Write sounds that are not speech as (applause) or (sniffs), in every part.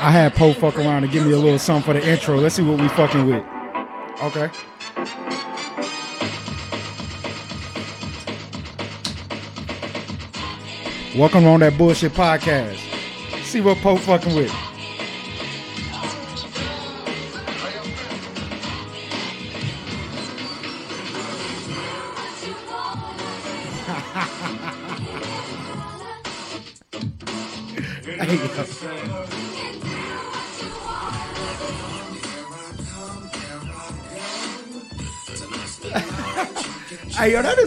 I had Poe fuck around and give me a little something for the intro. Let's see what we fucking with. Okay. Welcome on that bullshit podcast. See what Poe fucking with.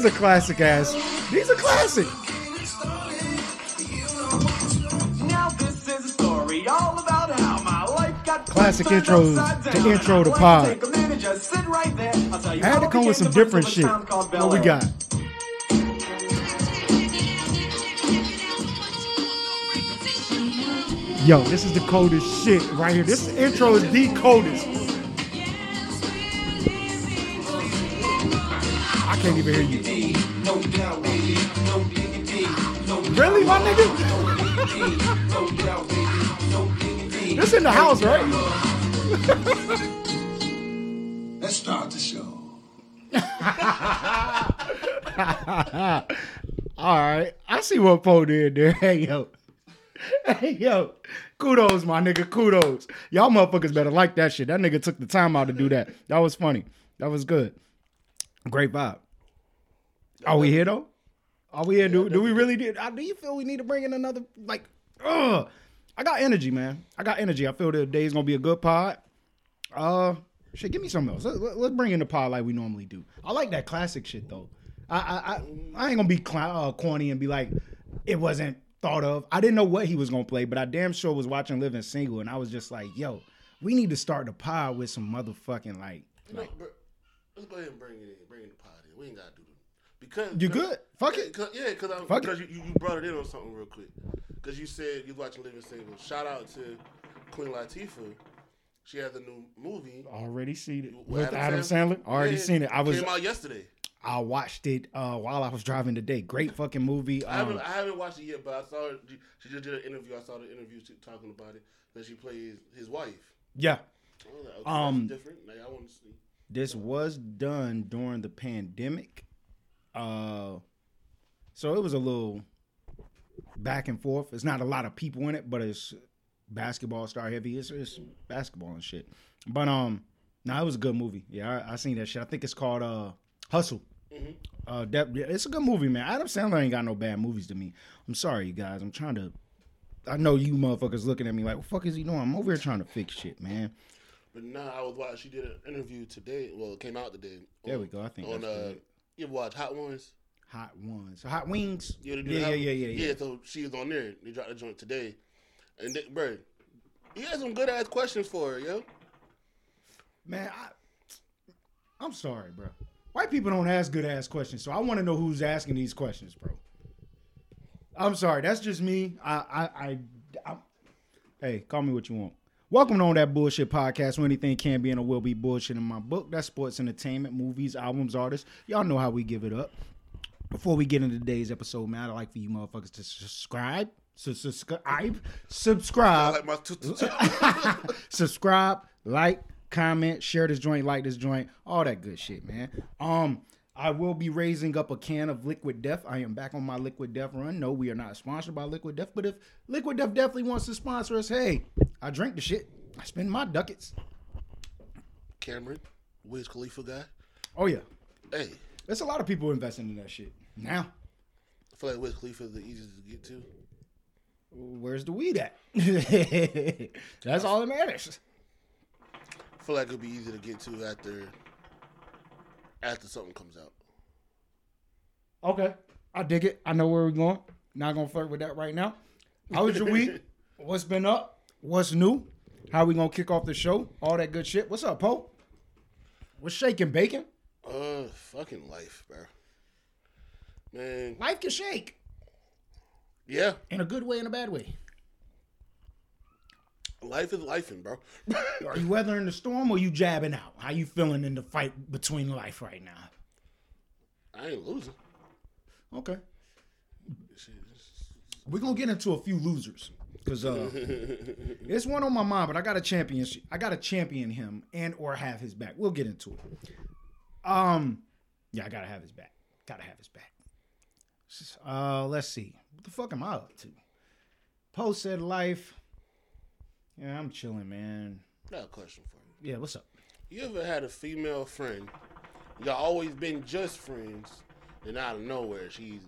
Is a classic ass. These are classic. Now this is a story all about how my life got Classic turned intros to intro to pod. like to take a minute, just sit right there. I'll tell you I had to come with some different shit. of a town called What we got? Yo, this is the coldest shit right here. This intro is the coldest. Can't even hear you. Really, my nigga? no doubt, baby. No diggity. This in the house, right? (laughs) Let's start the show. (laughs) All right, I see what Poe did there. (laughs) Hey yo, hey yo, kudos, my nigga, kudos. Y'all motherfuckers better like that shit. That nigga took the time out to do that. That was funny. That was good. Great vibe. Are we here though? Are we here? Do, do we really do? Do you feel we need to bring in another like? Ugh. I got energy, man. I got energy. I feel the day's gonna be a good pod. Uh, shit, give me something else. Let, let, us bring in the pod like we normally do. I like that classic shit though. I I I, I ain't gonna be cl- uh, corny and be like, it wasn't thought of. I didn't know what he was gonna play, but I damn sure was watching Living Single, and I was just like, yo, we need to start the pod with some motherfucking like. You know, bro, let's go ahead and bring it in, bring in the pot in. We ain't gotta do it because You good? Fuck it. Cause, yeah, because I Fuck because you, you brought it in on something real quick. Because you said you watching Living Single. Shout out to Queen Latifah. She has a new movie Already seen it with with Adam Sandler. Already Yeah, seen it. I was came out yesterday. I watched it uh, while I was driving today. Great fucking movie. I haven't Um, I haven't watched it yet, but I saw it. She just did an interview. I saw the interview talking about it that she plays his wife. yeah, like, okay, Um, that's different. Like, I want to see. this was done during the pandemic. Uh, so it was a little back and forth. It's not a lot of people in it, but it's basketball star heavy. It's, it's basketball and shit. But um, no, it was a good movie. Yeah, I, I seen that shit. I think it's called uh Hustle. Uh, that, yeah, it's a good movie, man. Adam Sandler ain't got no bad movies to me. I'm sorry, you guys. I'm trying to. I know you motherfuckers looking at me like, what the fuck is he doing? I'm over here trying to fix shit, man. But now I was watching. She did an interview today. Well, it came out today. There we go. I think on that's uh. You ever watch Hot Ones? Hot ones, hot wings. Yeah, they do yeah, yeah, yeah, yeah, yeah. Yeah, so she was on there. They dropped the joint today, and they, bro, he had some good ass questions for her, yo. Man, I, I'm sorry, bro. White people don't ask good ass questions, so I want to know who's asking these questions, bro. I'm sorry, that's just me. I, I, I, I hey, call me what you want. Welcome to on that bullshit podcast where anything can be and will be bullshit in my book. That's sports, entertainment, movies, albums, artists. Y'all know how we give it up. Before we get into today's episode, man, I'd like for you motherfuckers to subscribe. Subscribe, subscribe, (laughs) subscribe, like, comment, share this joint, like this joint, all that good shit, man. Um, I will be raising up a can of Liquid Death. I am back on my Liquid Death run. No, we are not sponsored by Liquid Death, but if Liquid Death definitely wants to sponsor us, hey, I drink the shit. I spend my ducats. Cameron, Wiz Khalifa guy. Oh yeah, Hey, there's a lot of people investing in that shit now. I feel like Wiz Khalifa is the easiest to get to. Where's the weed at? (laughs) That's all that matters. I feel like it'd be easy to get to after after something comes out. Okay. I dig it. I know where we're going. Not gonna flirt with that right now. How was your week? (laughs) What's been up? What's new? How we gonna kick off the show? All that good shit. What's up, Poe? What's shaking bacon? Uh, fucking life, bro. Man, Life can shake yeah, in a good way in a bad way. Life is lifing, bro. (laughs) Are you weathering the storm or you jabbing out? How you feeling in the fight between life right now? I ain't losing. Okay. We're gonna get into a few losers. Cause uh (laughs) it's one on my mind, but I got a champion I gotta champion him and or have his back. We'll get into it. Um yeah, I gotta have his back. Gotta have his back. Uh let's see. What the fuck am I up to? Post said life. Yeah, I'm chilling, man. I got a question for you. Yeah, what's up? You ever had a female friend? Y'all always been just friends, and out of nowhere she's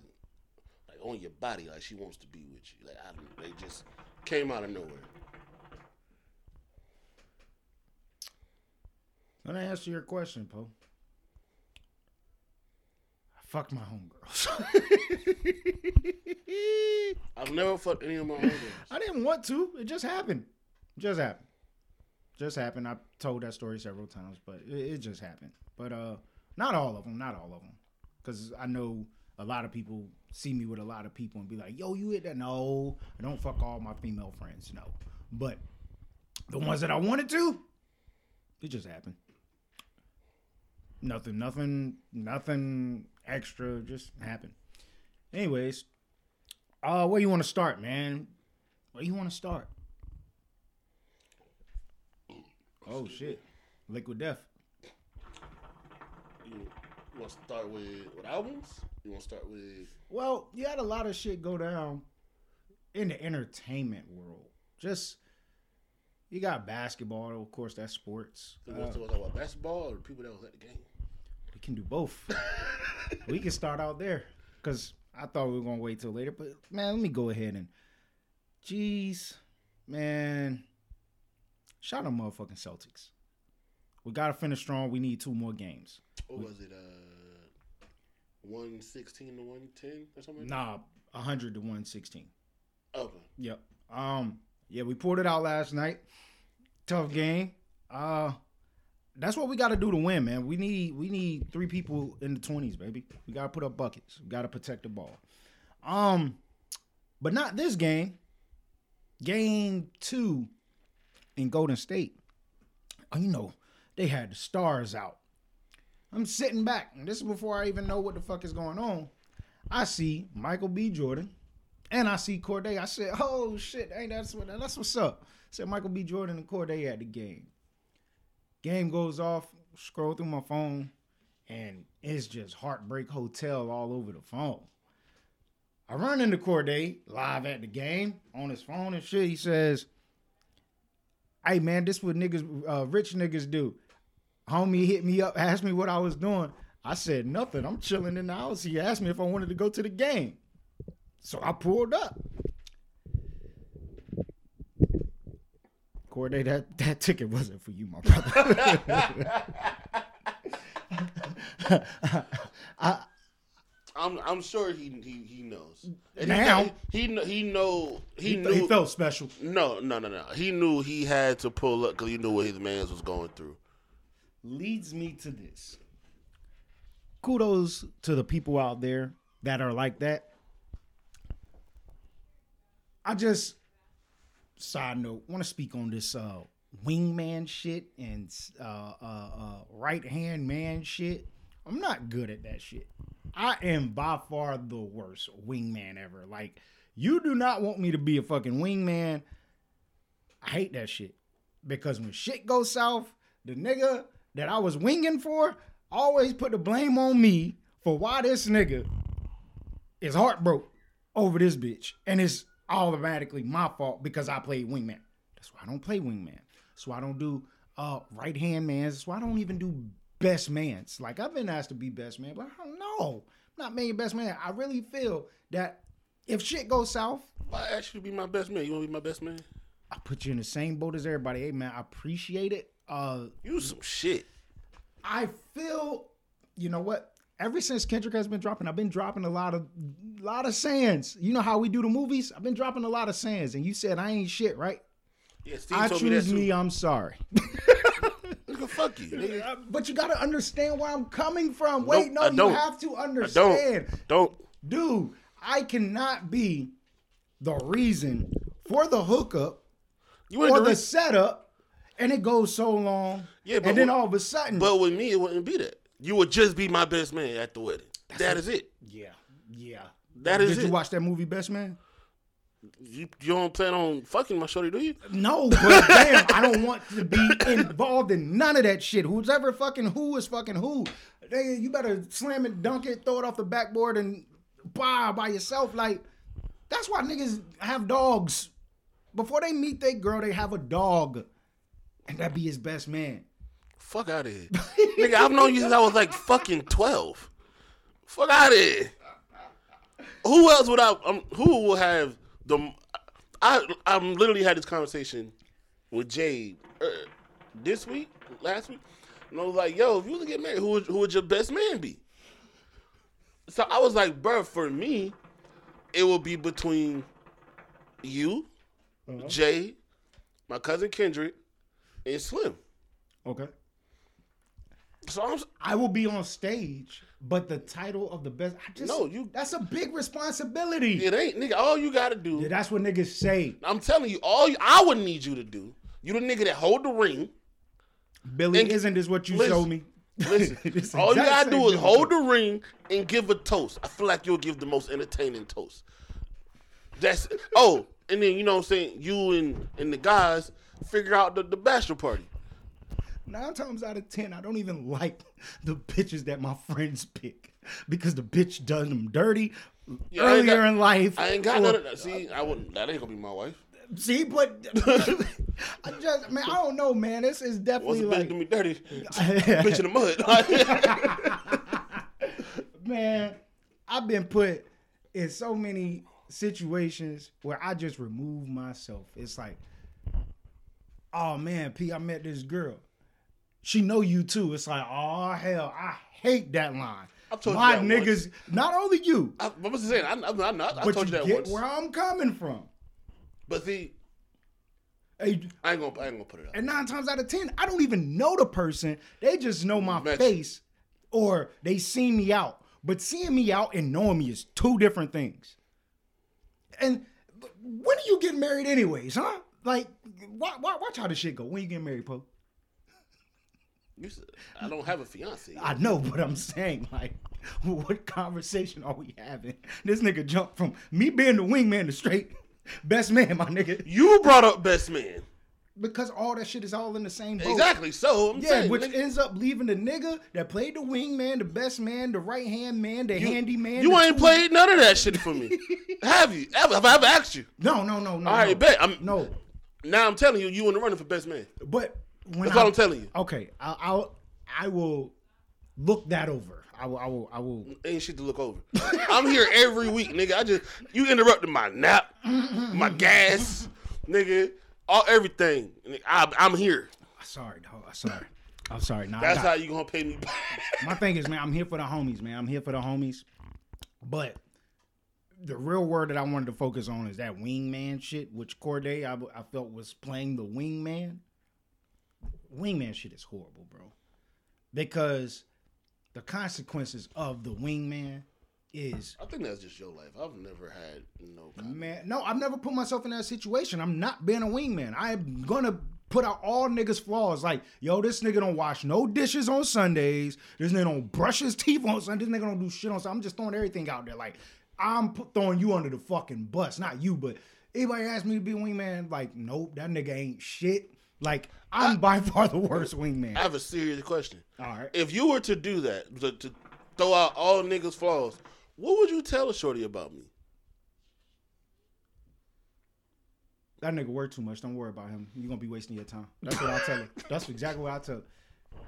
like on your body, like she wants to be with you. Like I don't, they just came out of nowhere. Let me answer your question, Poe. I fucked my homegirls. (laughs) I've never fucked any of my homegirls. I didn't want to. It just happened. Just happened. Just happened. I've told that story several times, but it, it just happened. But uh, not all of them. Not all of them, because I know a lot of people see me with a lot of people and be like, "Yo, you hit that?" No, I don't fuck all my female friends. No, but the ones that I wanted to, it just happened. Nothing, nothing, nothing extra. Just happened. Anyways, uh, where you want to start, man? Where you want to start? Oh shit, Liquid Death. You, want to start with, with albums? You want to start with Well, you had a lot of shit go down in the entertainment world. Just you got basketball, of course, that's sports. you want to talk about basketball or people that was at the game? we can do both. (laughs) we can start out there because I thought we were gonna wait till later, but man, let me go ahead and, jeez, man, shout out motherfucking Celtics. We gotta finish strong. We need two more games. What was it? Uh, one sixteen to one ten or something. like Nah, hundred to one sixteen. Okay. Yep. Um. Yeah, we pulled it out last night. Tough game. Uh, that's what we got to do to win, man. We need we need three people in the twenties, baby. We got to put up buckets. We got to protect the ball. Um, but not this game. Game two in Golden State. Oh, you know they had the stars out. I'm sitting back, and this is before I even know what the fuck is going on. I see Michael B. Jordan, and I see Cordae. I said, "Oh shit, ain't that's what that's what's up." I said Michael B. Jordan and Cordae at the game. Game goes off. Scroll through my phone, and it's just Heartbreak Hotel all over the phone. I run into Cordae live at the game on his phone and shit. He says, "Hey man, this what niggas, uh, rich niggas do." Homie hit me up, asked me what I was doing. I said nothing. I'm chilling in the house. He asked me if I wanted to go to the game. So I pulled up. Cordae, that, that ticket wasn't for you, my brother. (laughs) I'm I'm sure he he, he knows. And Now? he he he know he, he, knew he felt special. no no no no he knew he had to pull up because he knew what his man's was going through. Leads me to this. Kudos to the people out there that are like that. I just side note want to speak on this uh wingman shit and uh uh, uh right hand man shit. I'm not good at that shit. I am by far the worst wingman ever. Like you do not want me to be a fucking wingman. I hate that shit because when shit goes south, the nigga that I was winging for always put the blame on me for why this nigga is heartbroken over this bitch, and it's automatically my fault because I played wingman. That's why I don't play wingman. That's why I don't do uh, right hand man. That's why I don't even do best mans. Like I've been asked to be best man, but I don't know. I'm not made best man. I really feel that if shit goes south, I asked you to be my best man, you want to be my best man? I put you in the same boat as everybody. Hey man, I appreciate it. Uh You some shit. I feel, you know what? Ever since Kendrick has been dropping, I've been dropping a lot of, lot of sands. You know how we do the movies? I've been dropping a lot of sands, and you said I ain't shit, right? Yeah, Steve I told me that choose too. me. I'm sorry, (laughs) fuck you. Nigga. (laughs) But you gotta understand where I'm coming from. Wait, Nope, no, I you don't. have to I understand, don't. Don't. dude. I cannot be the reason for the hookup You or the re- setup, and it goes so long. Yeah, but and then what- all of a sudden, But with me, it wouldn't be that. You would just be my best man at the wedding. that is it. Yeah, yeah. That is Did you it. watch that movie, Best Man? You, you don't plan on fucking my shorty, do you? No, but damn, I don't want to be involved in none of that shit. Who's ever fucking who is fucking who. They, you better slam it, dunk it, throw it off the backboard, and bye by yourself. Like that's why niggas have dogs. Before they meet their girl, they have a dog, and that be his best man. Fuck out of here. Nigga, I've known you since I was like fucking 12. Fuck out of here. Who else would I, um, who will have the, I, I'm literally had this conversation with Jade uh, this week, last week. And I was like, yo, if you was to get married, who would, who would your best man be? So I was like, bro, for me, it would be between you, Jay, my cousin Kendrick, and Slim. Okay. So I'm, I will be on stage, but the title of the best, I just No, you- That's a big responsibility. It ain't nigga. All you gotta do. Yeah, that's what niggas say. I'm telling you, all you, I would need you to do. You the nigga that hold the ring. Billy, And- isn't this what you listen, show me? Listen, (laughs) all you gotta do is hold the ring and give a toast. I feel like you'll give the most entertaining toast. That's oh, and then you know what I'm saying. You and and the guys figure out the, the bachelor party. Nine times out of ten, I don't even like (laughs) the bitches that my friends pick because the bitch does them dirty Yeah, earlier got- in life. I ain't got or- none of that. See, I wouldn't. That ain't gonna be my wife. See, but (laughs) I just man, I don't know, man. This is Once definitely bitch like do me dirty, (laughs) bitch in the mud. man, I've been put in so many situations where I just remove myself. It's like, oh man, P, I met this girl. She know you too. It's like, oh hell, I hate that line. I've told you My that niggas, not only you, I, I was just saying. I, I, I, I told you you that get once. where I'm coming from. But see, Hey, I ain't gonna. I ain't gonna put it out. And nine times out of ten, I don't even know the person. They just know my face or they see me out. But seeing me out and knowing me is two different things. And when are you getting married anyways, huh? Like, watch, watch how this shit go. When you getting married, Poe? You I don't have a fiance. I know, but I'm saying, like, (laughs) what conversation are we having? This nigga jumped from me being the wingman to straight best man, my nigga. You brought up best man. Because all that shit is all in the same boat. Exactly. So I'm Yeah, saying, which nigga, ends up leaving the nigga that played the wingman, the best man, the right hand man, the handy man. you the ain't two- played none of that shit for me. (laughs) have you? Ever? Have I ever asked you? No, no, no, no. All right, no. bet. I'm- no, Now I'm telling you, you in the running for best man. but when That's I, all I'm telling you. Okay, I, I'll I will look that over. I will. I will. I will. Ain't shit to look over. I'm here every week, nigga. I just you interrupted my nap, my gas, nigga, all everything. Nigga, I, I'm here. Sorry, dog. I'm sorry. I'm sorry. Nah, I how you gonna pay me back. my thing is, man, I'm here for the homies, man. I'm here for the homies. But the real word that I wanted to focus on is that wingman shit, which Cordae I, I felt was playing the wingman. Wingman shit is horrible, bro. Because the consequences of the wingman is I think that's just your life. I've never had no. Man. No, I've never put myself in that situation. I'm not being a wingman. I'm gonna put out all niggas' flaws. Like, yo, this nigga don't wash no dishes on Sundays. This nigga don't brush his teeth on Sundays. This nigga don't do shit on Sundays. I'm just throwing everything out there. Like, I'm put, throwing you under the fucking bus. Not you, but anybody ask me to be a wingman, like, nope, that nigga ain't shit. Like, I'm by far the worst wingman. I have a serious question. All right. If you were to do that, to, to throw out all niggas' flaws, what would you tell a shorty about me? That nigga work too much. Don't worry about him. You're gonna be wasting your time. That's what I tell her. (laughs) That's exactly what I tell her.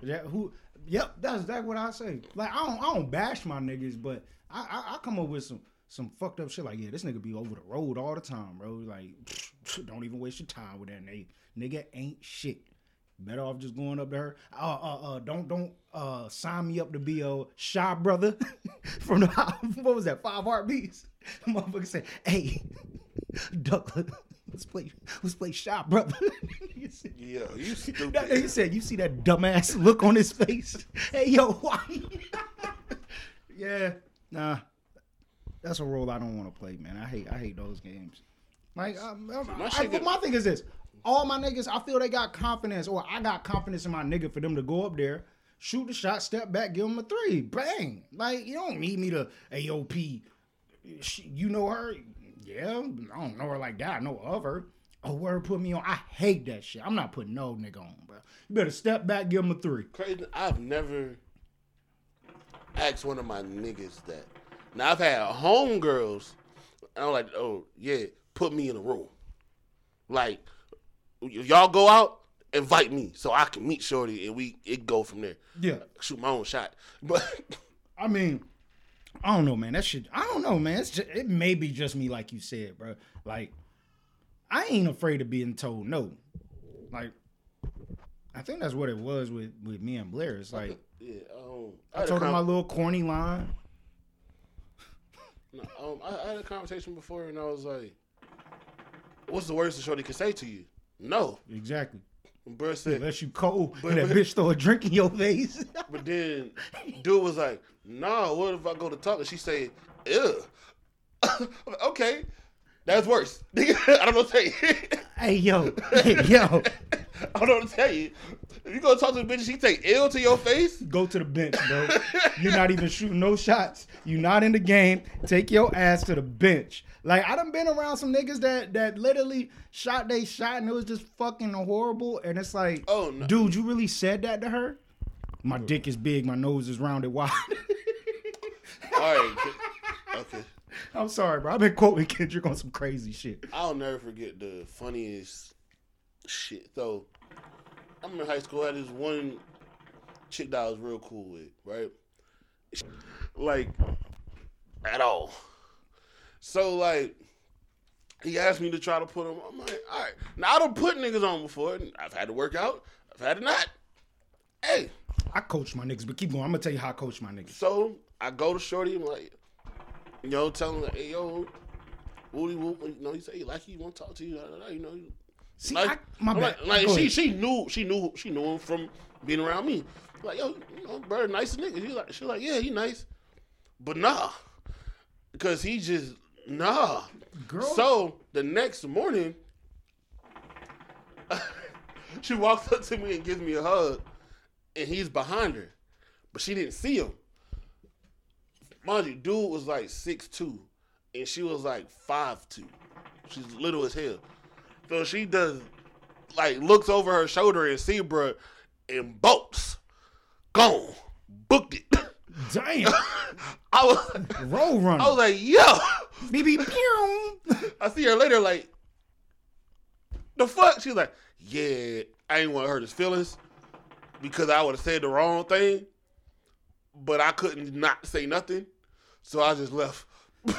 Yeah, who? Yep, that's exactly what I say. Like I don't, I don't bash my niggas, but I, I, I come up with some, some fucked up shit. Like yeah, this nigga be over the road all the time, bro. Like (sniffs) don't even waste your time with that nigga. Nigga ain't shit. Better off just going up to her. Uh, uh, uh don't, don't, uh, sign me up to be a shy brother (laughs) from the (laughs) what was that? Five heartbeats. (laughs) Motherfucker said, "Hey, Duck, let's play, let's play shy brother." He said- Yeah, you that stupid. nigga said, "You see that dumbass look on his face? Hey, yo, why?" yeah, nah, that's a role I don't want to play, man. I hate, I hate those games. Like, um, I, shit I- get- my thing is this: all my niggas, I feel they got confidence, or I got confidence in my nigga for them to go up there, shoot the shot, step back, give him a three, bang. Like you don't need me to AOP. She, you know her? Yeah, I don't know her like that. I know of her. Oh, word put me on. I hate that shit. I'm not putting no nigga on, bro. You better step back, give him a three. Crazy. I've never asked one of my niggas that. Now I've had homegirls. I'm like, oh yeah, put me in a room. Like, if y'all go out, invite me so I can meet Shorty and we it go from there. Yeah. Shoot my own shot. (laughs) But I mean, I don't know, man. That shit. I don't know, man. It's just, it may be just me, like you said, bro. Like, I ain't afraid of being told no. Like, I think that's what it was with with me and Blair. It's like (laughs) yeah, um, I a told him my little corny line. No, um, I, I had a conversation before, and I was like, "What's the worst a shorty can say to you?" No, Exactly. and Bruh said, Unless you cold But- and that but- bitch throw a drink in your face. (laughs) but then dude was like, "Nah, what if I go to talk?" And she said, "Ew." (laughs) Okay, that's worse. (laughs) I don't know what to tell you. (laughs) hey yo, hey yo, (laughs) I don't know what to tell you. If you go talk to a bitch, and she take ill to your face. go to the bench, bro. You're not even shooting no shots. You're not in the game. Take your ass to the bench. Like I done been around some niggas that that literally shot they shot and it was just fucking horrible. And it's like, Oh, no. dude, you really said that to her? My dick is big. My nose is rounded wide. All right, okay. I'm sorry, bro. I've been quoting (laughs) Kendrick on some crazy shit. I'll never forget the funniest shit. So, I'm in high school. I had this one chick that I was real cool with, right? Like, at all. So, like, he asked me to try to put him. I'm like, all right. Now, I don't put niggas on before. I've had to work out. I've had to not. Hey, I coach my niggas, but keep going. I'm gonna tell you how I coach my niggas. so I go to Shorty. I'm like, know, tell him like, hey, yo, Woody Whoop. You know, he say, like, he want to talk to you. da, da, da, You know, See, like, I, my I'm bad. like, like, she she knew she knew she knew him from being around me. Like yo, you know, bro, nice nigga. He like she like yeah, he nice, but nah, because he just nah. Girl. So the next morning, (laughs) she walks up to me and gives me a hug, and he's behind her, but she didn't see him. Mind you, dude was like six two, and she was like five two. She's little as hell. So she does like looks over her shoulder and see bruh and bolts. Gone. Booked it. Damn, (laughs) I was roll runner. I was like, yo. BB. I see her later like the fuck? She's like, yeah, I ain't want to hurt his feelings because I would have said the wrong thing, but I couldn't not say nothing. So I just left. (laughs)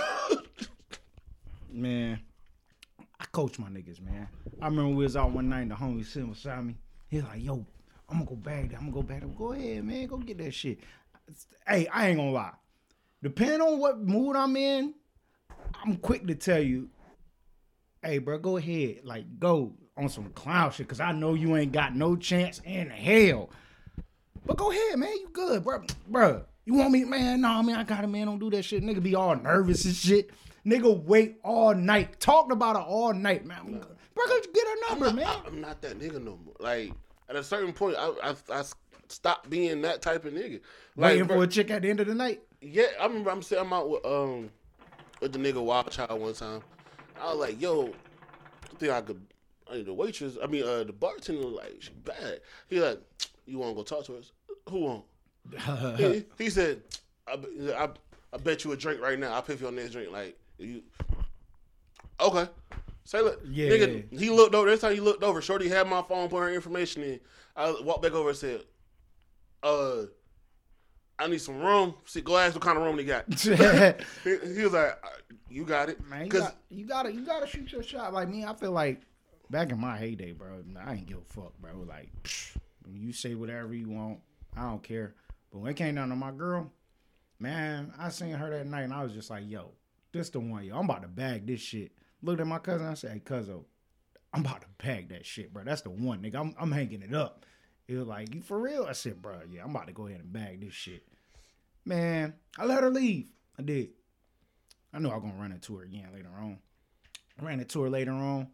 Man, I coach my niggas, man. I remember we was out one night and the homie sitting beside me. He was like, yo, I'm gonna go back there. I'm gonna go back there. Go ahead, man. Go get that shit. Hey, I ain't gonna lie. Depending on what mood I'm in, I'm quick to tell you, hey, bro, go ahead. Like, go on some clown shit, cause I know you ain't got no chance in hell. But go ahead, man. You good, bro. Bro, you want me, man? No, man, I got it, man. Don't do that shit. Nigga be all nervous and shit. Nigga wait all night. Talked about it all night, man. Bro, go get her number, man. I'm not that nigga no more. Like at a certain point, I I, I stopped being that type of nigga. Like, Waiting bro- for a chick at the end of the night. Yeah, I remember I'm sitting out with um with the nigga Wild Child one time. I was like, yo, I think I could I need the waitress, I mean uh the bartender was like, she bad. He like, you wanna go talk to us? Who want? (laughs) he, he said, I, I I bet you a drink right now. I'll pay for your next drink. Like you Okay. Say look, Yeah. nigga, he looked over. This time he looked over. Shorty had my phone, put her information in. I walked back over and said, "Uh, I need some room. See, go ask what kind of room they got." (laughs) (laughs) He, he was like, "Uh, "You got it." you, Cause got, you gotta you gotta shoot your shot. Like me, I feel like back in my heyday, bro, I ain't give a fuck, bro. Like psh, you say whatever you want, I don't care. But when it came down to my girl, man, I seen her that night and I was just like, yo, this the one, yo. I'm about to bag this shit. Looked at my cousin, I said, hey, I'm about to bag that shit, bro. That's the one, nigga. I'm, I'm hanging it up. He was like, you for real? I said, bro, yeah, I'm about to go ahead and bag this shit. Man, I let her leave. I did. I knew I was gonna run into her again later on. I ran into her later on,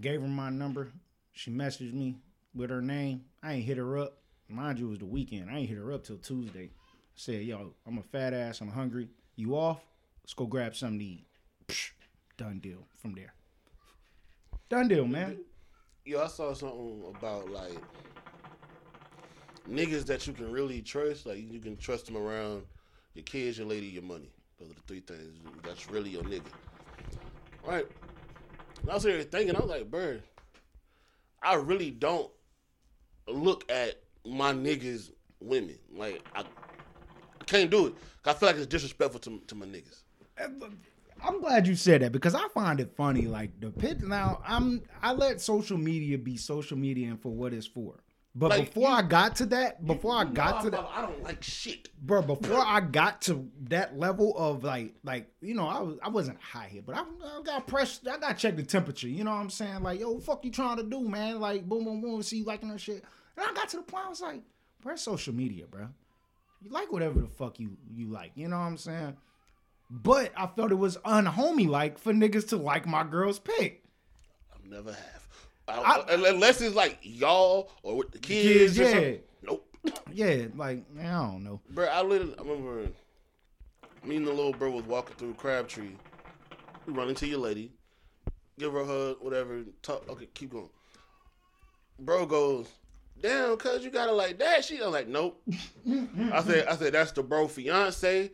gave her my number. She messaged me with her name. I ain't hit her up. Mind you, it was the weekend. I ain't hit her up till Tuesday. I said, yo, I'm a fat ass. I'm hungry. You off? Let's go grab something to eat. Done deal from there. Done deal, man. Yo, I saw something about like niggas that you can really trust. Like you can trust them around your kids, your lady, your money. Those are the three things that's really your nigga. Right? And I was here thinking, I was like, bird, I really don't look at my niggas women. Like I, I can't do it. I feel like it's disrespectful to, to my niggas. Eh, I'm glad you said that because I find it funny. Like the pit now, I'm I let social media be social media and for what it's for. But Like, before you- I got to that, before I You know got to that, I don't like shit. bro, before I got to that level of like, like you know, I was I wasn't high here, but I, I got pressed. I got to check the temperature. You know what I'm saying? Like, yo, what fuck you trying to do, man? Like, boom, boom, boom. See you liking that shit. And I got to the point I was like, bro, social media, bro. You like whatever the fuck you you like. You know what I'm saying? But I felt it was unhomey like for niggas to like my girl's pic. I've never have. I, unless it's like y'all or with the Kids, kids. yeah. Nope. Yeah, like man, I don't know. Bro, I literally, I remember me and the little bro was walking through Crabtree. We run into your lady, give her a hug, whatever. Talk. Okay, keep going. Bro goes, damn, cuz you got it like that. She, I'm like, nope. (laughs) I said, I said, that's the bro fiance.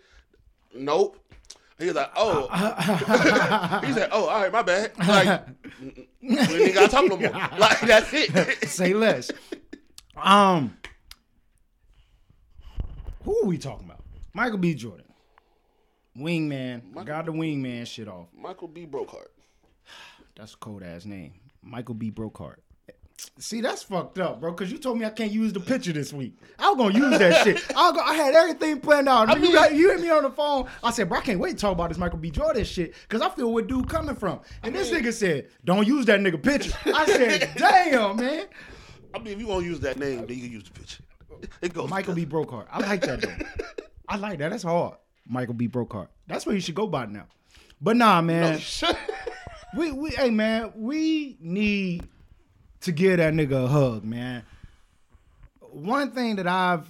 Nope. He was like, oh. (laughs) he said, oh, all right, my bad. Like, we ain't got to talk no more. (laughs) Like, that's it. Say less. Um, who are we talking about? Michael B. Jordan, wingman. I got the wingman shit off. Michael B. Brokeheart. That's a cold ass name, Michael B. Brokeheart. See, that's fucked up, bro. Because you told me I can't use the picture this week. I was gonna use that shit. I, go, I had everything planned out. I you, mean- you hit me on the phone. I said, bro, I can't wait to talk about this Michael B. Jordan shit because I feel where dude coming from. And this nigga said, don't use that nigga picture. I said, (laughs) damn, man. I mean, if you want to use that name, then you can use the picture. (laughs) It goes. Michael B. Brokeheart. I like that though. (laughs) I like that. That's hard. Michael B. Brokeheart. That's what you should go by now. But nah, man. we we hey man, we need to give that nigga a hug, man. One thing that I've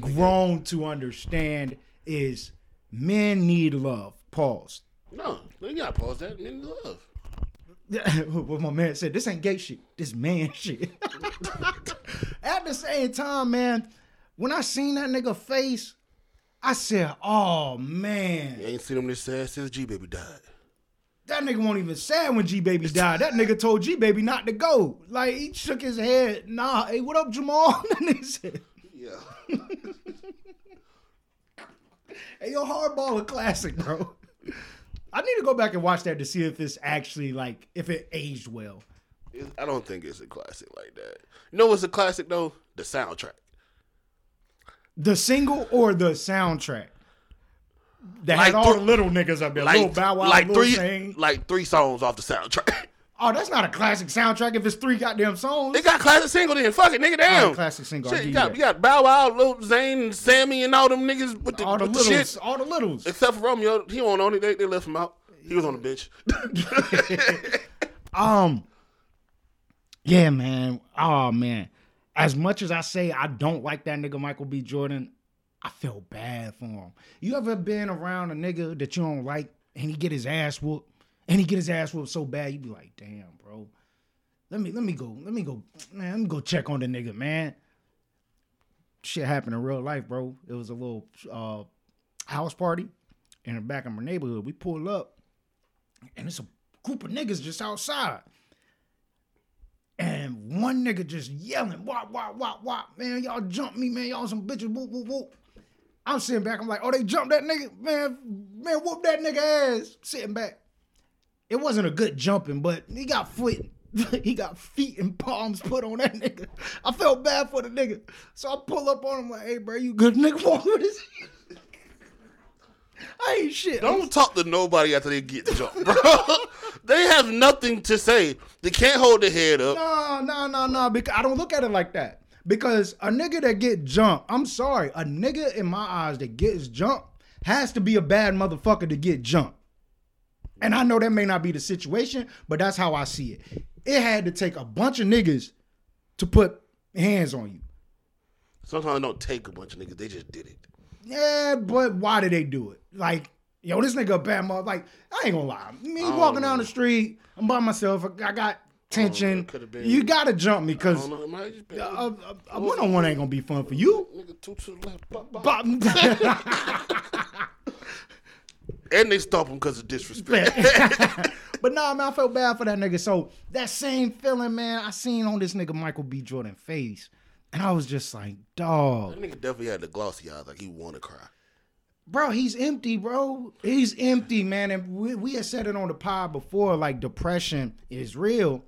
grown to understand is men need love. Pause. No, you gotta pause that. Men love. (laughs) what my man said, this ain't gay shit. This man (laughs) shit. (laughs) At the same time, man, when I seen that nigga face, I said, oh man. You ain't seen him this sad since G Baby died. That nigga won't even sad when G Baby died. That nigga told G Baby not to go. Like he shook his head. Nah, hey, what up, Jamal? (laughs) and he said, Yeah. hey, yo, hardball a classic, bro. I need to go back and watch that to see if it's actually like if it aged well. I don't think it's a classic like that. You know what's a classic though? The soundtrack. The single or the soundtrack? That Like had all thr- the little niggas up there. Little Like, Bow Wow, like three, Shane. like three songs off the soundtrack. (laughs) Oh, that's not a classic soundtrack if it's three goddamn songs. They got classic single then. Fuck it, nigga. Damn. Classic single, Shit, you got that. you got Bow Wow, Lil Zane, and Sammie, and all them niggas with the, all the with the littles, shit. all the littles. Except for Romeo, he won't on it. They, they left him out. He was on the bench. (laughs) Um, yeah, man. Oh man. As much as I say I don't like that nigga Michael B. Jordan, I feel bad for him. You ever been around a nigga that you don't like and he get his ass whooped, and he get his ass whooped so bad, you be like, damn, bro. Let me let me go, let me go, man, let me go check on the nigga, man. Shit happened in real life, bro. It was a little uh house party in the back of my neighborhood. We pulled up, and it's a group of niggas just outside. And one nigga just yelling, wop, wop, wop, wop. Man, y'all jump me, man. Y'all some bitches, whoop, whoop, whoop. I'm sitting back, I'm like, oh, they jumped that nigga. Man, man, whoop that nigga ass. Sitting back. It wasn't a good jumping, but he got foot, (laughs) he got feet and palms put on that nigga. I felt bad for the nigga. So I pull up on him like, hey, bro, you good nigga? Walk with his I ain't shit. Don't talk to nobody after they get jumped, bro. (laughs) they have nothing to say. They can't hold their head up. No, no, no, no. Because I don't look at it like that. Because a nigga that get jumped, I'm sorry, a nigga in my eyes that gets jumped has to be a bad motherfucker to get jumped. And I know that may not be the situation, but that's how I see it. It had to take a bunch of niggas to put hands on you. Sometimes it don't take a bunch of niggas. They just did it. Yeah, but why did they do it? Like, yo, this nigga a bad mother. Like, I ain't gonna lie. Me walking down the street, I'm by myself. I got tension. You gotta jump me because don't know. It might just be. a, one on one ain't gonna be fun for you. Nigga, two to the left. Bop, bop. (laughs) And they stop him because of disrespect. (laughs) (laughs) but nah, man, I felt bad for that nigga. So that same feeling, man, I seen on this nigga Michael B. Jordan face, and I was just like, dog. That nigga definitely had the glossy eyes, like he want to cry. bro, he's empty, bro. He's empty, man. And we, we had said it on the pod before, like depression is real.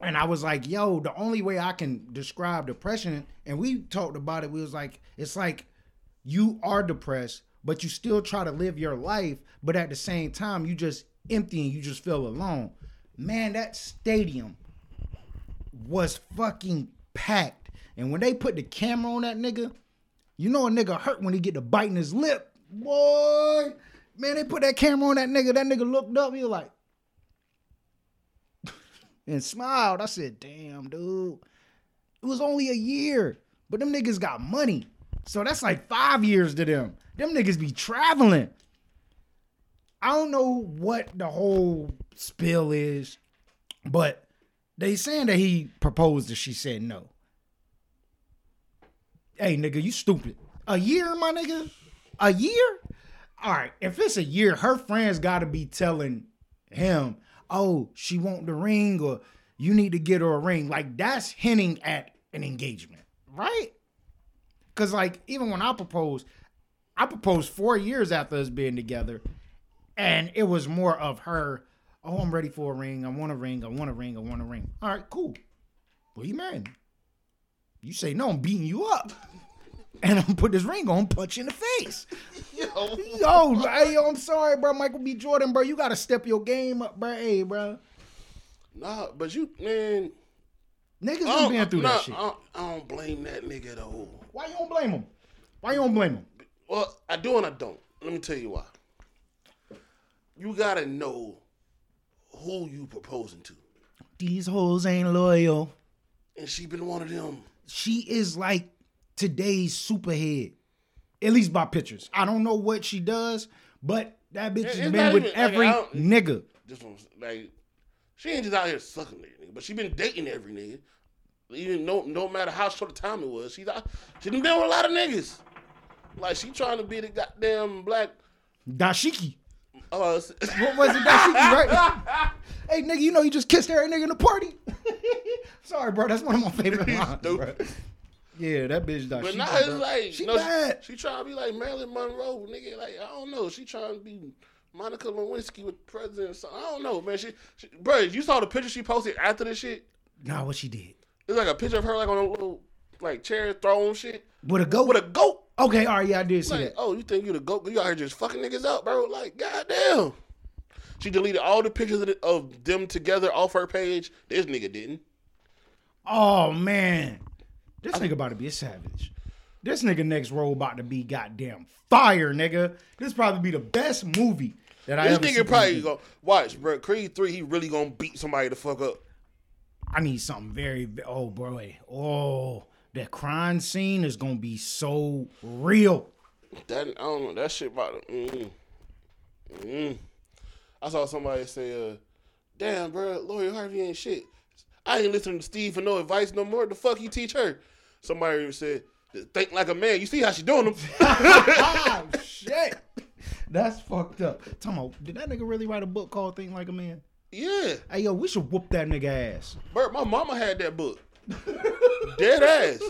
And I was like, yo, the only way I can describe depression, and we talked about it, we was like, it's like you are depressed, but you still try to live your life, but at the same time, you just empty and you just feel alone. Man, that stadium was fucking packed. And when they put the camera on that nigga, you know a nigga hurt when he get to biting his lip. Boy, man, they put that camera on that nigga. That nigga looked up. He was like, and smiled. I said, damn, dude. It was only a year, but them niggas got money. So that's like five years to them. Them niggas be traveling. I don't know what the whole spill is, but they saying that he proposed and she said no. Hey, nigga, you stupid. A year, my nigga? A year? All right, if it's a year, her friends got to be telling him, oh, she want the ring or you need to get her a ring. Like, that's hinting at an engagement, right? Because, like, even when I proposed, I proposed four years after us being together, and it was more of her, oh, I'm ready for a ring. I want a ring. I want a ring. I want a ring. All right, cool. Well, you married me. You say no, I'm beating you up. And I'm gonna put this ring on, punch you in the face. (laughs) Yo, Yo, hey, yo, I'm sorry, bro. Michael B. Jordan, bro. You gotta step your game up, bro. Hey, bro. nah, but you, man. Niggas been been through nah, that shit. I don't, I don't blame that nigga though. Why you don't blame him? Why you don't blame him? Well, I do and I don't. Let me tell you why. You gotta know who you proposing to, These hoes ain't loyal. and she been one of them. She is like today's superhead. At least by pictures. I don't know what she does, but that bitch has been with even- every don't- nigga. One's like, she ain't just out here sucking nigga, but she been dating every nigga. Even no, no matter how short a time it was, she's she done been with a lot of niggas. Like she trying to be the goddamn black. Dashiki. Uh, (laughs) What was it? Dashiki, right? (laughs) hey, nigga, you know you just kissed every nigga in the party. (laughs) Sorry, bro. That's one of my favorite lines, bro. Yeah, that bitch Dashiki. But now it's like, she no, bad. She, she trying to be like Marilyn Monroe, nigga. Like I don't know, she trying to be Monica Lewinsky with the president. So I don't know, man. She, she, bro, you saw the picture she posted after the shit. Nah, what she did It's like a picture of her like on a little like chair throne shit with a goat. with a goat. okay, all right, yeah, I did see Like, that. oh, you think you the goat? You out here just fucking niggas up, bro? Like, goddamn. She deleted all the pictures of, the, of them together off her page. This nigga didn't. Oh man, this nigga about to be a savage. This nigga next role about to be goddamn fire, nigga. This probably be the best movie that I This ever This nigga probably go watch, bro. Creed three, he really gonna beat somebody the fuck up. I need something very, oh boy, oh that crime scene is gonna be so real. That I don't know. That shit about to, mm, mm. I saw somebody say, uh, "Damn, bro, Lori Harvey ain't shit." I ain't listening to Steve for no advice no more. The fuck you teach her? Somebody said, "Think like a man." You see how she doing them? oh (laughs) shit, (laughs) that's fucked up. Tell me, did that nigga really write a book called "Think Like a Man"? yeah, Hey yo, we should whoop that nigga ass. Bert. My mama had that book. Dead ass.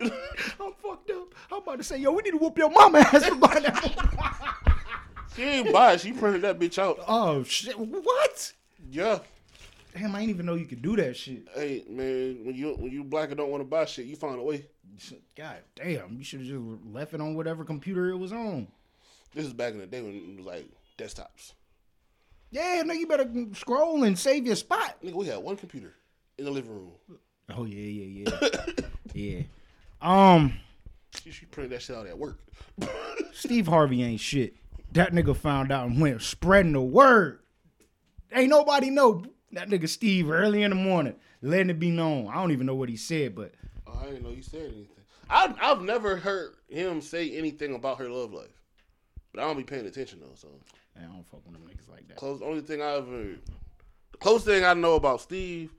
(laughs) I'm fucked up. I'm about to say, yo, we need to whoop your mama ass for buying that book. She ain't buy it. She printed that bitch out. Oh shit, what? Yeah. Damn, I didn't even know you could do that shit. Hey man, when you when you black and don't want to buy shit, you find a way. God damn, you should have just left it on whatever computer it was on. This is back in the day when it was like desktops. Yeah, nigga, you better scroll and save your spot. Nigga, we had one computer in the living room. Oh yeah, yeah, yeah, (coughs) yeah. Um, She, she printed that shit out at work. (laughs) Steve Harvey ain't shit. That nigga found out and went spreading the word. Ain't nobody know that nigga Steve early in the morning letting it be known. I don't even know what he said, but I didn't know you said anything. I've I've never heard him say anything about her love life, but I don't be paying attention though. So I don't fuck with them niggas like that. close. Only thing I ever, the closest thing I know about Steve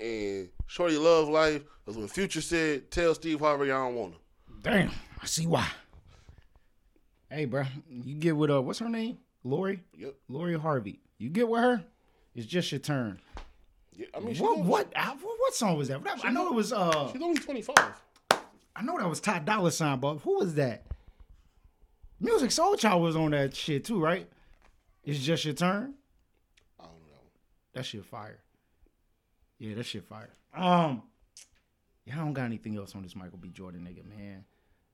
and Shorty love life was when Future said, "Tell Steve Harvey I don't want him." Damn, I see why. Hey, bro, you get with uh, what's her name? Lori. Yep. Lori Harvey. You get with her. It's just your turn. Yeah, I mean, What what what, what song was that? I know it was uh She's only twenty five. I know that was Ty Dolla Sign, but who was that? Musiq Soulchild was on that shit too, right? It's just your turn. I don't know. That shit fire. Yeah, that shit fire. Um, yeah, I don't got anything else on this Michael B. Jordan nigga, man.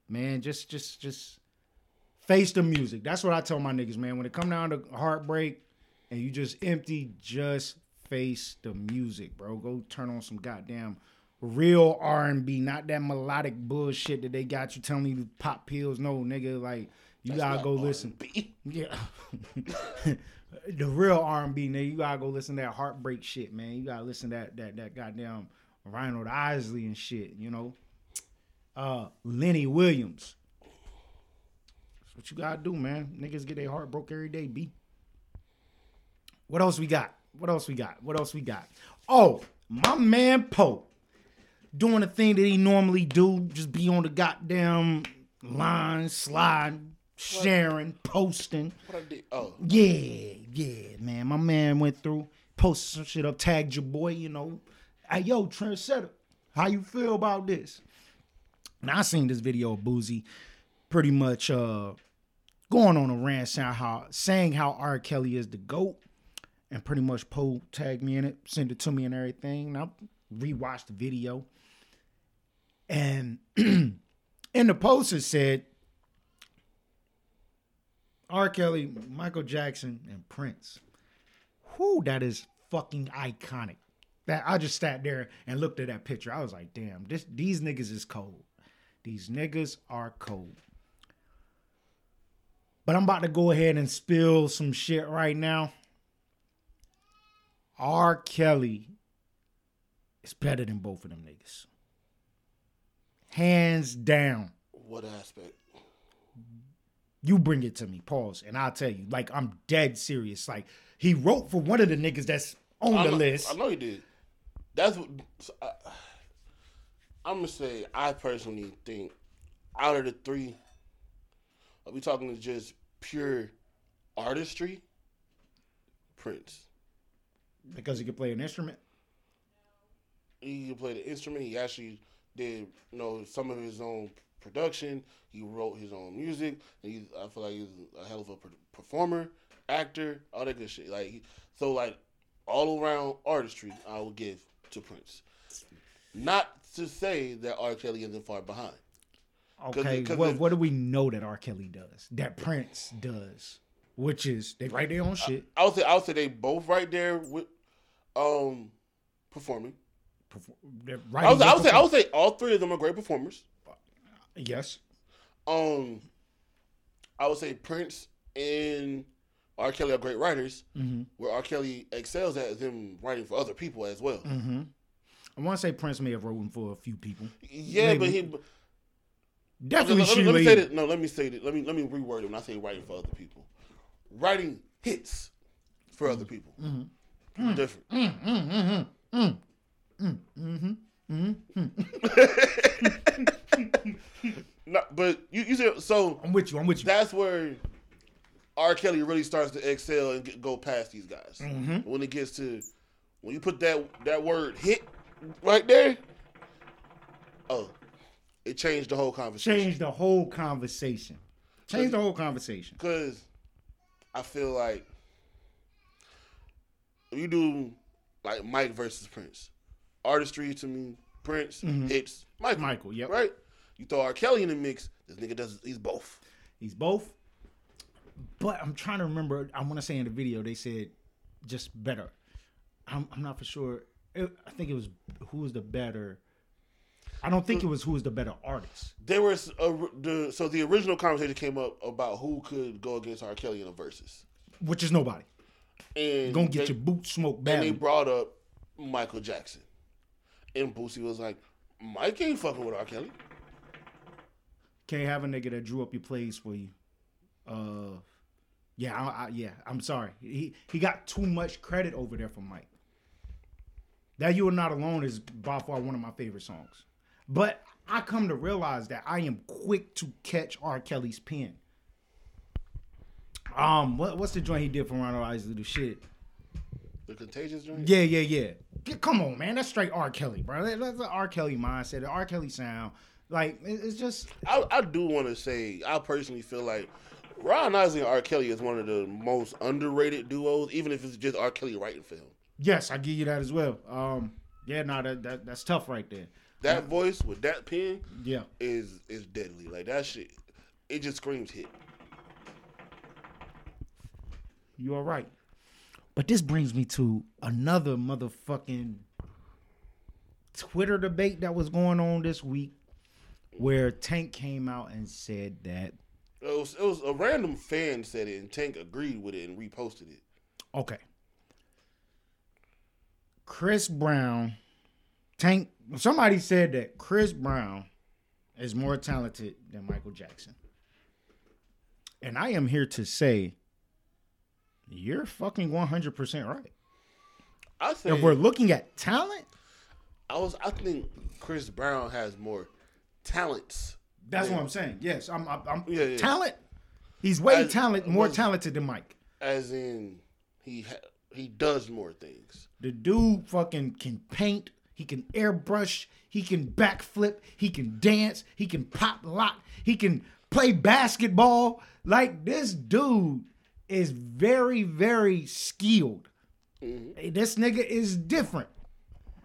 Man, just just just face the music. That's what I tell my niggas, man. When it come down to heartbreak and you just empty, just face the music, bro. Go turn on some goddamn real R and B, not that melodic bullshit that they got you telling you to pop pills. No, nigga, like you gotta go listen. R&B. Yeah. (laughs) the real R and B, nigga. You gotta go listen to that heartbreak shit, man. You gotta listen to that that that goddamn Ronald Isley and shit, you know. Uh Lenny Williams. That's what you gotta do, man. Niggas get their heart broke every day, B. What else we got? What else we got? What else we got? Oh, my man Pope doing the thing that he normally do, just be on the goddamn line, sliding, sharing, posting. What I did? Oh, Yeah, yeah, man. My man went through, posted some shit up, tagged your boy, you know. Hey, yo, trendsetter, how you feel about this? And I seen this video of Boosie pretty much uh going on a rant saying how saying how R. Kelly is the GOAT. And pretty much Poe tagged me in it, sent it to me and everything. And I rewatched the video. And (clears throat) in the post it said, R. Kelly, Michael Jackson, and Prince. Whoo, that is fucking iconic. That I just sat there and looked at that picture. I was like, damn, this these niggas is cold. These niggas are cold. But I'm about to go ahead and spill some shit right now. R. Kelly is better than both of them niggas. Hands down. what aspect? You bring it to me, pause, and I'll tell you. Like I'm dead serious. Like he wrote for one of the niggas that's on I the know, list. I know you did. That's what I, uh, I'm gonna say. I personally think out of the three, are we talking just pure artistry? Prince. Because he could play an instrument. He could play the instrument. He actually did, you know, some of his own production. He wrote his own music. He's, I feel like he's a hell of a performer, actor, all that good shit. Like, he, so like all around artistry, I would give to Prince. Not to say that R. Kelly isn't far behind. Okay, because well, what do we know that R. Kelly does? That Prince does, which is they write their own shit. I would say I would say they both right there with um performing. perform- I would, I would say I would say all three of them are great performers. yes. Um, I would say Prince and R. Kelly are great writers. Mm-hmm. Where R. Kelly excels at him writing for other people as well. Mm-hmm. I want to say Prince may have written for a few people. Yeah, but he Definitely, let, me- let me say that. No, let me say that. Let me let me reword it. When I say writing for other people, writing hits for other people. Mm-hmm. Different. Mm, mm, mm, mm, mm, mm, mm, mm, mm. no, but you, you said so. I'm with you. I'm with you. that's where R. Kelly really starts to excel and get, go past these guys. Mm-hmm. When it gets to when you put that that word hit right there, oh, it changed the whole conversation. Changed the whole conversation. Changed the whole conversation. Because I feel like you do like Mike versus Prince, artistry to me, Prince hits Michael. Mm-hmm. Michael, yep. Right. You throw R. Kelly in the mix, this nigga does. He's both. He's both. But I'm trying to remember. I want to say in the video they said just better. I'm, I'm not for sure. It- I think it was who was the better. I don't think it was who was the better artist. There was a the so the original conversation came up about who could go against R. Kelly in a versus, which is nobody. And Gonna get they, your boot smoked baby. and they brought up Michael Jackson, and Boosie was like, Mike ain't fucking with R. Kelly. Can't have a nigga that drew up your plays for you. Uh, yeah, I, I, yeah. I'm sorry. He he got too much credit over there for Mike. That you are not alone is by far one of my favorite songs. But I come to realize that I am quick to catch R. Kelly's pen. Um, what, what's the joint he did for Ronald Isley? The shit. The Contagious joint. Yeah, yeah, yeah. Come on, man. That's straight R. Kelly, bro. That- That's the R. Kelly mindset, the R. Kelly sound. Like it- it's just I, I do want to say, I personally feel like Ron Isley and R. Kelly is one of the most underrated duos, even if it's just R. Kelly writing for him. yes, I give you that as well. Um, yeah, no, that, that that's tough right there. That voice with that pen Yeah. is is deadly. Like that shit, it just screams hit. You are right. But this brings me to another motherfucking Twitter debate that was going on this week where Tank came out and said that It was, it was a random fan said it, and Tank agreed with it and reposted it. okay. Chris Brown Tank somebody said that Chris Brown is more talented than Michael Jackson. And I am here to say you're fucking 100% right. I say If we're looking at talent, I was I think Chris Brown has more talents. That's what I'm saying. Yes, I'm. I'm, I'm Yeah, yeah. talent. He's way As- talent, uh, more was- talented than Mike. As in he ha- he does more things. The dude fucking can paint. He can airbrush. He can backflip. He can dance. He can pop lock. He can play basketball. Like this dude is very, very skilled. Mm-hmm. Hey, This nigga is different.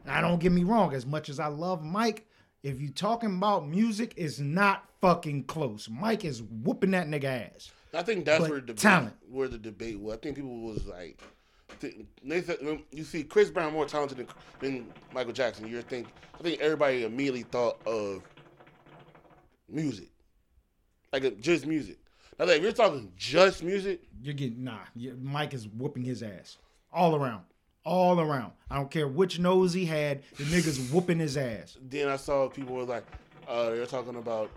Now, don't get me wrong. As much as I love Mike, if you talking about music, it's not fucking close. Mike is whooping that nigga ass. I think that's But where the debate, talent. where the debate was. I think people was like, th- they said, you see Chris Brown more talented than, than Michael Jackson. You're think I think everybody immediately thought of music, like just music. Now, like, if you're talking just music, You're getting nah. Mike is whooping his ass all around, all around. I don't care which nose he had. The nigga's (laughs) whooping his ass. then I saw people were like, uh, they're talking about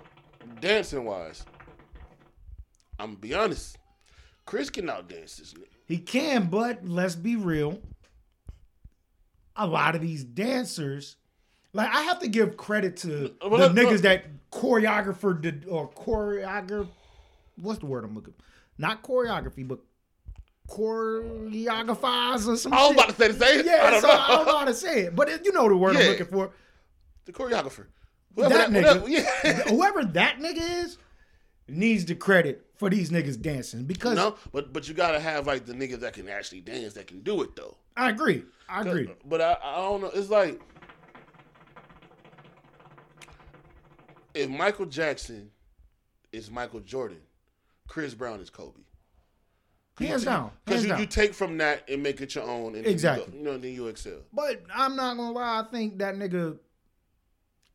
dancing wise. I'm gonna be honest, Chris can outdance this nigga. He can, but let's be real. A lot of these dancers, like I have to give credit to Well, the look, niggas that choreographer did or choreographer. What's the word I'm looking? Not choreography, but choreographers or some I was shit. about to say the same. I Yeah, don't so know. I don't know how to say it, but you know the word I'm looking for. the choreographer. Whoever that Whoever nigga, yeah. whoever that nigga is, needs the credit for these niggas dancing because No, but but you gotta have like the niggas that can actually dance that can do it though. I agree. I agree. But I, I don't know. It's like if Michael Jackson is Michael Jordan, Chris Brown is Kobe. Hands down. Because you, down. you take from that and make it your own, and then you Exactly. go- you know, then you excel. But I'm not gonna lie. I think that nigga.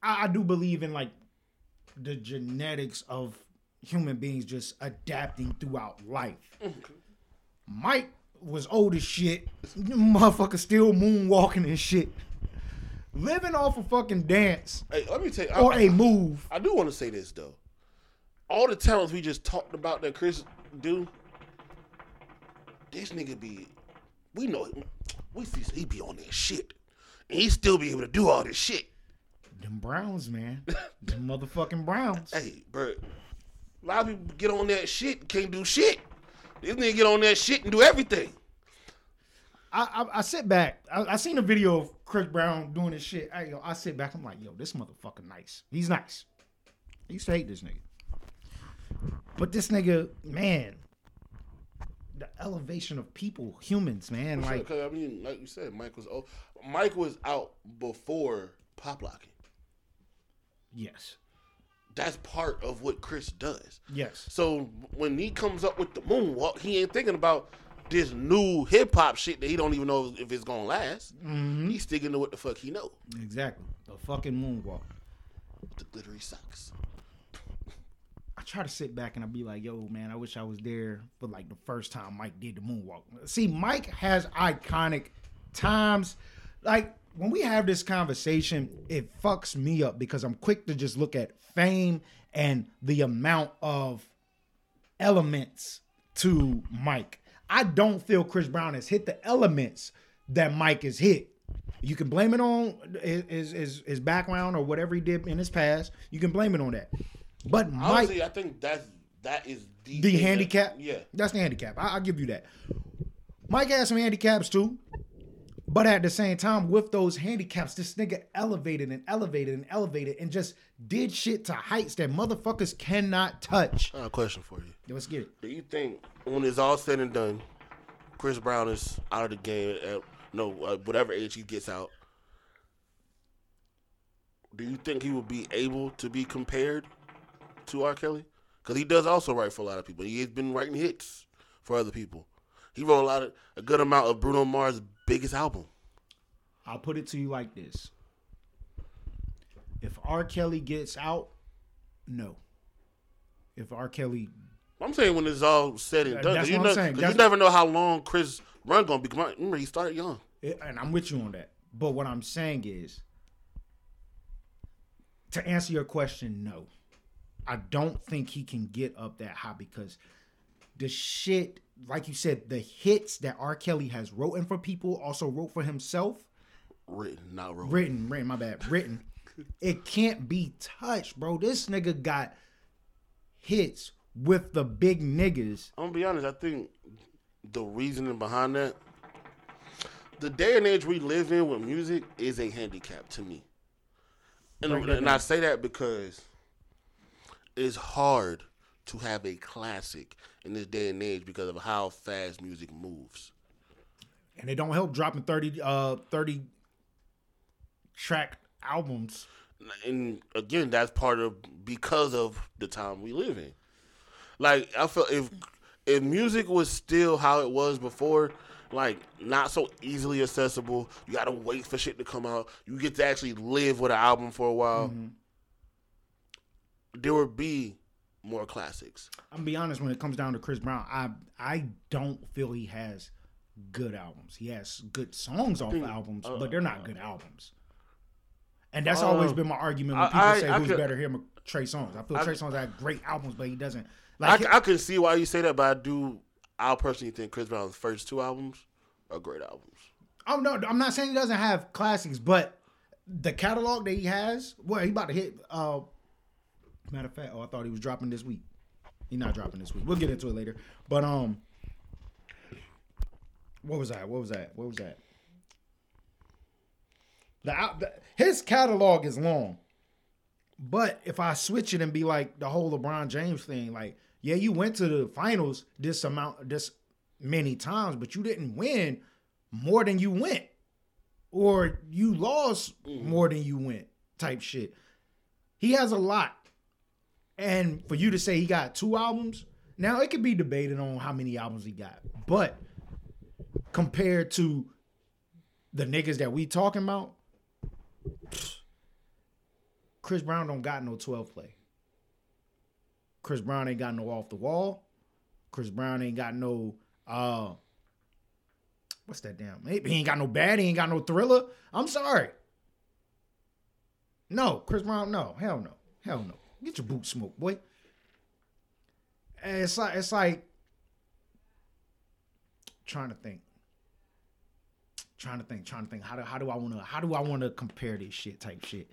I, I do believe in like the genetics of human beings just adapting throughout life. Mm-hmm. Mike was old as shit. Motherfucker still moonwalking and shit. Living off a fucking dance Hey, let me tell you. or I, a move. I do want to say this though. All the talents we just talked about that Chris do, this nigga be, we know, we see he be on that shit, and he still be able to do all this shit. Them Browns, man. (laughs) Them motherfucking Browns. Hey, bro, a lot of people get on that shit and can't do shit. This nigga get on that shit and do everything. I, I, I sit back. I, I seen a video of Chris Brown doing this shit. I, yo, I sit back. I'm like, yo, this motherfucker nice. He's nice. I used to hate this nigga. But this nigga, man, the elevation of people, humans, man. Like, I mean, like you said, Mike was old. Mike was out before pop locking. yes, That's part of what Chris does. yes, So when he comes up with the moonwalk, he ain't thinking about this new hip hop shit that he don't even know if it's gonna last. Mm-hmm. He's sticking to what the fuck he know. exactly. The fucking moonwalk. The glittery socks. I try to sit back and I be like, yo, man, I wish I was there for like the first time Mike did the moonwalk. See, Mike has iconic times. Like, when we have this conversation, it fucks me up because I'm quick to just look at fame and the amount of elements to Mike. I don't feel Chris Brown has hit the elements that Mike has hit. You can blame it on his his, his background or whatever he did in his past. You can blame it on that. But Mike, Honestly, I think that's that is the, the thing that- handicap. Yeah. that's the handicap. I, I'll give you that. Mike has some handicaps too, but at the same time, with those handicaps, this nigga elevated and elevated and elevated and just did shit to heights that motherfuckers cannot touch. I got a question for you. Let's get it. Do you think when it's all said and done, Chris Brown is out of the game at no uh, whatever age he gets out? Do you think he will be able to be compared to R. Kelly? Because he does also write for a lot of people. He has been writing hits for other people. He wrote a lot of a good amount of Bruno Mars' biggest album. I'll put it to you like this: If R. Kelly gets out, no. If R. Kelly I'm saying when it's all said and done, you, know, you never know how long Chris run gonna be. Remember, he started young. It- and I'm with you on that. But what I'm saying is, to answer your question, no, I don't think he can get up that high because the shit, like you said, the hits that R. Kelly has written for people, also wrote for himself, Written, not wrote. written, written, my bad, written. (laughs) It can't be touched, bro. This nigga got hits with the big niggas. I'm gonna be honest. I think the reasoning behind that, the day and age we live in with music, is a handicap to me. And, and I say that because it's hard to have a classic in this day and age because of how fast music moves. And it don't help dropping 30 uh 30 track albums. and again, that's part of because of the time we live in. Like I feel if if music was still how it was before, like not so easily accessible, you gotta wait for shit to come out. You get to actually live with an album for a while. There would be more classics. I'm gonna be honest when it comes down to Chris Brown, I I don't feel he has good albums. He has good songs off albums, uh, but they're not good albums. And that's always been my argument when people I- say I who's could- better, him or Trey Songz. I feel Trey Songz had great albums, but he doesn't I, like. c- I can see why you say that, but I do. I personally think Chris Brown's first two albums are great albums. oh no, I'm not saying he doesn't have classics, but the catalog that he has, well, he about to hit. Uh, matter of fact, oh, I thought he was dropping this week. He's not dropping this week. We'll get into it later. But um, what was that? What was that? What was that? The, the his catalog is long, but if I switch it and be like the whole LeBron James thing, like yeah, you went to the finals this amount, this many times, but you didn't win more than you went, or you lost more than you went, type shit. He has a lot, and for you to say he got two albums, now it could be debated on how many albums he got, but compared to the niggas that we talking about, Chris Brown don't got no 12 play. Chris Brown ain't got no off the wall. Chris Brown ain't got no uh what's that damn? He ain't got no bad, he ain't got no thriller. I'm sorry. No, Chris Brown, no, hell no. Hell no. Get your boot smoke, boy. And it's like it's like trying to think. Trying to think, trying to think. How do how do I wanna how do I wanna compare this shit type shit?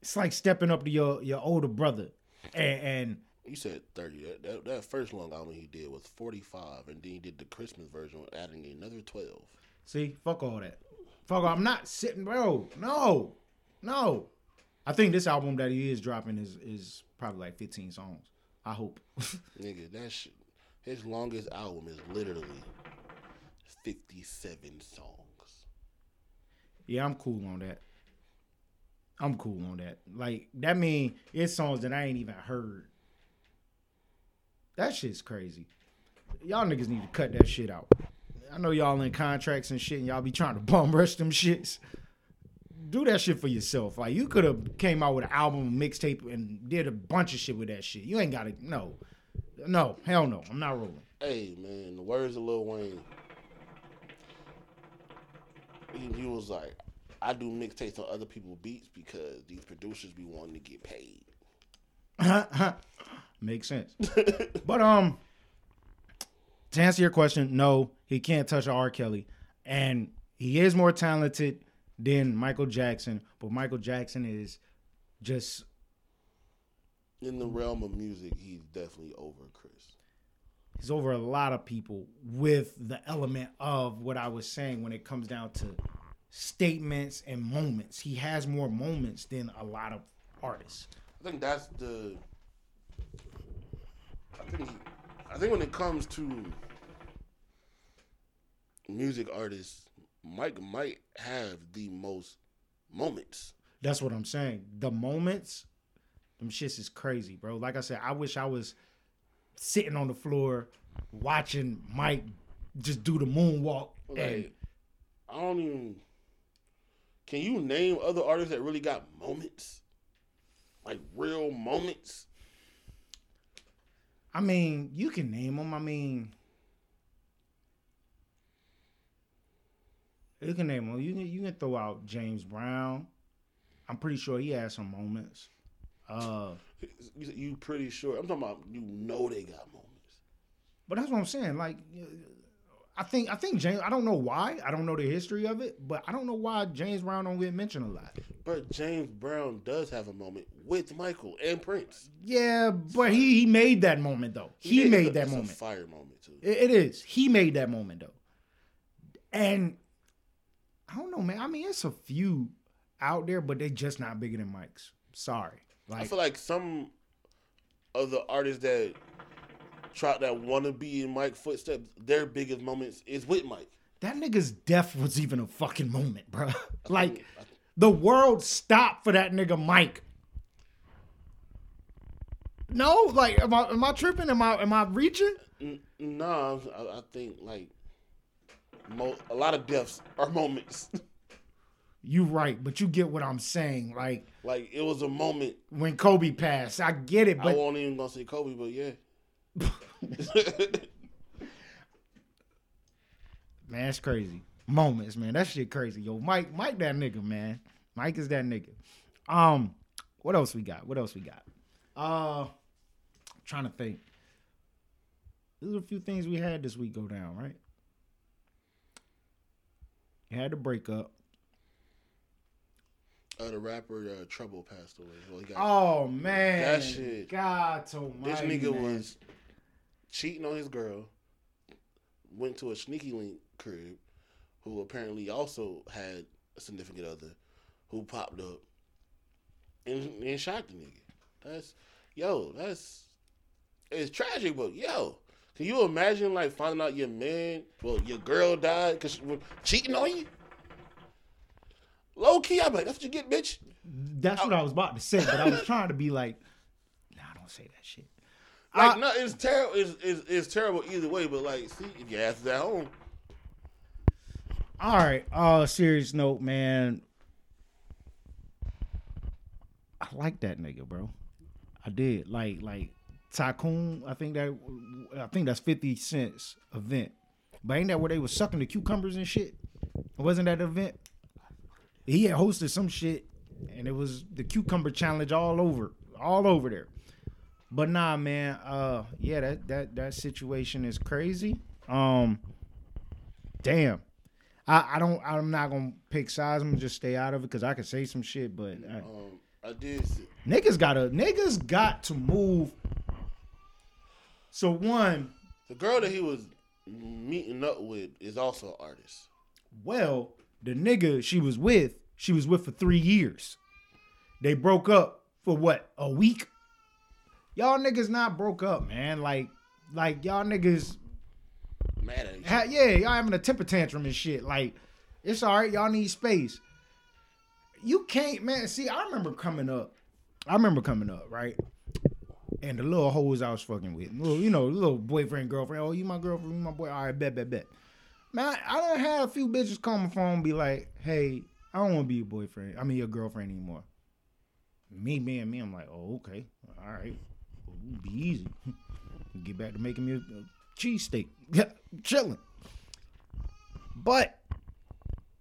It's like stepping up to your your older brother and, and You said thirty. That, that that first long album he did was forty five, and then he did the Christmas version, adding another twelve. See, fuck all that. Fuck all. I'm not sitting, bro. No, no. I think this album that he is dropping is is probably like 15 songs. I hope. (laughs) Nigga, that shit. His longest album is literally fifty seven songs. yeah, I'm cool on that. I'm cool on that. Like that mean it's songs that I ain't even heard. That shit's crazy. Y'all niggas need to cut that shit out. I know y'all in contracts and shit, and y'all be trying to bum rush them shits. Do that shit for yourself. Like you could have came out with an album, mixtape, and did a bunch of shit with that shit. You ain't got to. No, no, hell no. I'm not rolling. Hey man, the words of Lil Wayne. he, he was like, I do mixtapes on other people's beats because these producers be wanting to get paid. (laughs) Makes sense. (laughs) but um, to answer your question, no, he can't touch R. Kelly, and he is more talented than Michael Jackson. But Michael Jackson is just In the realm of music, he's definitely over Chris. he's over a lot of people with the element of what I was saying when it comes down to statements and moments. He has more moments than a lot of artists. I think that's the. I think. I think when it comes to music artists, Mike might have the most moments. That's what I'm saying. The moments, them shits is crazy, bro. Like I said, I wish I was sitting on the floor watching Mike just do the moonwalk. and I don't even. Can you name other artists that really got moments? Like real moments? I mean, you can name them. I mean, you can name them. You can you can throw out James Brown. I'm pretty sure he had some moments. Uh, You, pretty sure? I'm talking about you know they got moments. but that's what I'm saying. Like, I think I think James. I don't know why. I don't know the history of it, but I don't know why James Brown don't get mentioned a lot. But James Brown does have a moment with Michael and Prince. Yeah, but he he made that moment though. He did. made that it's a moment. fire moment too. It- it is. He made that moment though. And I don't know, man. I mean, it's a few out there, but they're just not bigger than Mike's. Sorry. I feel like some of the artists that try that want to be in Mike's footsteps, their biggest moments is with Mike. that nigga's death was even a fucking moment, bro. (laughs) like think- the world stopped for that nigga Mike. No, like am I am I tripping? Am I am I reaching? N- Nah, I, I think like mo- a lot of deaths are moments. You right, but you get what I'm saying. Like like it was a moment. when Kobe passed, I get it, but I won't even gonna say Kobe, but yeah. (laughs) Man, that's crazy. Moments, man. That shit crazy. Yo, Mike, Mike that nigga, man. Mike is that nigga. Um, what else we got? What else we got? Uh trying to think. There's a few things we had this week go down, right? Had to break up. uh, the rapper uh, Trouble passed away. Well, he got, Oh man. That shit. God this nigga man. was cheating on his girl. Went to a sneaky link crib, who apparently also had a significant other, who popped up and, and shot the nigga. That's yo. That's it's tragic, but yo. Can you imagine like finding out your man, well, your girl died because she was cheating on you? Low key, I'm like, that's what you get, bitch. That's what I was about to say, but I was (laughs) trying to be like, nah, don't say that shit. Like, I- no, it's terrible. It's, it's, it's terrible either way. But like, see, if your ass is at home, All right. Uh serious note, man. I like that nigga, bro. I did. Like like Tycoon, I think that I think that's 50 cents event. But ain't that where they was sucking the cucumbers and shit? Wasn't that event? He had hosted some shit and it was the cucumber challenge all over, all over there. But nah, man, uh yeah, that that that situation is crazy. Um damn. I, I don't. I'm not gonna pick sides. I'm gonna just stay out of it because I can say some shit. But uh, um, I did. See, niggas gotta. Niggas got to move. So one, the girl that he was meeting up with is also an artist. well, the nigga she was with, she was with for three years. They broke up for what? A week. Y'all niggas not broke up, man. Like, like y'all niggas Mad at each Ha- yeah, y'all having a temper tantrum and shit. Like, it's all right. Y'all need space. You can't, man. See, I remember coming up. I remember coming up, right? And the little hoes I was fucking with, little, you know, little boyfriend, girlfriend. Oh, you my girlfriend, you my boy. All right, bet, bet, bet. Man, I done had a few bitches call my phone be like, hey, I don't want to be your boyfriend. I mean, your girlfriend anymore. Me being me, I'm like, oh, okay. All right. Ooh, be easy. (laughs) Get back to making me a, a cheesesteak. (laughs) Yeah, chilling. But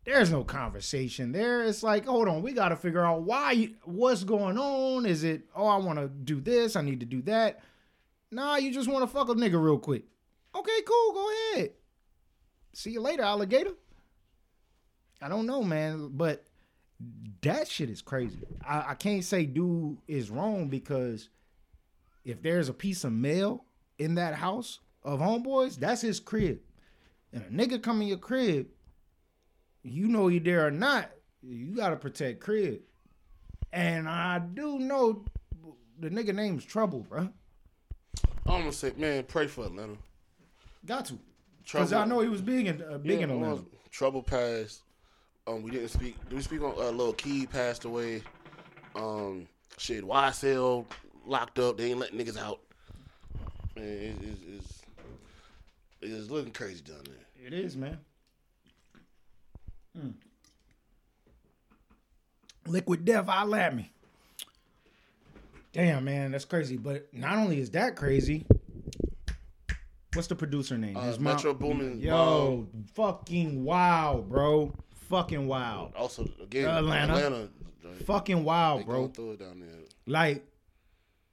there's no conversation there. It's like, hold on, we got to figure out why, what's going on. Is it, oh, I want to do this, I need to do that. Nah, you just want to fuck a nigga real quick. Okay, cool, go ahead. See you later, alligator. I don't know, man, but that shit is crazy. I, I can't say dude is wrong because if there's a piece of mail in that house of homeboys, that's his crib. And a nigga come in your crib, you know he there or not, you gotta protect crib. And I do know the nigga name's Trouble, bro. I'm gonna say, man, pray for Atlanta. Got to. Because I know he was big in uh, big Yeah, in Atlanta. um, Trouble passed. Um, we didn't speak. Did we speak on uh, Lil Keed passed away? Um, shit, YSL locked up. They ain't letting niggas out. Man, it, it's, it's, it's looking crazy down there. It is, man. Hmm. Liquid Death, I at me. Damn, man, that's crazy. But not only is that crazy, what's the producer name? Uh, His Metro Boomin. Yo, fucking wow, bro. Fucking wow. Also, again, Atlanta. Atlanta. like, Fucking wow, bro. throw it down there. Like,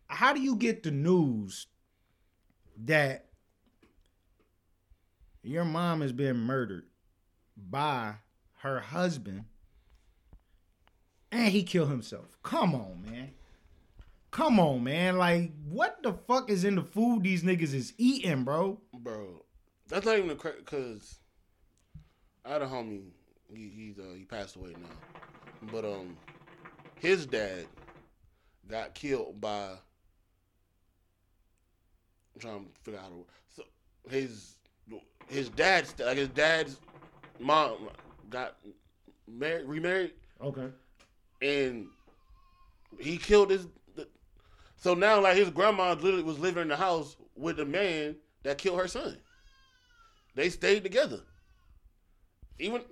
how do you get the news that your mom has been murdered by her husband and he killed himself? Come on, man. Come on, man. Like, what the fuck is in the food these niggas is eating, bro? Bro, that's not even a crack because I had a homie. He he's uh, he passed away now, but um, his dad got killed by. I'm trying to figure out how to. So his his dad's like his dad's mom got married, remarried, Okay. and he killed his. The, so now, like his grandma literally was living in the house with the man that killed her son. They stayed together. Even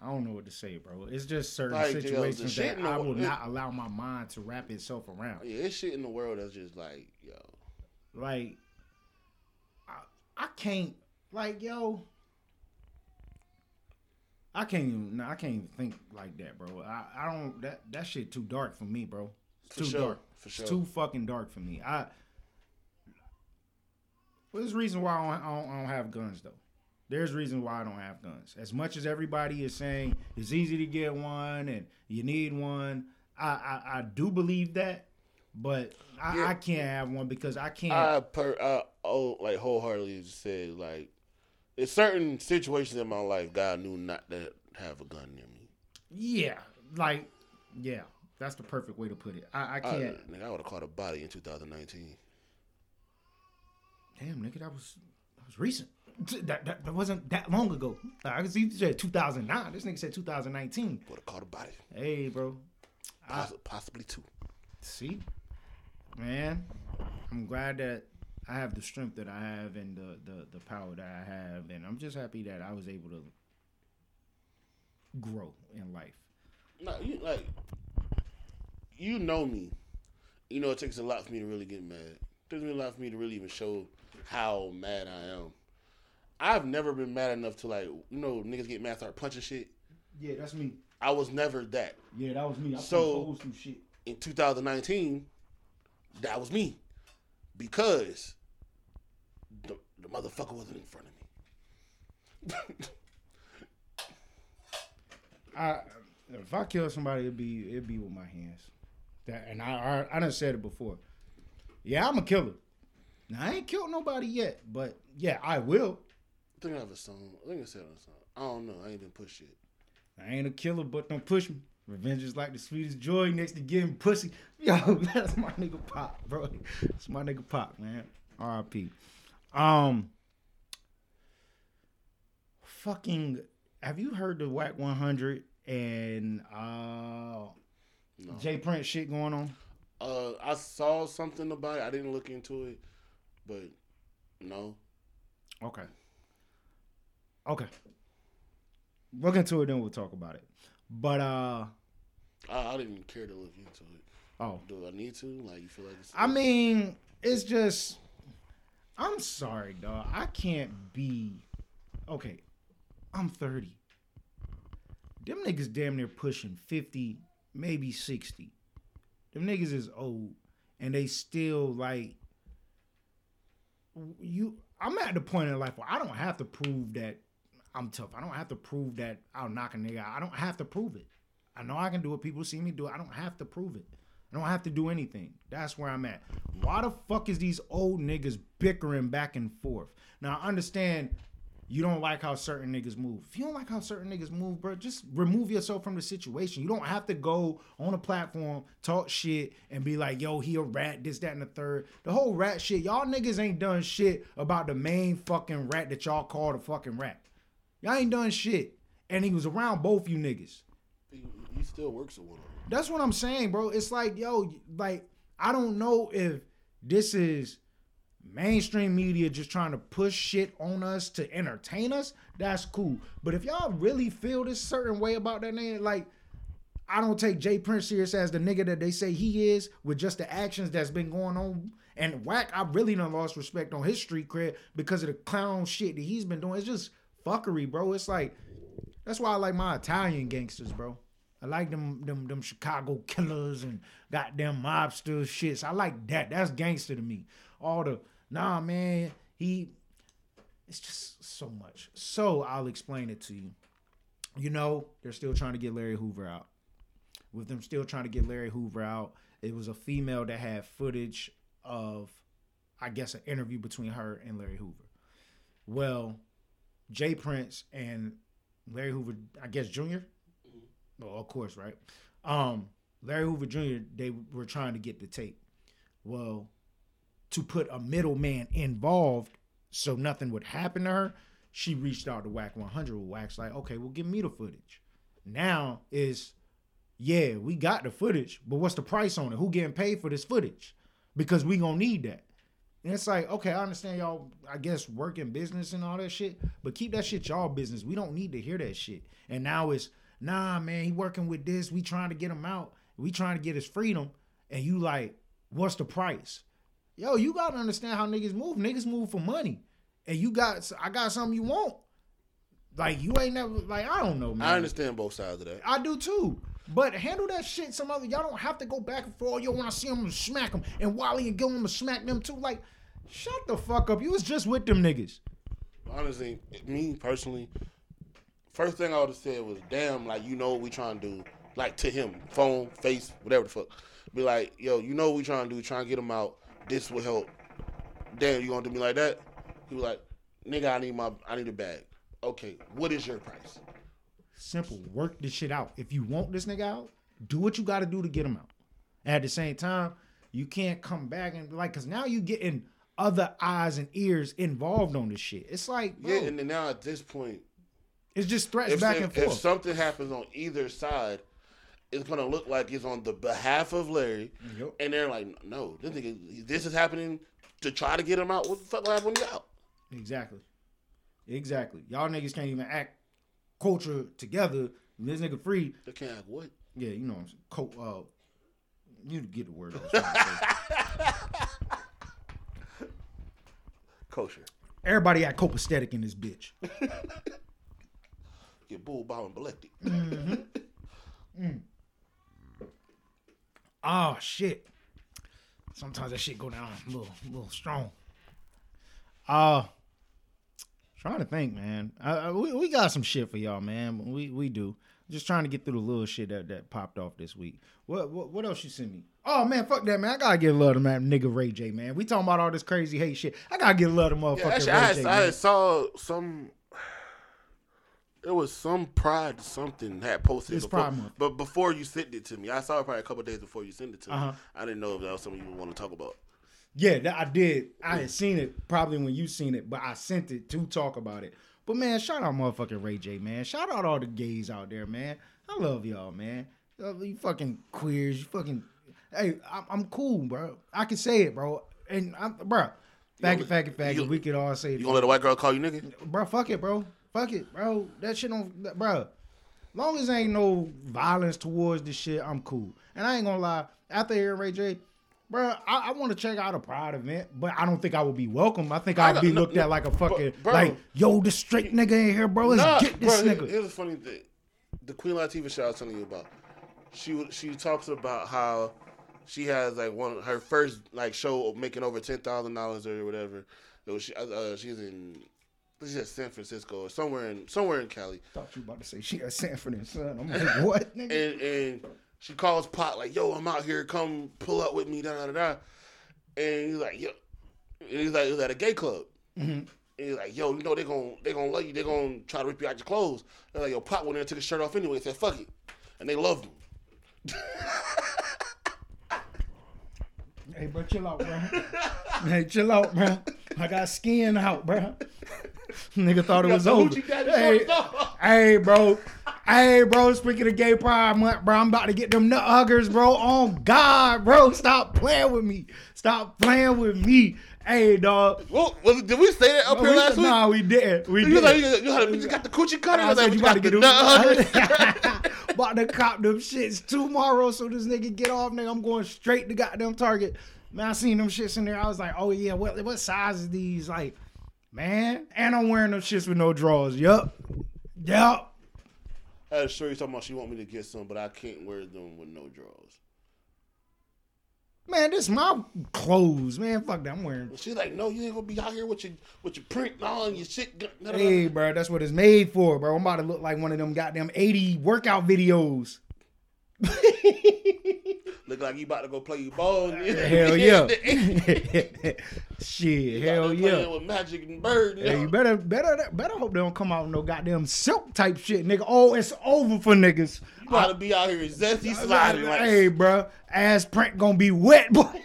I don't know what to say, bro. It's just certain Like, situations that I will not allow my mind to wrap itself around. yeah, it's shit in the world that's just like, yo, Like, I, I can't, like, yo, I can't even, I can't even think like that, bro. I, I don't, that, that shit too dark for me, bro. It's For too sure, dark. for It's sure. too fucking dark for me. I, well, there's reason why I don't, I, don't, I don't have guns, though. There's reason why I don't have guns. As much as everybody is saying it's easy to get one and you need one, I, I, I do believe that, but I, Yeah. I can't have one because I can't. I per I oh like wholeheartedly said like, in certain situations in my life, God knew not to have a gun near me. Yeah, like yeah, that's the perfect way to put it. I, I I, can't. nigga, I would have caught a body in 2019. Damn, nigga, that was that was recent. That, that, that wasn't that long ago. I can see you said 2009. This nigga said 2019. Would have caught a body, Hey, bro. Poss- possibly two. See, man, I'm glad that I have the strength that I have and the the the power that I have, and I'm just happy that I was able to grow in life. No, you like you know me. You know it takes a lot for me to really get mad. It takes me a lot for me to really even show how mad I am. I've never been mad enough to like you know niggas get mad start punching shit. Yeah, that's me. I was never that. Yeah, that was me. I So- some shit. In 2019, that was me because the, the motherfucker wasn't in front of me. (laughs) I if I kill somebody, it'd be it'd be with my hands. That and I I, I done said it before. Yeah, I'm a killer. Now, I ain't killed nobody yet, but yeah, I will. I think I have a song. I think I said on a song. I don't know. I ain't been pushed yet. I ain't a killer, but don't push me. Revenge is like the sweetest joy next to getting pussy. (laughs) Yo, (laughs) that's my nigga Pop, bro. That's my nigga Pop, man. R.I.P. Um, fucking. Have you heard the Wack 100 and uh J. Prince shit going on? Uh, I saw something about it. I didn't look into it, but no. Okay. Okay. Look into it, then we'll talk about it. But uh, I, I didn't care to look into it. oh, Do I need to? Like, you feel like it's, I mean, it's just. I'm sorry, dog. I can't be. Okay. I'm 30. Them niggas damn near pushing 50, maybe 60. Them niggas is old and they still like you I'm at the point in life where I don't have to prove that I'm tough. I don't have to prove that I'll knock a nigga out. I don't have to prove it. I know I can do it. People see me do it. I don't have to prove it. I don't have to do anything. That's where I'm at. Why the fuck is these old niggas bickering back and forth? Now I understand you don't like how certain niggas move. If you don't like how certain niggas move, bro, just remove yourself from the situation. You don't have to go on a platform, talk shit, and be like, yo, he a rat, this, that, and the third. The whole rat shit, y'all niggas ain't done shit about the main fucking rat that y'all call the fucking rat. Y'all ain't done shit. And he was around both you niggas. He, still works with one of them. That's what I'm saying, bro. It's like, yo, like, I don't know if this is mainstream media just trying to push shit on us to entertain us. That's cool. But if y'all really feel this certain way about that nigga, like, I don't take J. Prince serious as the nigga that they say he is with just the actions that's been going on. And Wack, I really done lost respect on his street cred because of the clown shit that he's been doing. It's just fuckery, bro. It's like that's why I like my Italian gangsters, bro. I like them them them Chicago killers and goddamn mobster shits. I like that. That's gangster to me. All the nah, man. He it's just so much. So I'll explain it to you. You know, they're still trying to get Larry Hoover out. With them still trying to get Larry Hoover out, it was a female that had footage of, I guess, an interview between her and Larry Hoover. Well, J. Prince and Larry Hoover, I guess Jr. Well, of course, right? Um, Larry Hoover Jr. They were trying to get the tape. Well, to put a middleman involved so nothing would happen to her, she reached out to Wack 100. Wack's like, okay, well, give me the footage. Now is, yeah, we got the footage, but what's the price on it? Who getting paid for this footage? Because we gonna need that. And it's like, okay, I understand y'all, I guess, work in business and all that shit, but keep that shit y'all business. We don't need to hear that shit. And now it's, nah, man, he working with this. We trying to get him out. We trying to get his freedom. And you like, what's the price? Yo, you gotta understand how niggas move. Niggas move for money. And you got, I got something you want. Like, you ain't never, like, I don't know, man. I understand both sides of that. I do too. But handle that shit some other. Y'all don't have to go back and forth. Yo, when I see him, smack him. And Wally and Gilman to smack them too. Like, shut the fuck up. You was just with them niggas. Honestly, me personally, first thing I would have said was, "Damn, like you know what we trying to do." Like to him, phone, face, whatever the fuck. Be like, "Yo, you know what we trying to do? Trying to get him out. This will help." Damn, you gonna do me like that? He was like, "Nigga, I need my, I need a bag." Okay, what is your price? Simple. Work this shit out. If you want this nigga out, do what you got to do to get him out. At the same time, you can't come back and like, cause now you getting other eyes and ears involved on this shit. It's like, bro, Yeah, and then now at this point, it's just threats if, back if, and forth. if something happens on either side, it's gonna look like it's on the behalf of Larry, Yep. and they're like, "No, this nigga, this is happening to try to get him out. What the fuck will happen when you out?" Exactly. Exactly. Y'all niggas can't even act culture together. This nigga free. They can't have what? Yeah, you know what I'm saying. Co- uh, you get the word. I was trying. (laughs) Kosher. Everybody act copacetic in this bitch. (laughs) Get bull bow and elected. Oh shit. Sometimes that shit go down a little, a little strong. Uh trying to think, man. Uh, we, we got some shit for y'all, man. We we do. Just trying to get through the little shit that, that popped off this week. What, what what else you sent me? Oh man, fuck that man. I gotta get a love to man nigga Ray J, man. We talking about all this crazy hate shit. I gotta get love to motherfucking Yeah, actually, Ray I, J. I man. saw some. There was some pride something had posted It's before, Pride Month. but before you sent it to me, I saw it probably a couple days before you sent it to me. Uh-huh. I didn't know if that was something you would want to talk about. Yeah, that I did. I had seen it probably when you seen it, but I sent it to talk about it. But man, shout out motherfucking Ray J, man. Shout out all the gays out there, man. I love y'all, man. You fucking queers, you fucking. Hey, I'm, I'm cool, bro. I can say it, bro. And I'm, bro. Faggot, faggot, faggot. you- we could all say it. You gonna let a white girl call you nigga? bro, fuck it, bro. Fuck it, bro. That shit don't, bro. Long as ain't no violence towards this shit, I'm cool. And I ain't gonna lie. After hearing Ray J, Bro, I, I want to check out a Pride event, but I don't think I would be welcome. I think I I'd be looked no, at like a fucking bro- like, yo, this straight nigga in here, bro. Let's Nah, get this bro, nigga. Here's a funny thing. The Queen Latifah show I was telling you about. She she talks about how she has like one her first like show of making over ten thousand dollars or whatever. It was, she, uh, she's in she's at San Francisco or somewhere in somewhere in Cali. Thought you about to say she got Sanford and Son. I'm like, (laughs) what, nigga? and and she calls Pot like, "Yo, I'm out here. Come pull up with me." Da da da. And he's like, "Yo," and he's like, "It was at a gay club." Mm-hmm. And he's like, "Yo, you know they gon' they gonna love you. They gonna try to rip you out your clothes." And like, "Yo, Pot went there and took his shirt off anyway. He said fuck it," and they loved him. (laughs) Hey, bro, chill out, bro. (laughs) hey, chill out, bro. I got skin out, bro. (laughs) Nigga thought it was over. Hey, hey, bro. Hey, bro. Speaking of gay pride month, bro, I'm about to get them nut huggers, bro. On God, bro. Stop playing with me. Stop playing with me. Hey, dog. Well, was did we say that up here We- last week? Nah, we didn't. We You, did. like, you, had, you got the coochie cutter. I I was said like, you got to get hugger. (laughs) (laughs) about to cop them shits tomorrow. So this nigga get off, nigga. I'm going straight to goddamn Target. Man, I seen them shits in there. I was like, oh yeah, what what size is these? Like, man, and I'm wearing them shits with no drawers. Yup, yup. I had a story talking about she want me to get some, but I can't wear them with no drawers. Man, this is my clothes, man. Fuck that. I'm wearing. She's like, no, you ain't gonna be out here with your with your print and all and your shit. Hey, bro, that's what it's made for, bro. I'm about to look like one of them goddamn 80 workout videos. (laughs) Look like you about to go play ball. (laughs) Hell yeah. (laughs) Shit, hell yeah. with Magic and Bird. Hey, you better, better, better hope they don't come out with no goddamn silk type shit, nigga. Oh, it's over for niggas. You to be out here zesty sliding like hey, bro, ass print gonna be wet, boy.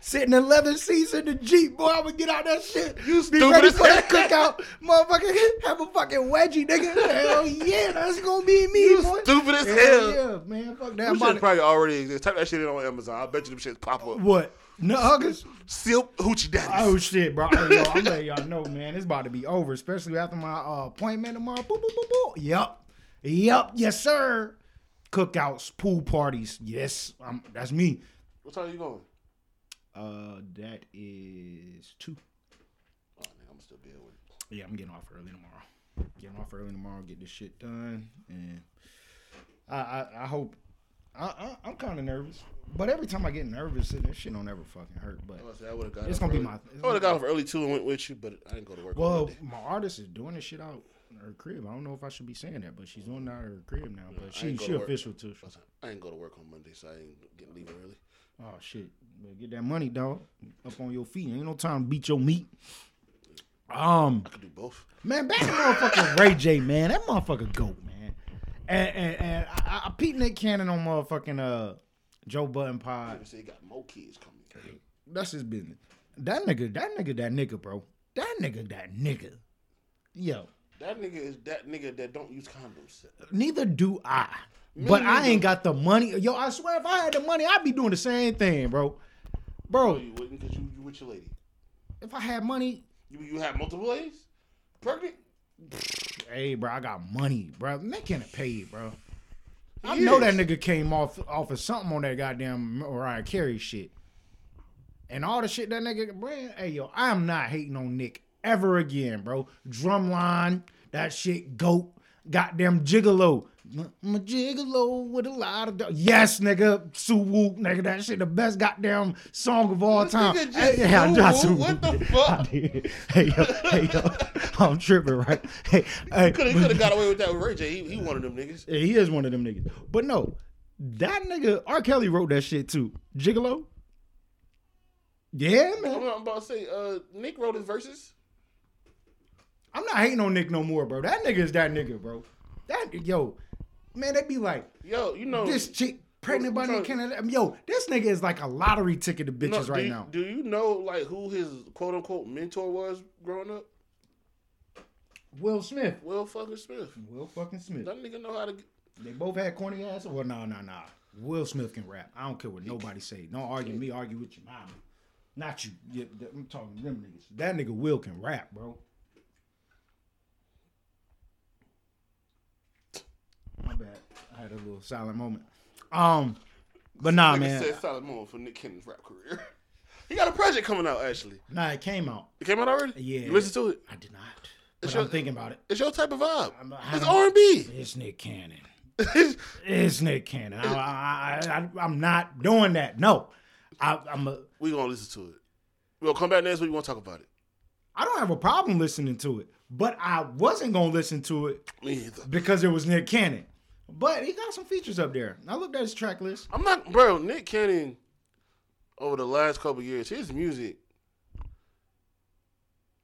Sitting in leather seats in the Jeep, boy. I'm gonna get out that shit. You be stupid ready as for that (laughs) cookout, motherfucker. (laughs) Have a fucking wedgie, nigga. Hell yeah, that's gonna be me, You boy. stupid as Hell hell. yeah, man. Fuck that. I'm shit probably already exist. Type that shit in on Amazon. I bet you them shits pop up. what? No huggers. Silk hoochie daddies. Oh shit, bro! Hey, yo, I'm letting y'all know, man. It's about to be over, especially after my uh, appointment tomorrow. Boop, boop, boop, boop. Yep, yep, yes sir. Cookouts, pool parties, yes, um, that's me. What time are you going? Uh, that is two. Oh, nigga, I'm still be here with it. Yeah, I'm getting off early tomorrow. Getting off early tomorrow, get this shit done, and I I, I hope. I, I, I'm kind of nervous, but every time I get nervous, this shit don't ever fucking hurt. But I would have got. It's gonna be early. my- I would have got off early too and went with you, but I didn't go to work. Well, my artist is doing this shit out her crib. I don't know if I should be saying that, but she's doing it out her crib now. But she she to official too. I ain't go to work on Monday, so I ain't get leaving early. Oh shit! Better get that money, dog. Up on your feet. Ain't no time to beat your meat. Um, I could do both. man, back to motherfucking Ray J, man. That motherfucker goat, man. And and, and I, I peeped Nick Cannon on motherfucking uh Joe Budden pod. They got more kids coming. That's his business. That nigga, that nigga, that nigga, bro. That nigga, that nigga. Yo, That nigga is that nigga that don't use condoms. Neither do I. But I ain't got the money. Yo, I swear if I had the money, I'd be doing the same thing, bro. Bro, you wouldn't because you, you with your lady. if I had money, You you have multiple ladies? Pregnant? hey, bro, I got money, bro. Nick can't pay, bro. I know that nigga came off off of something on that goddamn Mariah Carey shit. And all the shit that nigga, bro, hey, yo, I'm not hating on Nick ever again, bro. Drumline, that shit, goat, goddamn gigolo. I'm a gigolo with a lot of dough. Yes, nigga, Sue Woo, nigga, that shit the best goddamn song of all time. nigga just Hey, yeah, I got Sue What the (laughs) fuck? Hey, yo, hey, yo, I'm tripping, right? Hey, hey, could have got away with that with Ray J. He, he one of them niggas. yeah, he is one of them niggas. But no, that nigga, R. Kelly wrote that shit too. Gigolo? Yeah, man. I'm about to say, uh, Nick wrote his verses. I'm not hating on Nick no more, bro. That nigga is that nigga, bro. That yo, man, they be like, Yo, you know this chick pregnant by I'm Nick trying- Cannon. Yo, this nigga is like a lottery ticket to no, bitches do right you, now. Do you know like who his quote unquote mentor was growing up? Will Smith. Will fucking Smith. Will fucking Smith. That nigga know how to. Get, They both had corny ass. Well, no, no, no. Will Smith can rap. I don't care what nobody say. Don't argue me. Argue with your mama. Not you. I'm talking to them niggas. That nigga Will can rap, bro. My bad. I had a little silent moment. Um, But nah, Like man. said, solid moment for Nick Cannon's rap career. (laughs) he got a project coming out actually. Nah, it came out. It came out already. Yeah. You listen to it. I did not. It's your- I'm thinking about it. It's your type of vibe. I'm- It's R and B. It's Nick Cannon. (laughs) It's Nick Cannon. I, I, I, I, am not doing that. No, I, I'm a. We gonna listen to it. We'll come back next week. We want to talk about it. I don't have a problem listening to it, but I wasn't gonna listen to it because it was Nick Cannon. But he got some features up there. I looked at his track list. I'm not, bro. Nick Cannon. Over the last couple years, his music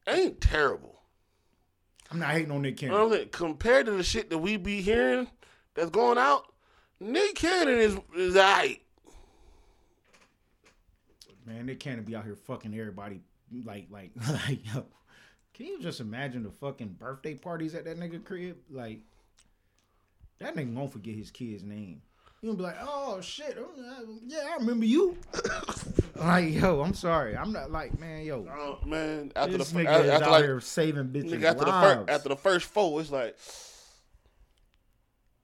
ain't terrible. I'm not hating on Nick You know Cannon. I'm saying? Compared to the shit that we be hearing that's going out, Nick Cannon is is alright. Man, Nick Cannon be out here fucking everybody. Like, like, (laughs) like, yo. Can you just imagine the fucking birthday parties at that nigga crib? Like, that nigga won't forget his kid's name. You gonna be like, oh shit, uh, yeah, I remember you. (coughs) like, yo, I'm sorry, I'm not like, man, yo, Oh man, after this the nigga fir- is after out like here saving bitches nigga, after the lives. first after the first four, it's like,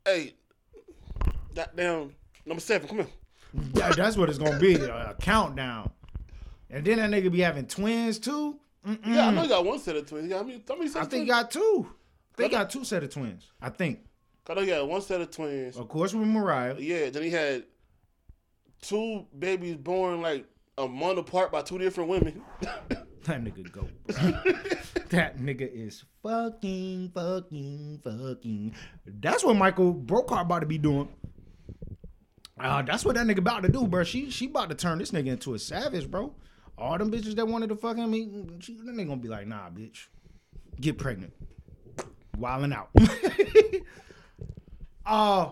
hey, goddamn number seven, come here. Yeah, that's what it's gonna be, a countdown. And then that nigga be having twins too. Mm-mm. Yeah, I know you got one set of twins. You got me. Tell me I something. think he got two. They got two set of twins. I think. I know you got one set of twins. Of course, with Mariah. Yeah, then he had two babies born like a month apart by two different women. (laughs) That nigga go. (laughs) bro. that nigga is fucking, fucking, fucking. That's what Michael Brokeheart about to be doing. Uh, that's what that nigga about to do, bro. She she about to turn this nigga into a savage, bro. All them bitches that wanted to fuck him, he, she, that nigga gonna be like, nah, bitch, get pregnant, wilding out. (laughs) uh,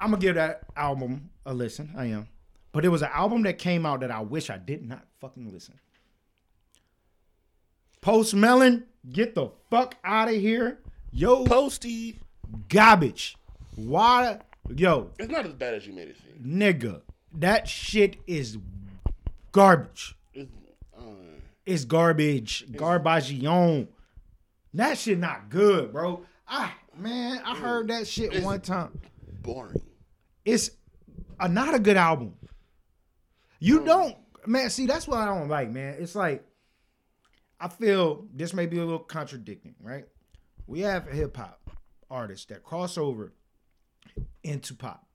I'm gonna give that album a listen. I am, but it was an album that came out that I wish I did not fucking listen. Post Malone, get the fuck out of here. Yo, Posty. garbage. Why? Yo, It's not as bad as you made it seem. nigga, that shit is garbage. It's, garbage. Garbagion. That shit not good, bro. I man, I heard that shit It's- one time. boring. It's a not a good album. You don't, man. See, that's what I don't like, man. It's like I feel this may be a little contradicting, right? We have hip hop artists that cross over into pop.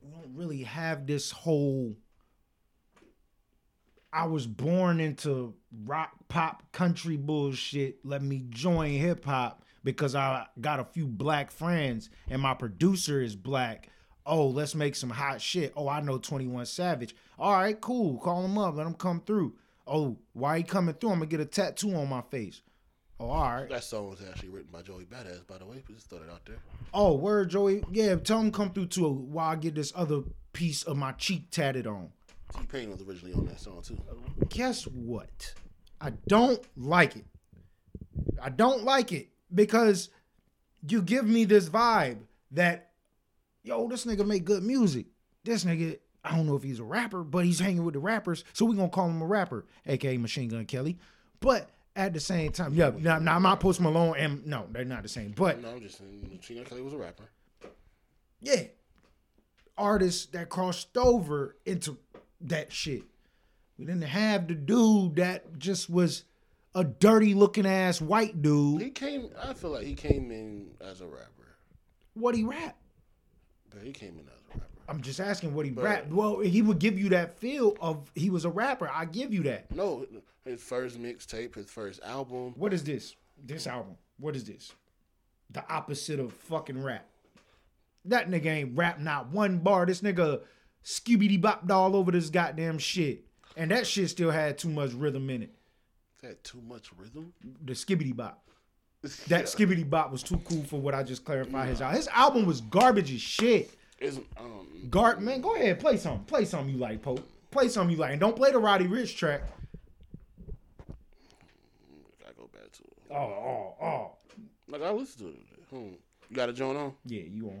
We don't really have this whole. I was born into rock, pop, country bullshit. Let me join hip hop because I got a few black friends and my producer is black. Oh, let's make some hot shit. Oh, I know 21 Savage. All right, cool. Call him up. Let him come through. Oh, why he coming through? I'm going to get a tattoo on my face. Oh, all right. That song was actually written by Joey Badass, by the way. Just throw it out there. Oh, word, Joey. Yeah, tell him come through too while I get this other piece of my cheek tatted on. T Pain was originally on that song too. guess what? I don't like it. I don't like it because you give me this vibe that, yo, this nigga make good music. This nigga, I don't know if he's a rapper, but he's hanging with the rappers, so we gonna call him a rapper, aka Machine Gun Kelly. But at the same time, yeah, now, now I'm not Post Malone, and no, they're not the same. But No, I'm just saying. Gina Kelly was a rapper. yeah, artists that crossed over into that shit. We didn't have the dude that just was a dirty looking ass white dude. He came. I feel like he came in as a rapper. What he rap? But he came in as a rapper. I'm just asking what he But- rap. Well, he would give you that feel of he was a rapper. I give you that. No, his first mixtape, his first album. What is this? This album. What is this? The opposite of fucking rap. That nigga ain't rap not one bar. This nigga skibidi bopped all over this goddamn shit. And that shit still had too much rhythm in it. Had too much rhythm. The skibbity bop. (laughs) That skibbity bop was too cool for what I just clarified his album. His album was garbage as shit. Um. Gart man, go ahead, play something. Play something you like, Pope. Play something you like. And don't play the Roddy Ricch track. I go back to it. Oh, oh, oh. Like I listen to it. Hmm. You got a joint on? Yeah, you on.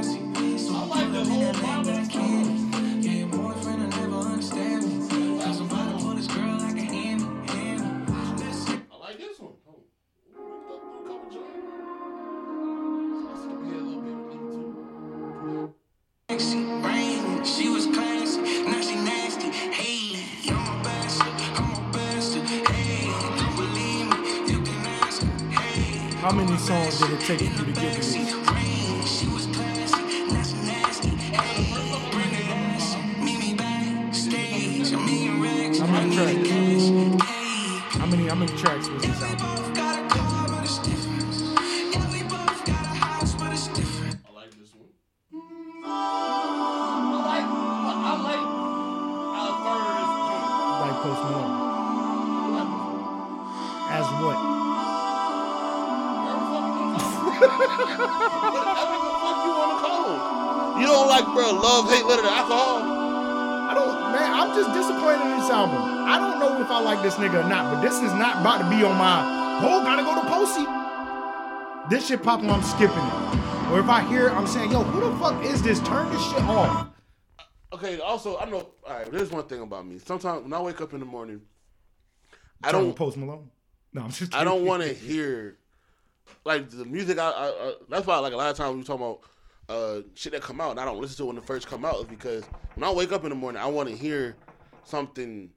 This shit popping, I'm skipping it. Or if I hear it, I'm saying, yo, who the fuck is this? Turn this shit off. Okay, also, I know, all right, there's one thing about me. Sometimes when I wake up in the morning, I don't, Post Malone. No, I'm just I don't want to hear, like, the music. I, I, I, that's why, like, a lot of times we talking about uh, shit that come out, and I don't listen to it when it first come out, is because when I wake up in the morning, I want to hear something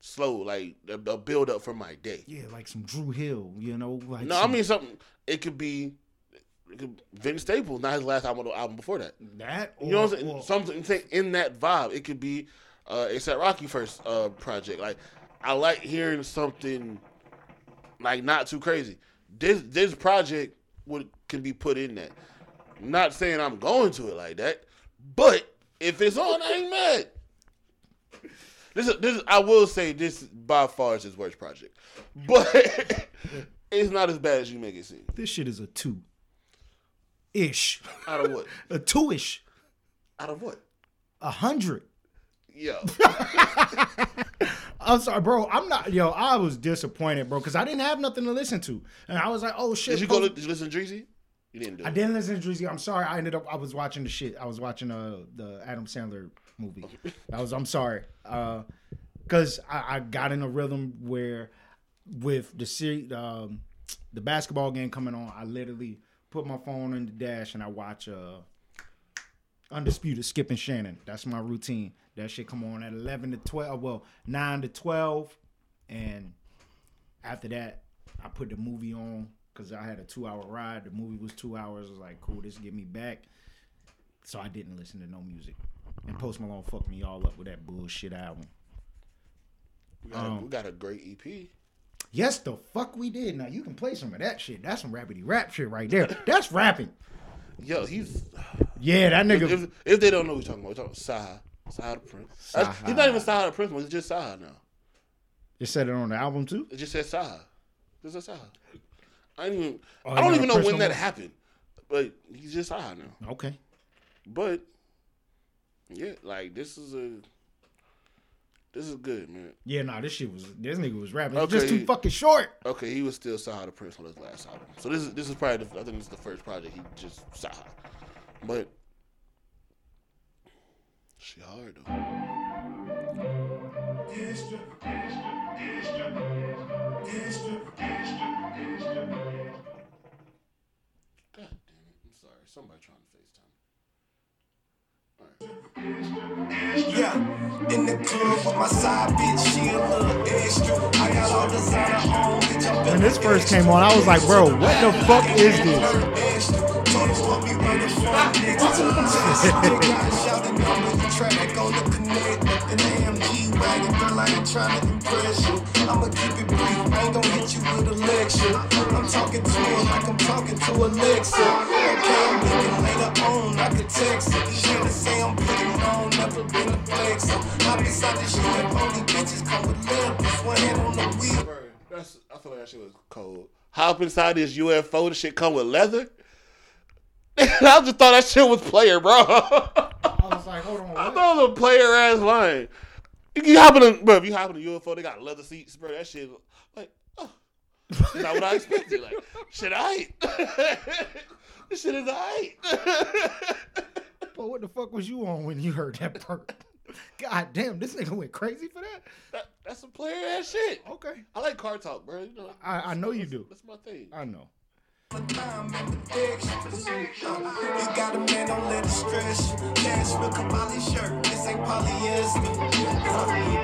slow, like a, a build up for my day. Yeah, like some Dru Hill, you know? Like No, I mean something. It could be, it could, Vince Staples, not his last album, the album before that. that or, You know what I'm saying? or- Something in that vibe. It could be uh ASAP Rocky first uh project. Like I like hearing something like not too crazy. This this project would can be put in that. Not saying I'm going to it like that, but if it's on, I ain't mad. This is, this I will say this by far is his worst project, but (laughs) it's not as bad as you make it seem. this shit is a two. Ish. Out of what? (laughs) A two ish. Out of what? A hundred. Yo, (laughs) I'm sorry, bro. I'm not yo, I was disappointed, bro, because I didn't have nothing to listen to. And I was like, oh shit. did you go? Did you listen to Dreezy? You didn't do I it. didn't listen to Drizzy. I'm sorry. I ended up. I was watching the shit. I was watching uh the Adam Sandler movie. I was. I'm sorry. Uh, cause I, I got in a rhythm where, with the series, um, the basketball game coming on, I literally put my phone in the dash and I watch uh, Undisputed Skip and Shannon. That's my routine. That shit come on at 11 to 12. Well, 9 to 12, and after that, I put the movie on because I had a two hour ride. The movie was two hours. I was like, cool, this get me back. So I didn't listen to no music. And Post Malone fucked me all up with that bullshit album. We got, a, Um, we got a great EP. Yes, the fuck we did. Now you can play some of that shit. That's some rapidy rap shit right there. That's rapping. Yo, he's Yeah, that nigga. if, if they don't know what we're talking about, we're talking about CyHi. CyHi the Prince. He's not even CyHi the Prince, it's just CyHi now. you said it on the album too. It just says CyHi. It just CyHi. I don't even Oh, I don't even know when that happened. But he's just CyHi now. Okay. But yeah, like this is a this is good, man. Yeah, nah, this shit was this nigga was rapping. Okay. Just too fucking short. Okay, he was still CyHi the Prince on his last album. So this is this is probably the, I think this is the first project he just CyHi. But she hard though. God damn it! I'm sorry. Somebody trying. Yeah, in the club with my side bitch, she a little extra. I got all designer on, bitch. I'm When this first came on, I was like, bro, what the fuck is this? extra. Told her what we running from next to Nigga, shouting on the traffic on the connect. In the AMG wagon, girl, I ain't trying to impress you. I'ma keep it brief, I ain't gonna hit you with a lecture. I'm talking to her like I'm talking to Alexa. Okay, I'm looking later on, I could text her. She to say I'm putting on, never been a flexer. Hop inside the shit, only bitches come with levels. One hand on the wheel. That's I feel like that shit was cold. Hop inside this UFO, the shit come with leather. (laughs) I just thought that shit was player, bro. I (laughs) I was like, hold on. What? thought it was a player ass line. You hop in a, bro, if you hop in a UFO, they got leather seats, bro. That shit, like, oh, not what I expected. Like, shit, I. (laughs) (laughs) This shit is alright. (laughs) But what the fuck was you on when you heard that part? (laughs) God damn, this nigga went crazy for that. that, that's some player ass shit. Okay, I like car talk, bro. You know, I, I know you do. that's my thing. I know. time and addiction. You got a man, don't let it stress you. Cashmere Cavalli shirt, this ain't polyester.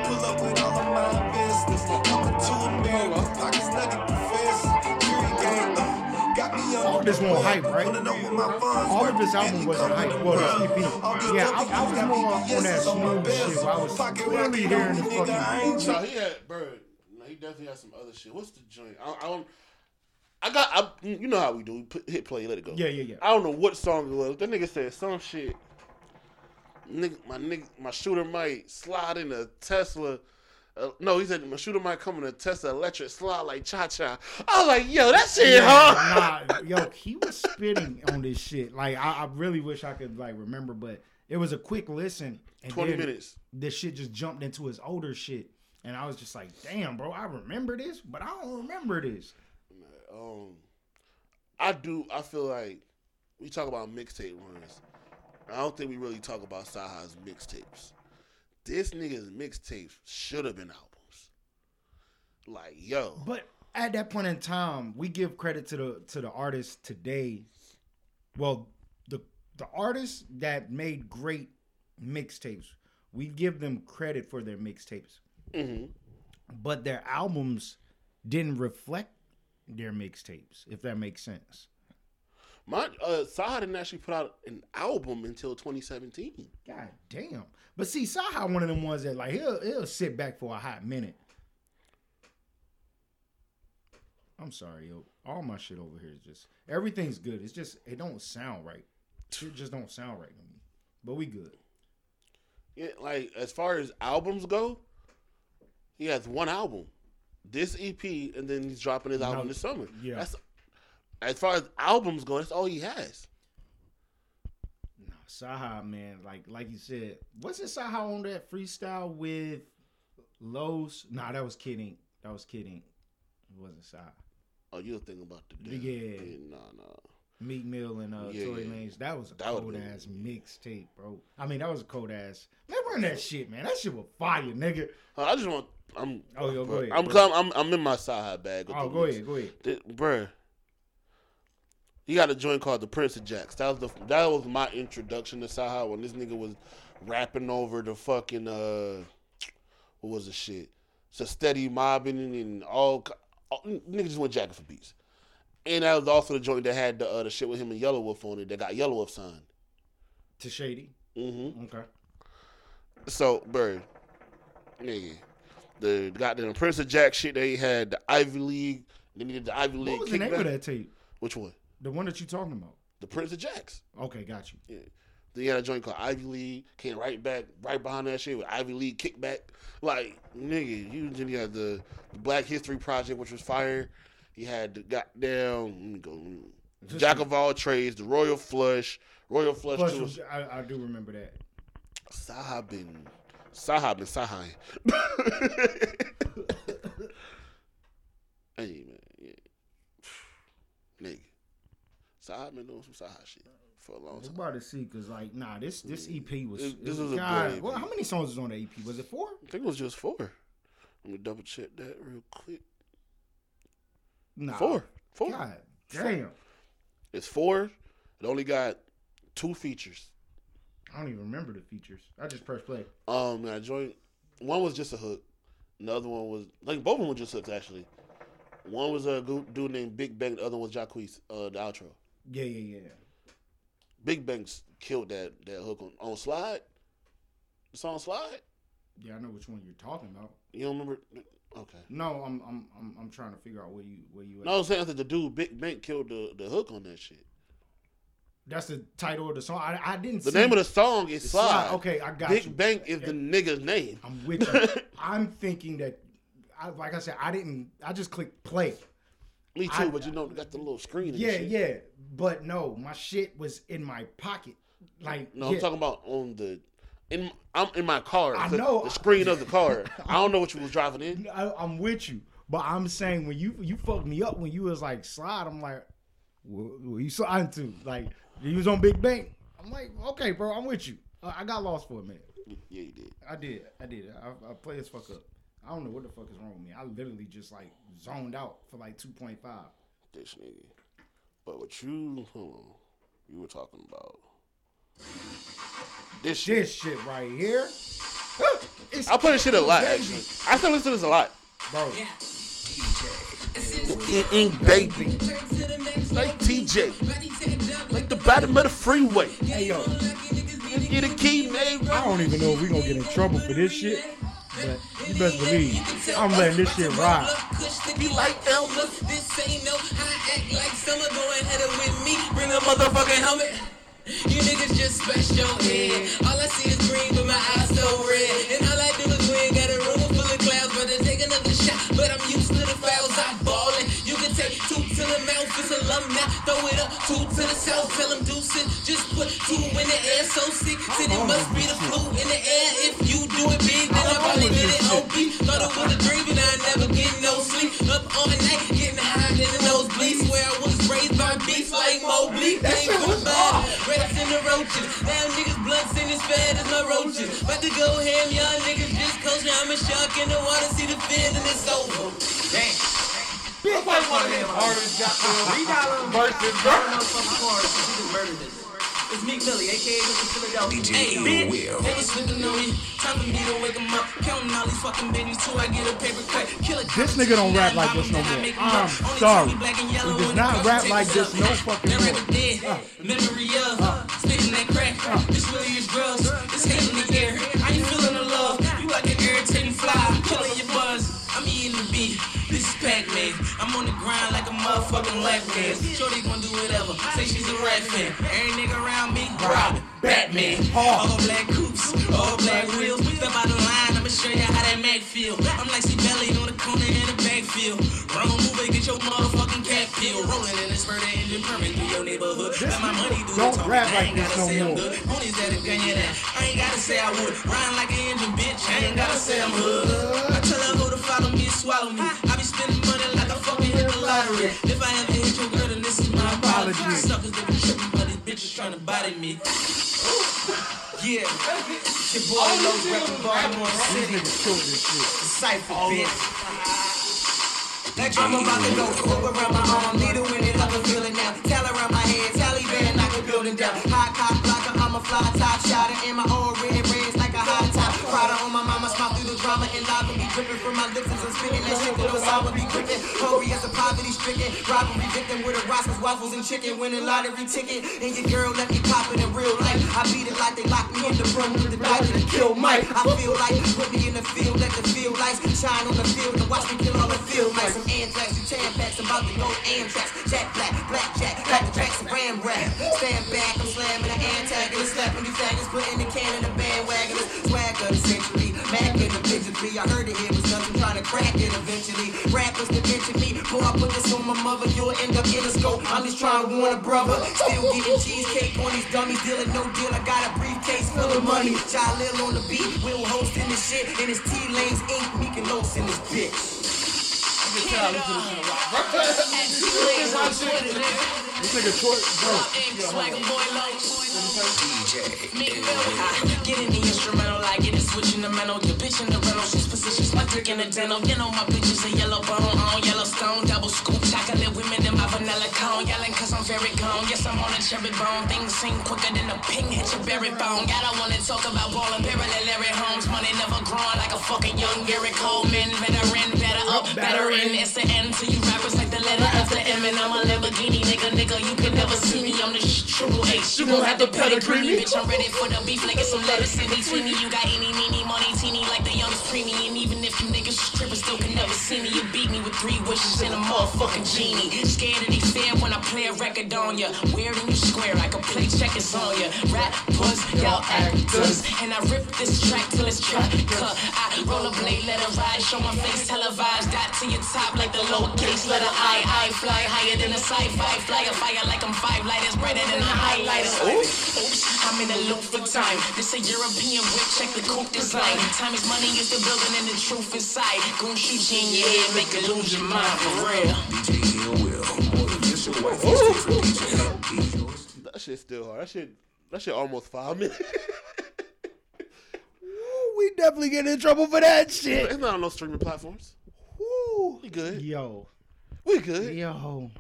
Pull up with all of my business. Coming to America, pockets nugget professor. Jury gang, got me on All this the hype, right? Wanna know what my funds All of this album wasn't hype. come Well, around. the All EP. Yeah, I, I was more me on that yeses on my smooth shit. I was Pocket clearly hearing on this me, nigga, I fucking. ain't he had, bro. No, he definitely had some other shit. What's the joint? I, I don't. I got. I, you know how we do. We put, hit play, let it go. Yeah, yeah, yeah. I don't know what song it was. That nigga said some shit. Nigga, my nigga, my shooter might slide in a Tesla. Uh, no, he said my shooter might come in a Tesla electric slide like cha cha. I was like, yo, that shit hard. nah, yo, (laughs) he was spitting on this shit. Like, I, I really wish I could like remember, but it was a quick listen. And 20 then minutes. This shit just jumped into his older shit, and I was just like, damn, bro, I remember this, but I don't remember this. Um, I do. I feel like we talk about mixtape runs. I don't think we really talk about CyHi's mixtapes. This nigga's mixtapes should have been albums. Like, yo, But at that point in time, we give credit to the to the artists today. Well, the the artists that made great mixtapes, we give them credit for their mixtapes. Mhm. But their albums didn't reflect their mixtapes, if that makes sense. My uh, CyHi didn't actually put out an album until 2017. God damn. But see, CyHi one of them ones that like he'll he'll sit back for a hot minute. I'm sorry, yo. All my shit over here is just everything's good. It's just it don't sound right. It just don't sound right to me. But we good. Yeah, like as far as albums go, he has one album, this EP, and then he's dropping his album No, this summer. yeah. That's as far as albums go. That's all he has. Nah, CyHi, man, like like you said, wasn't CyHi on that freestyle with Los? Nah, that was kidding. That was kidding. It wasn't CyHi. Oh, you're thinking about the Yeah. nah, nah. Meek Mill and uh, Yeah, Tory yeah. Lanez. That was a That cold ass mixtape, bro. I mean, that was a cold ass. Remember that shit, man? That shit was fire, nigga. I just want. I'm. Oh, yo, go ahead, I'm. I'm. I'm in my side bag. Oh, go mix. ahead, go ahead. Th- bruh. He got a joint called the Prince of Jacks. That was the that was my introduction to CyHi when this nigga was rapping over the fucking uh what was the shit? So steady mobbing and all, all niggas just went jacking for beats. And that was also the joint that had the uh, the shit with him and Yelawolf on it that got Yelawolf signed. To Shady. Mm-hmm. Okay. So, bird, nigga, the goddamn Prince of Jack shit they had the Ivy League. They needed the Ivy League. What was the name of that tape? Which one? The one that you talking about? The Prince of Jacks. Okay, got you. Yeah. Then he had a joint called Ivy League. Came right back, right behind that shit with Ivy League kickback. Like nigga, you then you had the, the Black History Project, which was fire. He had the goddamn let me go Jack of all trades, the Royal Flush, Royal Flush. Too. was- I, I do remember that. CyHi been CyHi been CyHi. (laughs) hey man, yeah. Nigga. CyHi been doing some CyHi shit for a long I'm time. about to see, cause like, nah, this this EP was. This- this was was a good well, how many songs was on the EP? Was it four? I think it was just four. Let me double check that real quick. Nah, Four. Four. God damn, It's four. It only got two features. I don't even remember the features. I just pressed play. Um, I joined. One was just a hook. Another one was like both of them were just hooks actually. One was a dude named Big Bang. The other one was Jacquees. Uh, the outro. Yeah, yeah, yeah. Big Bang's killed that that hook on on slide. The song slide. Yeah, I know which one you're talking about. You don't remember? Okay. No, I'm I'm I'm, I'm trying to figure out where you where you. At. No, I'm saying that the dude Big Bang killed the, the hook on that shit. That's the title of the song. I, I didn't. The name of the song is Slide. Slide. Okay, I got Big you. Bang is the nigga's name. I'm with you. (laughs) I'm thinking that, I, like I said, I didn't. I just clicked play. Me too, I- but you know, got the little screen. And Yeah, shit. yeah. But no, my shit was in my pocket. Like No, yeah. I'm talking about on the. In I'm in my car. I the- know. the screen of the car. (laughs) I don't know what you was driving in. I, I'm with you, but I'm saying when you you fucked me up when you was like slide, I'm like, who you signed to? Like, he was on Big Bank. I'm like, okay, bro, I'm with you. Uh, I got lost for a minute. Yeah, you did. I did. I did. I, I played as fuck up. I don't know what the fuck is wrong with me. I literally just like zoned out for like 2.5. This nigga. But what you, hold you were talking about this shit. This shit right here. It's I play this shit a lot, Baby. actually. I still listen to this a lot. Bro, In, in baby, like TJ, like the bottom of the freeway. hey yo, Get a key, man. I don't even know if we gonna get in trouble for this shit. But you best believe I'm letting this shit ride. This ain't no I act like summer. Go ahead and with me. Bring a helmet. You niggas just your head. All I see is green, but my eyes so red. And all I do is win. Got a room full of clouds, but to take another shot. But I'm used to the fouls. I'm ballin'. Mouth. It's a lump now. Throw it up. Two to the south. Tell them deuces. Just put two in the air. So sick. Said it must be the flu in the air. If you do it big, then I probably did it OP. Thought it was a dream, but I never get no sleep. Up all night, getting high in the nosebleeds. Where I was raised by beasts like Mobley. Came from the bottom, rats in the roaches. Now niggas blunts in as fat as my roaches. About to go ham, y'all niggas just coach. I'm a shark in the water, see the fin and it's over. Damn. It's like one of them artists got the we got them versus motherfucking chorus. Just murdered this. It's Meek Millie, aka Mr. Philadelphia. Hey, bitch, they was slipping on me. Time for me to wake 'em up. Counting all these fucking bennies till I get a paper cut. Kill a This nigga don't rap like this no more. I'm sorry. He does not rap like this no fucking more. ever did. Uh. Memory of uh. spitting that crack. Uh. This really is drugs. This hate in the air. I ain't feeling the love. You like an irritating fly. Killing your buzz. I'm eating the beat. Pac-Man. I'm on the grind like a motherfucking lap dance. Shorty gonna do whatever. Say she's a rat fan. Every nigga around me, Robin, Batman. All black coops, all black wheels. Step out the line, I'ma show you how that Mac feel. I'm like C Belly on the corner in the backfield. Run move and get your motherfucking cat peel. Rolling in this murder engine permit through your neighborhood. Let my money do don't the rap I like ain't this gotta no say I'm more. good. Homies that have gun you that. I ain't gotta say I would. Riding like an engine, bitch. I ain't gotta say I'm hood. I tell her who to follow me and swallow me. I be spending money like I fucking hit the lottery. If I ever hit your girl, then this is my. Apology. Suckers they be tripping, but these bitches trying to body me. (laughs) Yeah, it's your boy Low reppin' Baltimore City. niggas killed this shit. Cypher, bitch. That drum about to go Hook around my arm, needle in it, I can feel it now. Tell around my head, Taliban, knock a building down. High cop blocker, I'm a fly top shotter, and my old red rings like a hot top. Prada on my mama, smile through the drama, and lava be dripping from my lips I would be gripping. Hungry as a poverty stricken, robbery victim with a Roscoe's waffles and chicken, winning lottery ticket. And your girl left me popping in real life. I beat it like they locked me in the room with the doctor to kill Mike. I feel like put me in the field, let the field lights shine on the field and watch me kill all the field mice. Some anthrax, some tampax, I'm about to go Amtrak. Jack Black, Black Jack, Black Jack, some ram rap. Stand back, I'm slamming the antagonist, slapping these faggots, putting the can in the bandwagon. Swag of the century, Mac in the victory. I heard it here crack it eventually. Rappers that mention me, boy, I put this on my mother, you'll end up in a scope. I'm just trying to warn a brother. Still getting cheesecake on these dummies, dealing no deal. I got a briefcase full of money. Child Lil on the beat, Will hosting this shit, and it's T Lanes Inc. Meek and Los in this bitch. (laughs) This nigga twerk, bro. Get in the instrumental, like get it switching the mental. Your bitch in the rental, she's positions, my dick in the dental. You know my bitch is a yellow bone on Yellowstone, double scoop, chocolate women in my vanilla cone. Yelling cause I'm very gone. Yes, I'm on a cherry bone. Things seem quicker than a ping hit your berry bone. I wanna talk about ballin', parallel Larry Holmes. Money never growing like a fucking young Gary Coleman. Veteran, better up, better in. It's the end to you rappers like the letter after M. And I'm a Lamborghini, nigga, nigga. You can never see me. I'm the sh- triple H. You gon' have to pedigree me. Bitch, I'm ready for the beef like it's some lettuce in between me. You got any, meeny, money, teeny like the youngest preemie. And even see me, you beat me with three wishes and a motherfucking genie. Scared of these fans when I play a record on ya. Weird and you square, I can play checkers on ya. Rappers, y'all actors. And I rip this track till it's track cut. I roll a blade, let it ride, show my face televised. Dot to your top like the lowercase letter I. I fly higher than a sci-fi. Fly a fire like I'm five lighters, brighter than a highlighter. Oops, oops, I'm in a loop for time. This a European whip, check the coupe design. Time is money, is the building and the truth inside. Gon' shoot in your head, make you lose your mind for real. DJ Ill Will, more than just a That shit still hard. That shit. That shit almost five minutes. (laughs) We definitely get in trouble for that shit. it's not on no streaming platforms. Woo. We good. Yo, We good. yo,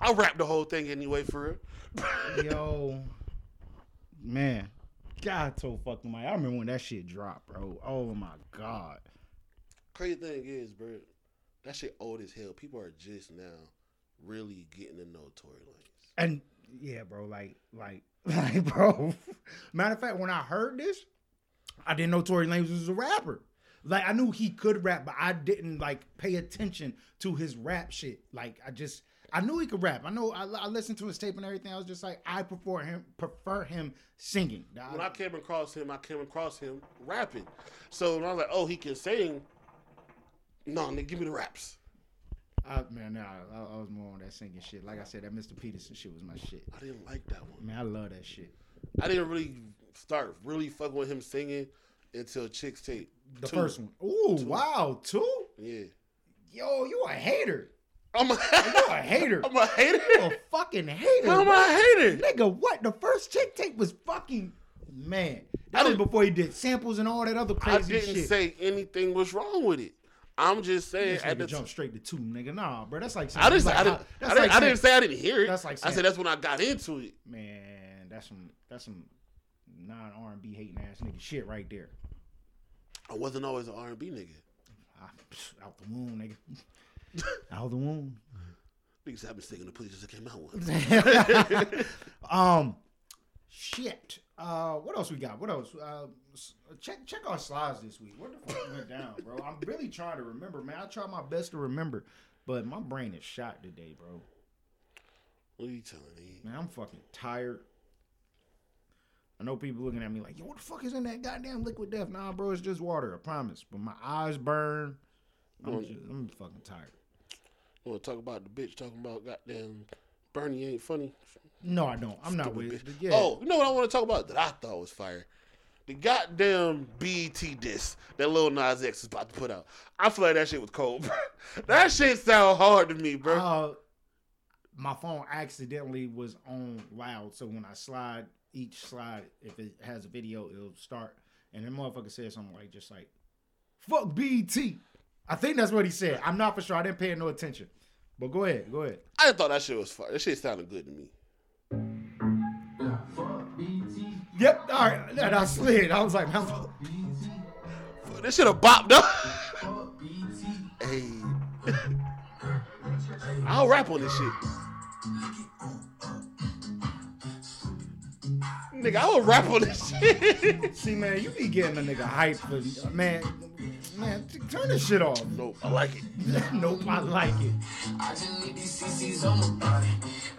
I'll rap the whole thing anyway for real. (laughs) yo, man. God so fucking my. I remember when that shit dropped, bro. Oh my god. Crazy thing is, bro, that shit old as hell. People are just now really getting to know Tory Lanez. And yeah, bro, like, like, (laughs) like, bro. Matter of fact, when I heard this, I didn't know Tory Lanez was a rapper. Like, I knew he could rap, but I didn't like pay attention to his rap shit. Like, I just, I knew he could rap. I know. I, I listened to his tape and everything. I was just like, I prefer him, prefer him singing. When I came across him, I came across him rapping. So when I was like, oh, he can sing. No, nigga, give me the raps. I, man, nah, I, I was more on that singing shit. Like I said, that Mr. Peterson shit was my shit. I didn't like that one. Man, I love that shit. I didn't really start really fucking with him singing until Chixtape. The two. first one. Ooh, wow, two. Yeah. Yo, you a hater. I'm a, (laughs) You a hater. I'm a hater. You a fucking hater. I'm bro. a hater. Nigga, what? The first chick tape was fucking man. That was before he did samples and all that other crazy shit. I didn't shit. say anything was wrong with it. I'm just saying at nigga jump straight to two, nigga. Nah, bro, that's like I didn't, like I didn't, I like I didn't say I didn't hear it. That's like I said that's when I got into it. man. That's some that's some non R and B hating ass nigga shit right there. I wasn't always an R&B nigga. Ah, psh, out the womb, nigga. (laughs) out the womb. Niggas have been singing the police just came out one. (laughs) Um, shit. Uh, what else we got? What else? Uh, check check our slides this week. What the fuck went down, bro? I'm really trying to remember, man. I try my best to remember, but my brain is shot today, bro. What are you telling me? Man, I'm fucking tired. I know people looking at me like, yo, what the fuck is in that goddamn liquid death? Nah, bro, it's just water, I promise. But my eyes burn. I'm just, I'm fucking tired. You want to talk about the bitch talking about goddamn Bernie ain't funny? No, I don't. I'm not with bitch. it. Yeah. Oh, you know what I want to talk about that I thought was fire? The goddamn BET disc that Lil Nas X is about to put out. I feel like that shit was cold, (laughs) bro. that shit sound hard to me, bro. Uh, my phone accidentally was on loud, so when I slide each slide, if it has a video, it'll start. And then motherfucker said something like, just like, "Fuck BT." I think that's what he said. I'm not for sure. I didn't pay no attention. But go ahead, go ahead. I thought that shit was fire. That shit sounded good to me. Yep. All right. And I slid. I was like, man, This should have bopped up. hey. (laughs) I'll rap on this shit. Nigga, I will rap on this shit. see, man, you be getting a nigga hype for man. Man, t- turn this shit off. nope, I like it. (laughs) nope, I like it. I just need these CCs on my body.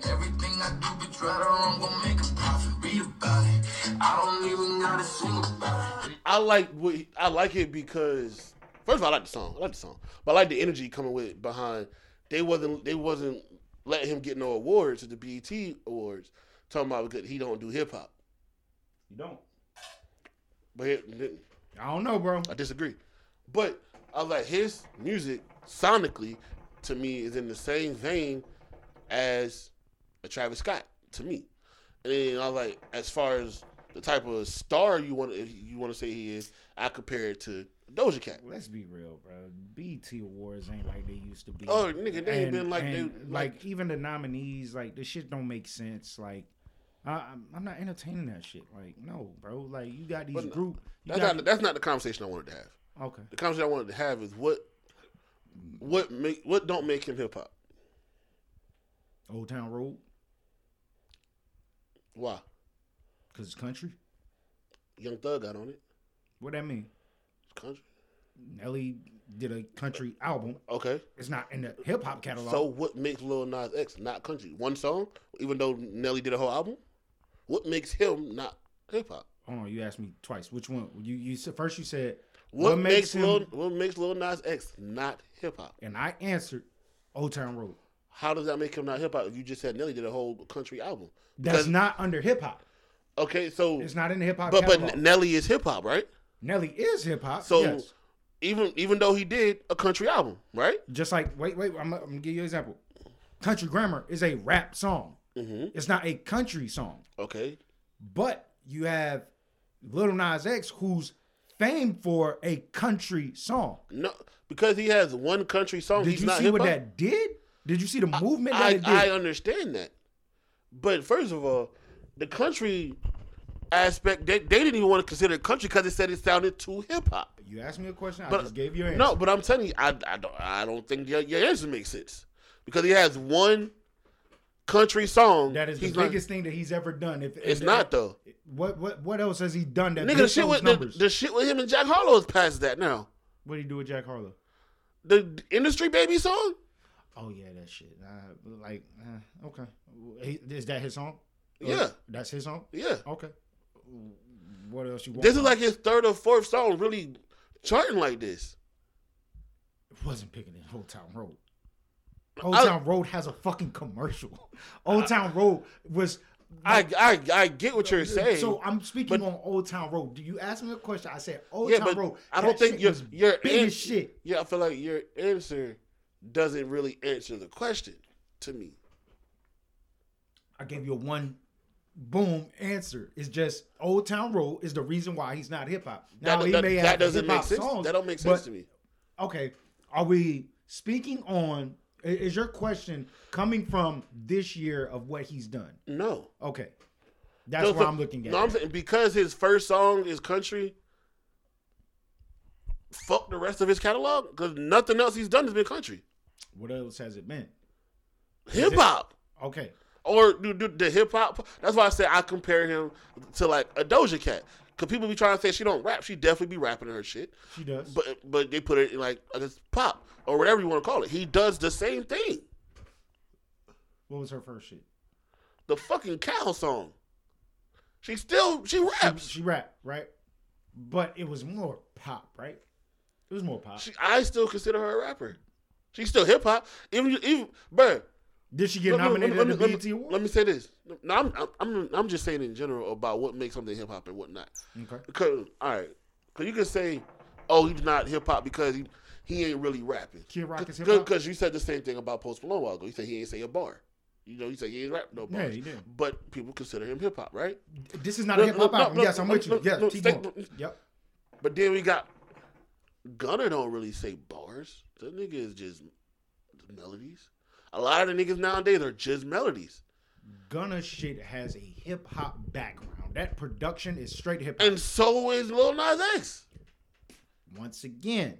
Everything I do, bitch, right or wrong, gon' make a profit. Read about it. I don't even gotta sing about it. I like what I like it because first of all, I like the song. I like the song, but I like the energy coming with it behind. They wasn't they wasn't letting him get no awards at the BET awards. Talking about because he don't do hip hop, You don't. but it, I don't know, bro. I disagree. But I like his music sonically to me is in the same vein as a Travis Scott to me. And then I like, as far as the type of star you want, you want to say he is, I compare it to Doja Cat. Let's be real, bro. BT Awards ain't like they used to be. Oh, nigga, they ain't been like they- like- like even the nominees, like the shit don't make sense. Like I, I'm, I'm not entertaining that shit. Like no, bro. Like you got these group. That's got not that's not the conversation I wanted to have. Okay. The conversation I wanted to have is what what make what don't make him hip hop. Old Town Road, Why? cause it's country. Young Thug got on it. What that mean? It's country. Nelly did a country album. Okay. It's not in the hip hop catalog. So what makes Lil Nas X not country? One song, even though Nelly did a whole album. What makes him not hip hop? hold on, you asked me twice. Which one? You you said first. You said What, makes, him? Lil What makes Lil Nas X not hip hop? and I answered Old Town Road. How does that make him not hip hop? If you just said Nelly did a whole country album, That's not under hip hop. okay. So, It's not in the hip hop but but. Nelly is hip hop, right? Nelly is hip hop. So yes. even even though he did a country album, right? Just like wait, wait, I'm, I'm gonna give you an example. Country Grammar is a rap song. Mm-hmm. It's not a country song. Okay. But you have Little Nas X, who's famed for a country song. No, because he has one country song. Did you see what that did? Did you see the movement that I, it did? I understand that, but first of all, the country aspect they, they didn't even want to consider it country because it said it sounded too hip hop. you asked me a question. I just gave you an answer. no, but I'm telling you, I, I don't I don't think your, your answer makes sense because he has one country song. that is the biggest thing that he's ever done. If It's not though. What what what else has he done that Nigga, the shit with the, the shit with him and Jack Harlow is past that now. what do you do with Jack Harlow? The industry baby song. Oh yeah, that shit. Uh, like, uh, okay, he, is that his song? Or Yeah. that's his song. Yeah, Okay. What else you want? this is like his third or fourth song really charting like this. It wasn't picking in Old Town Road. Old Town Road has a fucking commercial. Old Town Road was. I I I get what you're saying. So I'm speaking but- on Old Town Road. Do you ask me a question? I said Old yeah, Town Road. I don't think your your big an- shit. Yeah, I feel like your answer doesn't really answer the question to me. I gave you a one boom answer. It's just Old Town Road is the reason why he's not hip hop. Now That, he that, may that have doesn't make sense. songs. that don't make sense but- to me. Okay, are we speaking on? Is your question coming from this year of what he's done? No. Okay, that's No, what I'm looking at. No, I'm saying because his first song is country. Fuck the rest of his catalog because nothing else he's done has been country, what else has it been? hip hop, Okay, or do, do the hip hop. That's why I said I compare him to like a Doja Cat. Cause people be trying to say she don't rap. She definitely be rapping her shit, she does. but but they put it in like I guess pop or whatever you want to call it. He does the same thing. what was her first shit? The fucking cow song. She still she She, raps. she rap right, but it was more pop, right? It was more pop. She, I still consider her a rapper. She's still hip hop. Even even, bruh. Did she get let me- nominated let me- let me- BET Award? Let me say this. No, I'm, I'm I'm I'm just saying in general about what makes something hip hop and what not. Okay. Because all right, because you can say, oh, he's not hip hop because he he ain't really rapping. Kid Rock is? Because you said the same thing about Post Malone a while ago. You said he ain't say a bar. You know, you said he ain't rap no Yeah, bars. he did. But people consider him hip hop, right? This is not No, a hip hop no, album. no, yes, I'm with you. Yeah, keep going. Yep. But then we got Gunna don't really say bars. That nigga is just melodies. A lot of the niggas nowadays are just melodies. Gunna shit has a hip hop background. That production is straight hip hop. And so is Lil Nas X. Once again,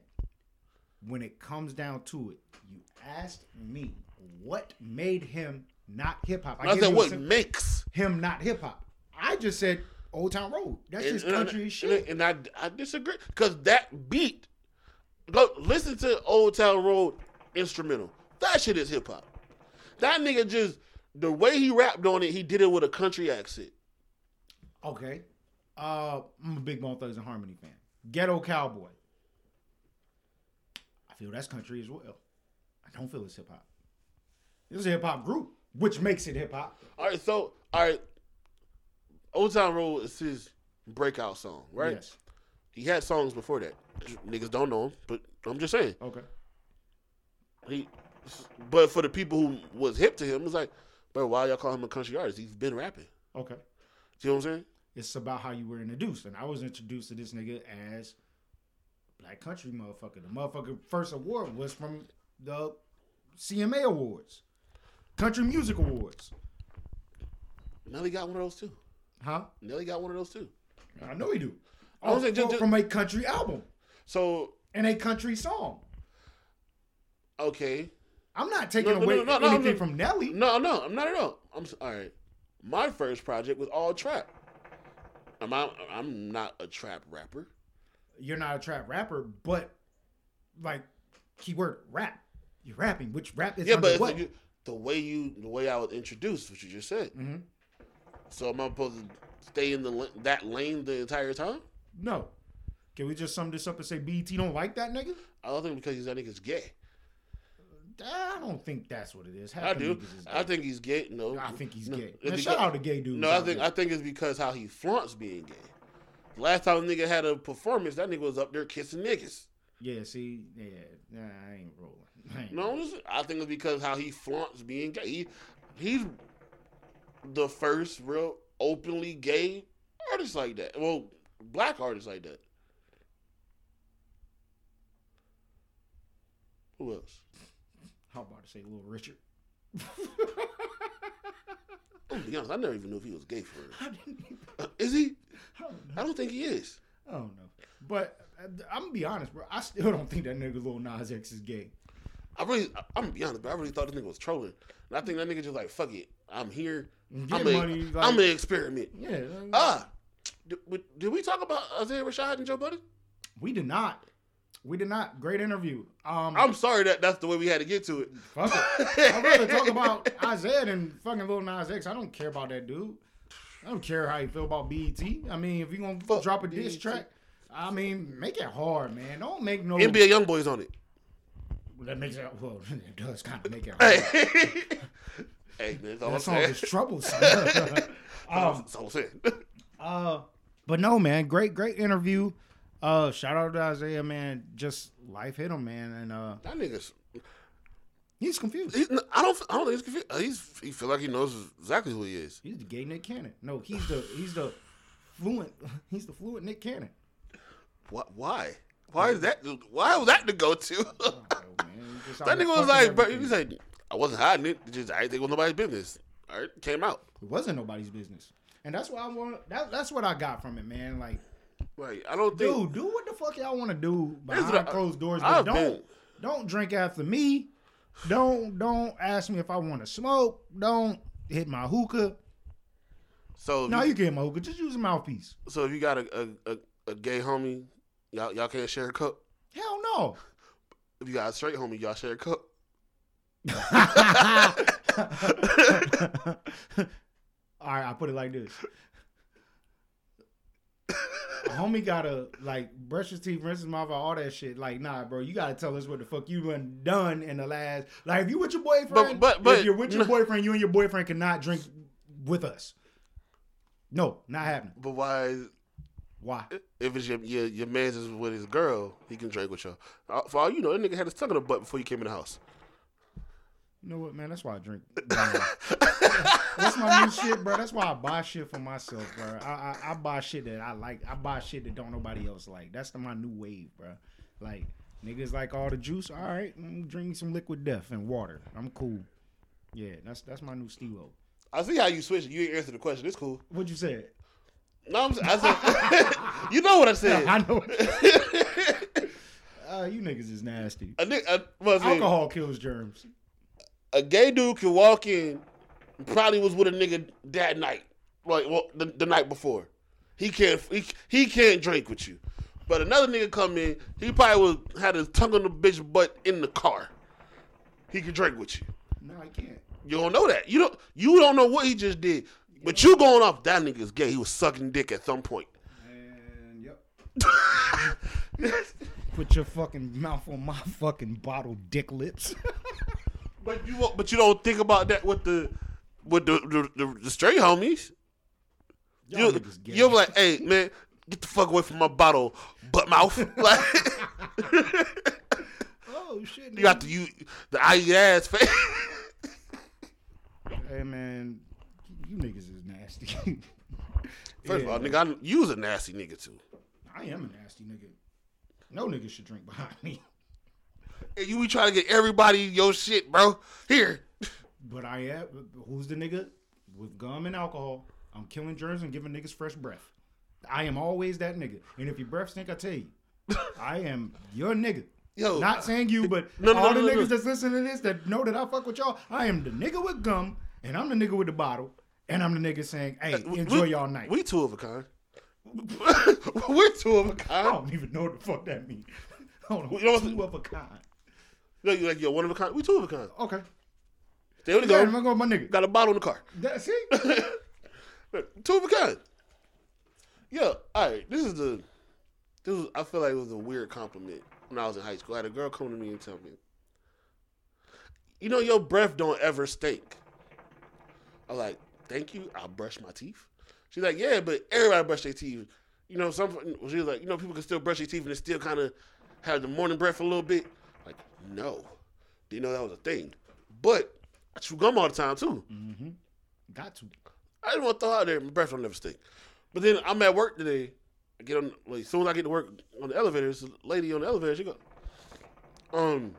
when it comes down to it, you asked me what made him not hip hop. I said what makes. him not hip hop. I just said Old Town Road. That's And- just country and, shit. And I, I disagree because that beat. Go listen to Old Town Road instrumental. That shit is hip hop. That nigga just the way he rapped on it, he did it with a country accent. Okay. Uh, I'm a big Bone Thugs and Harmony fan. Ghetto Cowboy. Feel that's country as well. I don't feel it's hip hop. It's a hip hop group, which makes it hip hop. All right, so all right, Old Town Road is his breakout song, right? Yes. He had songs before that. Niggas don't know him, but I'm just saying. Okay. He, but for the people who was hip to him, it's like, bro, why y'all call him a country artist? He's been rapping. Okay. See what I'm saying? It's about how you were introduced. And I was introduced to this nigga as Black Country motherfucker. The motherfucker first award was from the CMA Awards. Country Music Awards. Nelly got one of those too. Huh? Nelly got one of those too. I know he do. I was Oh, saying, just- oh, from- a country album So and a country song. okay, I'm not taking No, no, away no, no, no, anything from Nelly. no, no, I'm not at all. I'm all right. My first project was all trap. I'm I'm not a trap rapper. You're not a trap rapper, but like keyword rap. You're rapping, which rap is Yeah, but what? the, the way you, the way I was introduced, what you just said. Mm-hmm. So am I supposed to stay in the that lane the entire time? no. Can we just sum this up and say BT don't like that nigga? I don't think because he's that nigga's gay. I don't think that's what it is. Half I do. I think he's gay. No, I think he's no, gay. Man, shout out to gay dudes. No, I think. I think it's because how he flaunts being gay. Last time nigga had a performance, that nigga was up there kissing niggas. Yeah, see, yeah, nah, I ain't rolling. (laughs) I ain't No, it's- I think it's because how he flaunts being gay. He, he's the first real openly gay artist like that. Well, black artist like that. Who else? (laughs) How about to say Little Richard? (laughs) I'm gonna be honest. I never even knew if he was gay for real. I didn't even, Uh, is he? I don't know. I don't think he is. I don't know. But uh, I'm gonna be honest, bro. I still don't think that nigga Lil Nas X is gay. I really, I'm gonna be honest, but I really thought this nigga was trolling. And I think that nigga just like, fuck it, I'm here. Get I'm gonna, money, like- I'm experiment. Yeah. like, Ah, did, we- did we talk about Isaiah Rashad and Joe Budden? we did not. We did not. Great interview. Um, I'm sorry that that's the way we had to get to it. fuck it. (laughs) I'd rather talk about Isaiah than fucking Lil Nas X. I don't care about that dude. I don't care how you feel about BET. I mean, if you're gonna Fuck drop a diss BET. track, I mean, make it hard, man. Don't make no. NBA young boys on it. That makes it. Well, (laughs) it does kind of make it hard. Hey, (laughs) hey man, that's all I'm That song is troublesome. um, That's all I'm saying. Uh, but no, man, great, great interview. Uh, shout out to Isaiah, man. Just life hit him, man, and uh, that nigga's. he's confused. He, I don't. I don't think he's confused. Uh, He's. He feel like he knows exactly who he is. He's the gay Nick Cannon. No, he's the he's the fluent. (laughs) He's the fluent Nick Cannon. What? Why? Why is that? Why was that the go-to? Oh, man, he just (laughs) out that nigga was like, bro, he was like, I wasn't hiding it. It Just I didn't think it was nobody's business. All right, came out. it wasn't nobody's business, and that's what I want. That, that's what I got from it, man. Like, Like I don't think. dude, do what the fuck y'all want to do behind what I- closed doors, but I've don't been- don't drink after me. Don't don't ask me if I want to smoke. Don't hit my hookah. So if No, you, you can hit my hookah. Just use a mouthpiece. so if you got a a, a, a gay homie, y'all y'all can't share a cup. Hell no. If you got a straight homie, y'all share a cup. (laughs) All right, I put it like this. Homie gotta like brush his teeth, rinse his mouth, all that shit. Like, nah, bro, you gotta tell us what the fuck you done done in the last. Like, if you with your boyfriend, but- but- if you're with your (laughs) boyfriend, you and your boyfriend cannot drink with us. No, not happening. But why? Why? If it's your your, your man's is with his girl, he can drink with y'all. Uh, For all you know, that nigga had his tongue in the butt before you came in the house. You know what, man? That's why I drink. That's my new shit, bro. That's why I buy shit for myself, bro. I, I I buy shit that I like. I buy shit that don't nobody else like. That's the, my new wave, bro. Like niggas like all the juice. All right, I'm drinking some liquid death and water. I'm cool. Yeah, that's that's my new Steve-O. I see how you switch. it. You ain't answer the question. It's cool. What you said? No, I'm, I said, (laughs) you know what I said. (laughs) I know. (laughs) uh, you niggas is nasty. A, a, Alcohol kills germs. A gay dude can walk in, probably was with a nigga that night, like well, the, the night before. He can't he, he can't drink with you. But another nigga come in, he probably was had his tongue on the bitch butt in the car. He can drink with you. No, I can't. You don't know that. You don't you don't know what he just did. But you going off that nigga's gay. He was sucking dick at some point. And yep. (laughs) (laughs) Put your fucking mouth on my fucking bottle dick lips. (laughs) But you won't- but you don't think about that with the with the the, the, the straight homies. Y'all You niggas gay. you're like, hey man, get the fuck away from my bottle, butt mouth. (laughs) (laughs) like (laughs) oh shit. you got the you the I eat ass face. Hey man, you niggas is nasty. First of all, nigga, I, you was a nasty nigga too. I am a nasty nigga. No nigga should drink behind me. And you be trying to get everybody your shit, bro. Here. But I am. Who's the nigga with gum and alcohol? I'm killing germs and giving niggas fresh breath. I am always that nigga. And if your breath stink, I tell you, (laughs) I am your nigga. Yo, Not saying you, but (laughs) No, no, all no, the niggas that's listening to this that know that I fuck with y'all. I am the nigga with gum, and I'm the nigga with the bottle, and I'm the nigga saying, "Hey, uh, enjoy we- y'all night." We two of a kind. (laughs) We're two of a kind. I don't even know what the fuck that means. Hold on, You know what- two of a kind. No, you like yo one of a kind. We two of a kind. Okay, There we go. I'm gonna go with my nigga. Got a bottle in the car. That, see, (laughs) Two of a kind. Yeah, all right. This is the. This was. I feel like it was a weird compliment when I was in high school. I had a girl come to me and tell me, "You know, your breath don't ever stink." I'm like, "Thank you. I'll brush my teeth." She's like, "Yeah, but everybody brush their teeth." You know, some. She was like, "You know, people can still brush their teeth and it still kind of have the morning breath a little bit. Like, no, didn't know that was a thing. But I chew gum all the time too. Got to. I didn't want to throw out there. My breath don't never stink. But then I'm at work today. I get on like, as soon as I get to work on the elevator, this lady on the elevator, she go, um,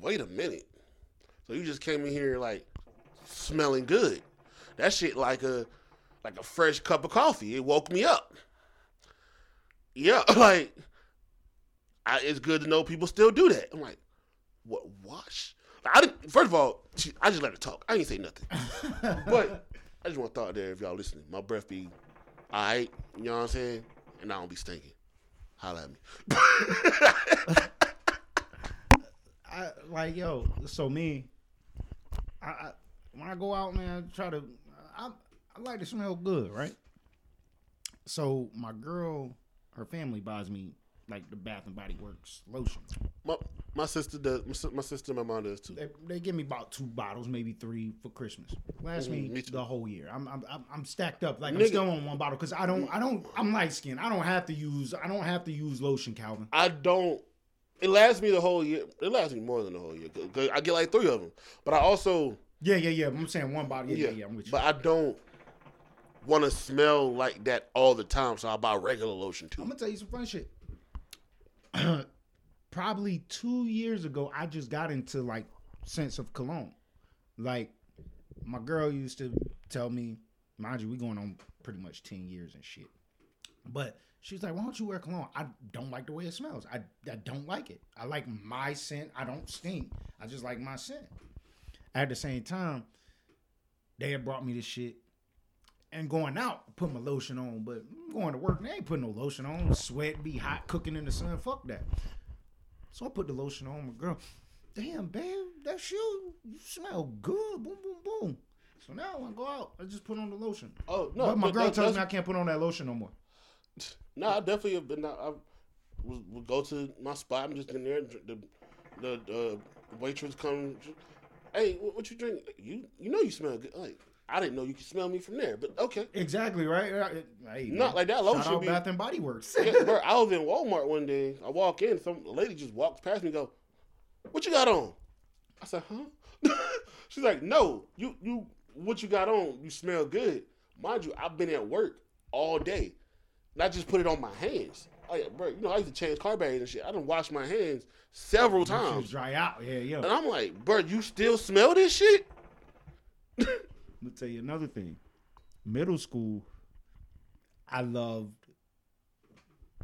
wait a minute. So you just came in here like smelling good. That shit like a like a fresh cup of coffee. It woke me up. Yeah, (laughs) like I, it's good to know people still do that. I'm like, what wash? I didn't, first of all, she, I just let her talk. I didn't say nothing. (laughs) but I just want to throw out there if y'all listening. My breath be all right, you know what I'm saying? And I don't be stinking. Holla at me. (laughs) I like yo. So me, I, I when I go out, man, I try to. I I like to smell good, right? So my girl, her family buys me like the Bath and Body Works lotion. my, my sister does. My, sister, and my mom does too. They, they give me about two bottles, maybe three for Christmas. Last mm-hmm. me, me the whole year. I'm I'm I'm- stacked up. Like I'm still on one bottle because I don't I don't I'm light skinned. I don't have to use I don't have to use lotion, Calvin. I don't. It lasts me the whole year. It lasts me more than the whole year. 'cause I get like three of them. But I also, Yeah, yeah, yeah. I'm saying one bottle. Yeah, yeah, yeah, yeah. I'm with you. but I don't want to smell like that all the time. So I buy regular lotion too. I'm gonna tell you some fun shit. (clears throat) Probably two years ago, I just got into like sense of cologne. Like my girl used to tell me, mind you, we going on pretty much ten years and shit. But she's like, "Why don't you wear cologne?" I don't like the way it smells. I I don't like it. I like my scent. I don't stink. I just like my scent. At the same time, they had brought me this shit and going out, put my lotion on, but I'm going to work, they ain't putting no lotion on. Sweat, be hot, cooking in the sun. Fuck that. So I put the lotion on my girl. Damn, babe, that's you. You smell good. Boom, boom, boom. So now when I go out, I just put on the lotion. Oh no, but my but girl that- tells me I can't put on that lotion no more. (laughs) No, I definitely have been. I would, would go to my spot. I'm just in there. The the, the waitress come. Hey, what, what you drink? You you know you smell good. Like I didn't know you could smell me from there, but okay. Exactly, right? Uh, hey, Not man. like that Shout lotion out be- Bath and Body Works. Yeah, (laughs) bro, I was in Walmart one day. I walk in, some lady just walks past me. and Go, what you got on? I said, huh? (laughs) She's like, no, you you what you got on? You smell good, mind you. I've been at work all day, and I just put it on my hands. Like, bro, you know I used to change car batteries and shit. I done washed my hands several times, dry out. Yeah, yeah. and I'm like, bro, you still smell this shit? (laughs) Let me tell you another thing. Middle school, I loved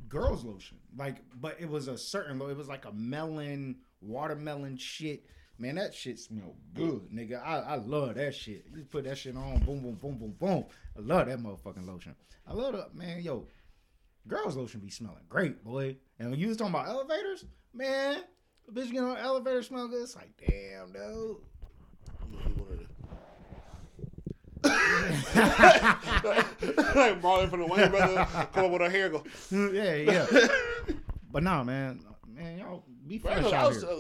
girls lotion. Like, but it was a certain. It was like a melon, watermelon shit. Man, that shit smelled good, nigga. I, I love that shit. You put that shit on, boom, boom, boom, boom, boom. I love that motherfucking lotion. I love it, man. Yo, girls lotion be smelling great, boy. And when you was talking about elevators, man, bitch get on elevator smell good. It's like, damn, dude. Like Marlon from the Wayne brother come up with her hair, go. (laughs) yeah, yeah. but nah, man, man, y'all be fresh was, I was here. uh,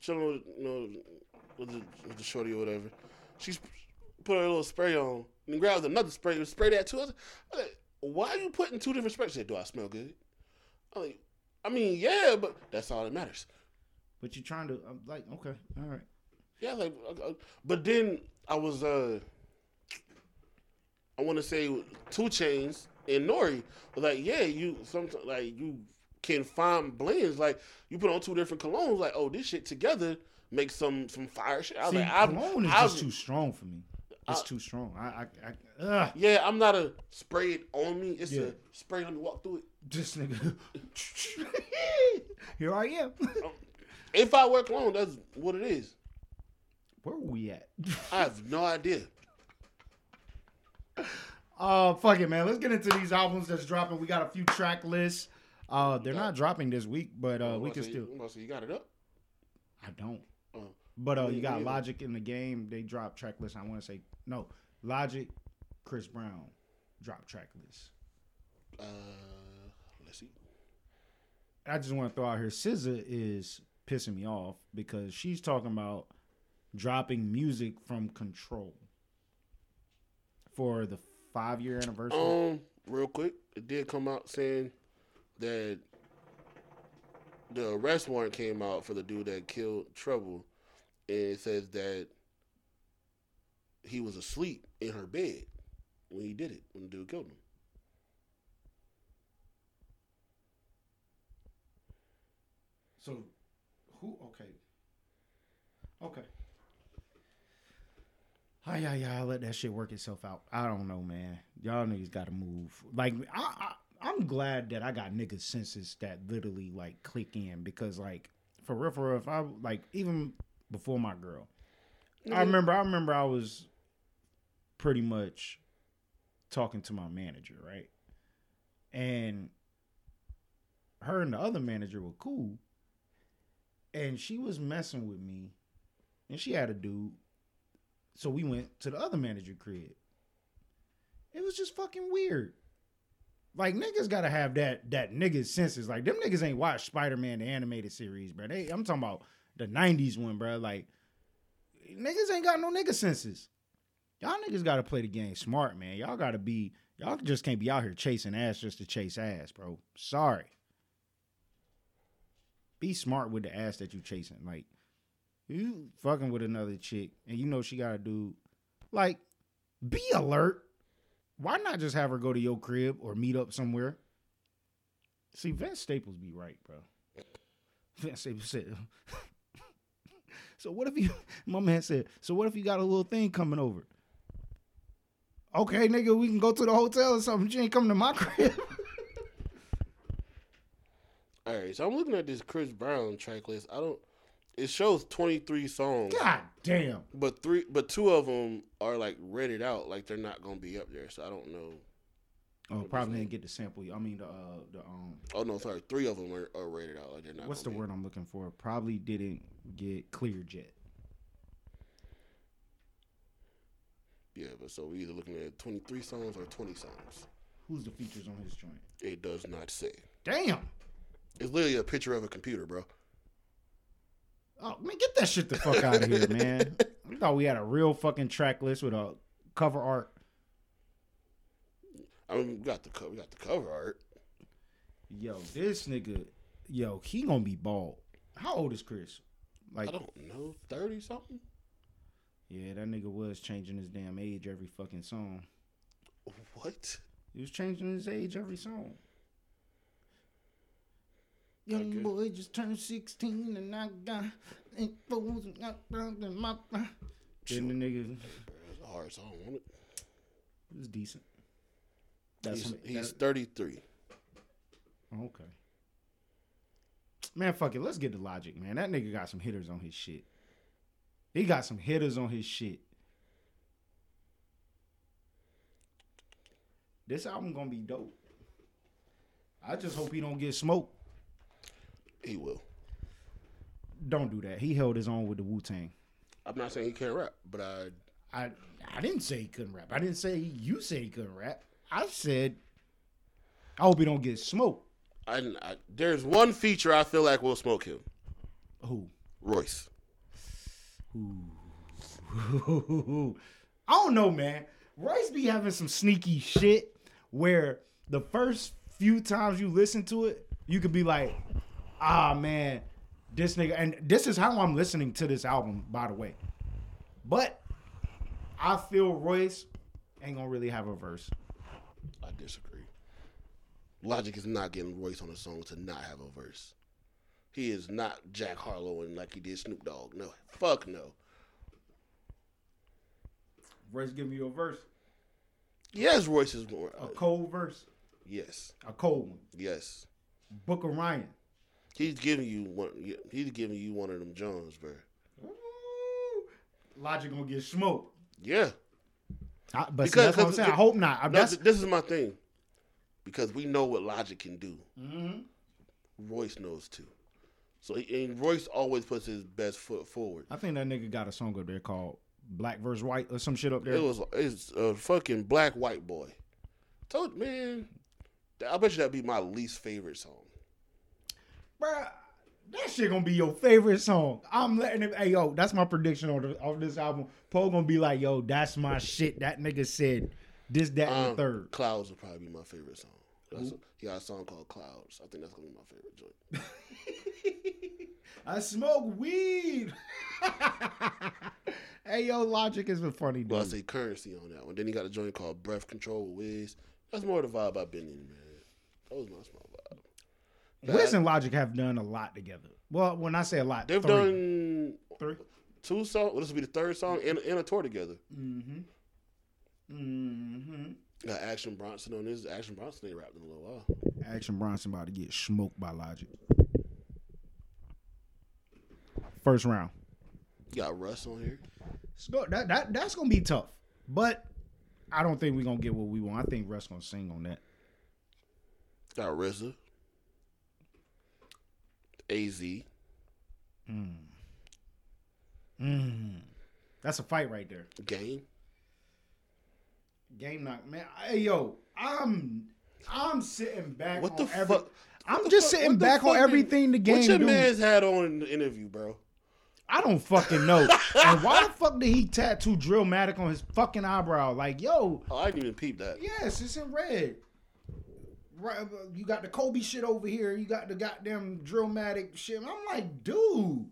chilling with, you know, with the, with the shorty or whatever. She put a little spray on and grabbed another spray. And spray that too. I was I like, why are you putting two different sprays? She said, do I smell good? I'm like, I mean, yeah, but that's all that matters. But you're trying to? I'm like, okay, all right. Yeah, like, uh, uh, but then I was, uh, I want to say 2 Chainz and N.O.R.E. was like, yeah, you sometimes like you can find blends like you put on two different colognes, like, oh, this shit together makes some some fire shit. I was See, like, I'm, cologne is I'm- just too strong for me. It's I- too strong. I, I, I yeah, I'm not a spray it on me. It's Yeah. a spray. Let me walk through it. this nigga. (laughs) Here I am. Um, if I wear cologne, that's what it is. Where were we at? I have no idea. (laughs) Uh, fuck it, man. Let's get into these albums that's dropping. We got a few track lists. Uh, they're not dropping this week, but uh, we can still. I'm about to say, you got it up. I don't. Oh. But uh, you got. Logic in the game. They drop track list. I want to say no. Logic, Chris Brown, drop track list. Uh, let's see. I just want to throw out here. SZA is pissing me off because she's talking about dropping music from Control for the five year anniversary. Um, real quick, it did come out saying that the arrest warrant came out for the dude that killed Trouble, and it says that he was asleep in her bed when he did it, when the dude killed him. So, who? Okay. Okay. Hi, yeah, yeah. Let that shit work itself out. I don't know, man. Y'all niggas got to move. Like, I, I, I'm glad that I got niggas senses that literally like click in because, like, for real, for real, if I like even before my girl, I mm-hmm. remember, I remember I was pretty much talking to my manager, right? And her and the other manager were cool, and she was messing with me, and she had a dude. So we went to the other manager crib. It was just fucking weird. Like niggas gotta have that that niggas senses. Like them niggas ain't watched Spider Man the animated series, bro. They, I'm talking about the '90s one, bro. Like niggas ain't got no nigga senses. Y'all niggas gotta play the game smart, man. Y'all gotta be. Y'all just can't be out here chasing ass just to chase ass, bro. Sorry. Be smart with the ass that you chasing. Like you fucking with another chick and you know she got a dude. Like, be alert. Why not just have her go to your crib or meet up somewhere? See, Vince Staples be right, bro. Vince Staples said. (laughs) so what if you? (laughs) My man said. So what if you got a little thing coming over? Okay, nigga, we can go to the hotel or something. She ain't coming to my (laughs) crib. All right, so I'm looking at this Chris Brown track list. I don't. It shows 23 songs, God damn. but three, but two of them are like read out, like they're not gonna be up there. So I don't know. Oh, probably didn't get the sample. I mean the uh the um Oh no, sorry, three of them are, are rated out, like they're not. what's the word I'm looking for? Probably didn't get cleared yet. Yeah, but so we're either looking at 23 songs or 20 songs. Who's the features on his joint? It does not say. Damn. It's literally a picture of a computer, bro. Oh man, get that shit the fuck out of here, man. I thought we had a real fucking track list with a cover art. I mean, we got the co- we got the cover art. Yo, this nigga, yo, he gonna be bald. How old is Chris? Like, I don't know, 30 something. yeah, that nigga was changing his damn age every fucking song. What? He was changing his age every song. Young Okay. boy just turned 16 and I got eight fools and got round in my Then the nigga It's a hard song, wasn't it? it was decent. That's He's, him- he's 33. okay. Man, fuck it. Let's get the logic, man. That nigga got some hitters on his shit. He got some hitters on his shit. This album gonna be dope. I just hope he don't get smoked. He will. Don't do that. He held his own with the Wu Tang. I'm not saying he can't rap, but I I I didn't say he couldn't rap. I didn't say you said he couldn't rap. I said I hope he don't get smoked. I, I there's one feature I feel like will smoke him. Who? Royce. Who (laughs) I don't know, man. Royce be having some sneaky shit where the first few times you listen to it, you could be like, ah man, this nigga and this is how I'm listening to this album, by the way. But I feel Royce ain't gonna really have a verse. I disagree. Logic is not getting Royce on a song to not have a verse. He is not Jack Harlow and like he did Snoop Dogg. No, fuck no. Royce give me a verse. Yes, Royce is more. A cold verse. yes, A cold one. yes. Book of Ryan. He's giving you one. He's giving you one of them Jones, bro. Ooh. Logic gonna get smoked. Yeah. I, but see, Because- that's what I'm because- saying. I hope not. I- No, that's, this is my thing. Because we know what Logic can do. Mm-hmm. Royce knows too. So and Royce always puts his best foot forward. I think that nigga got a song up there called Black vs. White or some shit up there. It was it's a fucking black white boy. Told man, I bet you that'd be my least favorite song. Bruh, that shit gonna be your favorite song. I'm letting it. Hey, yo, that's my prediction on the, of this album. Poe gonna be like, yo, that's my shit. That nigga said this, that, and Um, the third. Clouds will probably be my favorite song. That's he got a song called Clouds. I think that's gonna be my favorite joint. (laughs) I smoke weed. (laughs) hey yo, Logic is a funny Well, I say currency on that one. Then he got a joint called Breath Control with Wiz. That's more the vibe I've been in, man. That was my vibe. Wiz and Logic have done a lot together. Well, when I say a lot, They've three. done three. two songs. Well, this will be the third song and, and a tour together. Mm-hmm. Mm-hmm. Got Action Bronson on this. Action Bronson ain't rapped in a little while. Action Bronson about to get smoked by Logic. First round. You got Russ on here. So that, that that's gonna be tough. But I don't think we're gonna get what we want. I think Russ gonna sing on that. Got RZA. AZ. Mm. Mm. That's a fight right there. Game. Game knock, man. Hey yo, I'm I'm sitting back. What the every, fuck? I'm just the fuck- sitting what back on everything the did- game What your man's had on in the interview, bro? I don't fucking know. (laughs) and why the fuck did he tattoo Drillmatic on his fucking eyebrow? Like, yo, Oh, I didn't even peep that. yes, it's in red. Right, uh, you got the Kobe shit over here. You got the goddamn dramatic shit. I'm like, dude,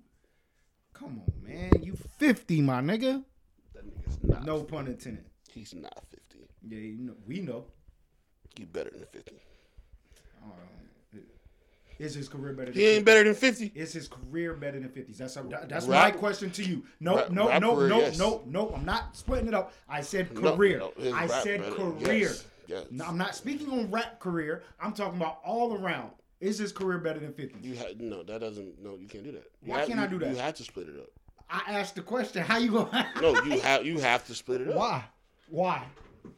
come on, man. You 50, my nigga. That nigga's not. No pun intended. He's not 50. Yeah, you know, we know. He better than 50. Is his career better? Than He ain't 50? better than 50. Is his career better than 50s? That's a, that's Rap- my question to you. No, rap- no, rap no, no, yes. no, no. I'm not splitting it up. I said career. no, his I said better- career. yes, yes. No, I'm not speaking on rap career. I'm talking about all around. Is his career better than 50s? You ha- no, that doesn't. No, you can't do that. You Why have- can't I do that? You have to split it up. I asked the question. How you going? (laughs) To No, you have. You have to split it up. Why? Why?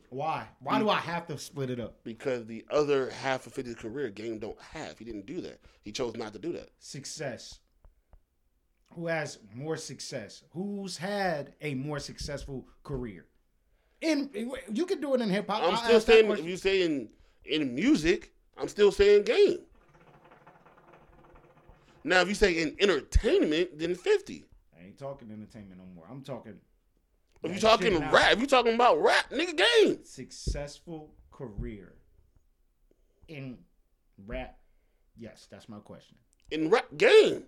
Why? Why do I have to split it up? Because the other half of 50's career, Game don't have. He didn't do that. He chose not to do that. Success. Who has more success? Who's had a more successful career? In you can do it in hip hop. I'm still saying. If you say in in music, I'm still saying Game. Now, if you say in entertainment, then 50. I ain't talking entertainment no more. I'm talking If you talking rap, if you talking about rap, nigga, Game. successful career in rap. Yes, that's my question. In rap, Game.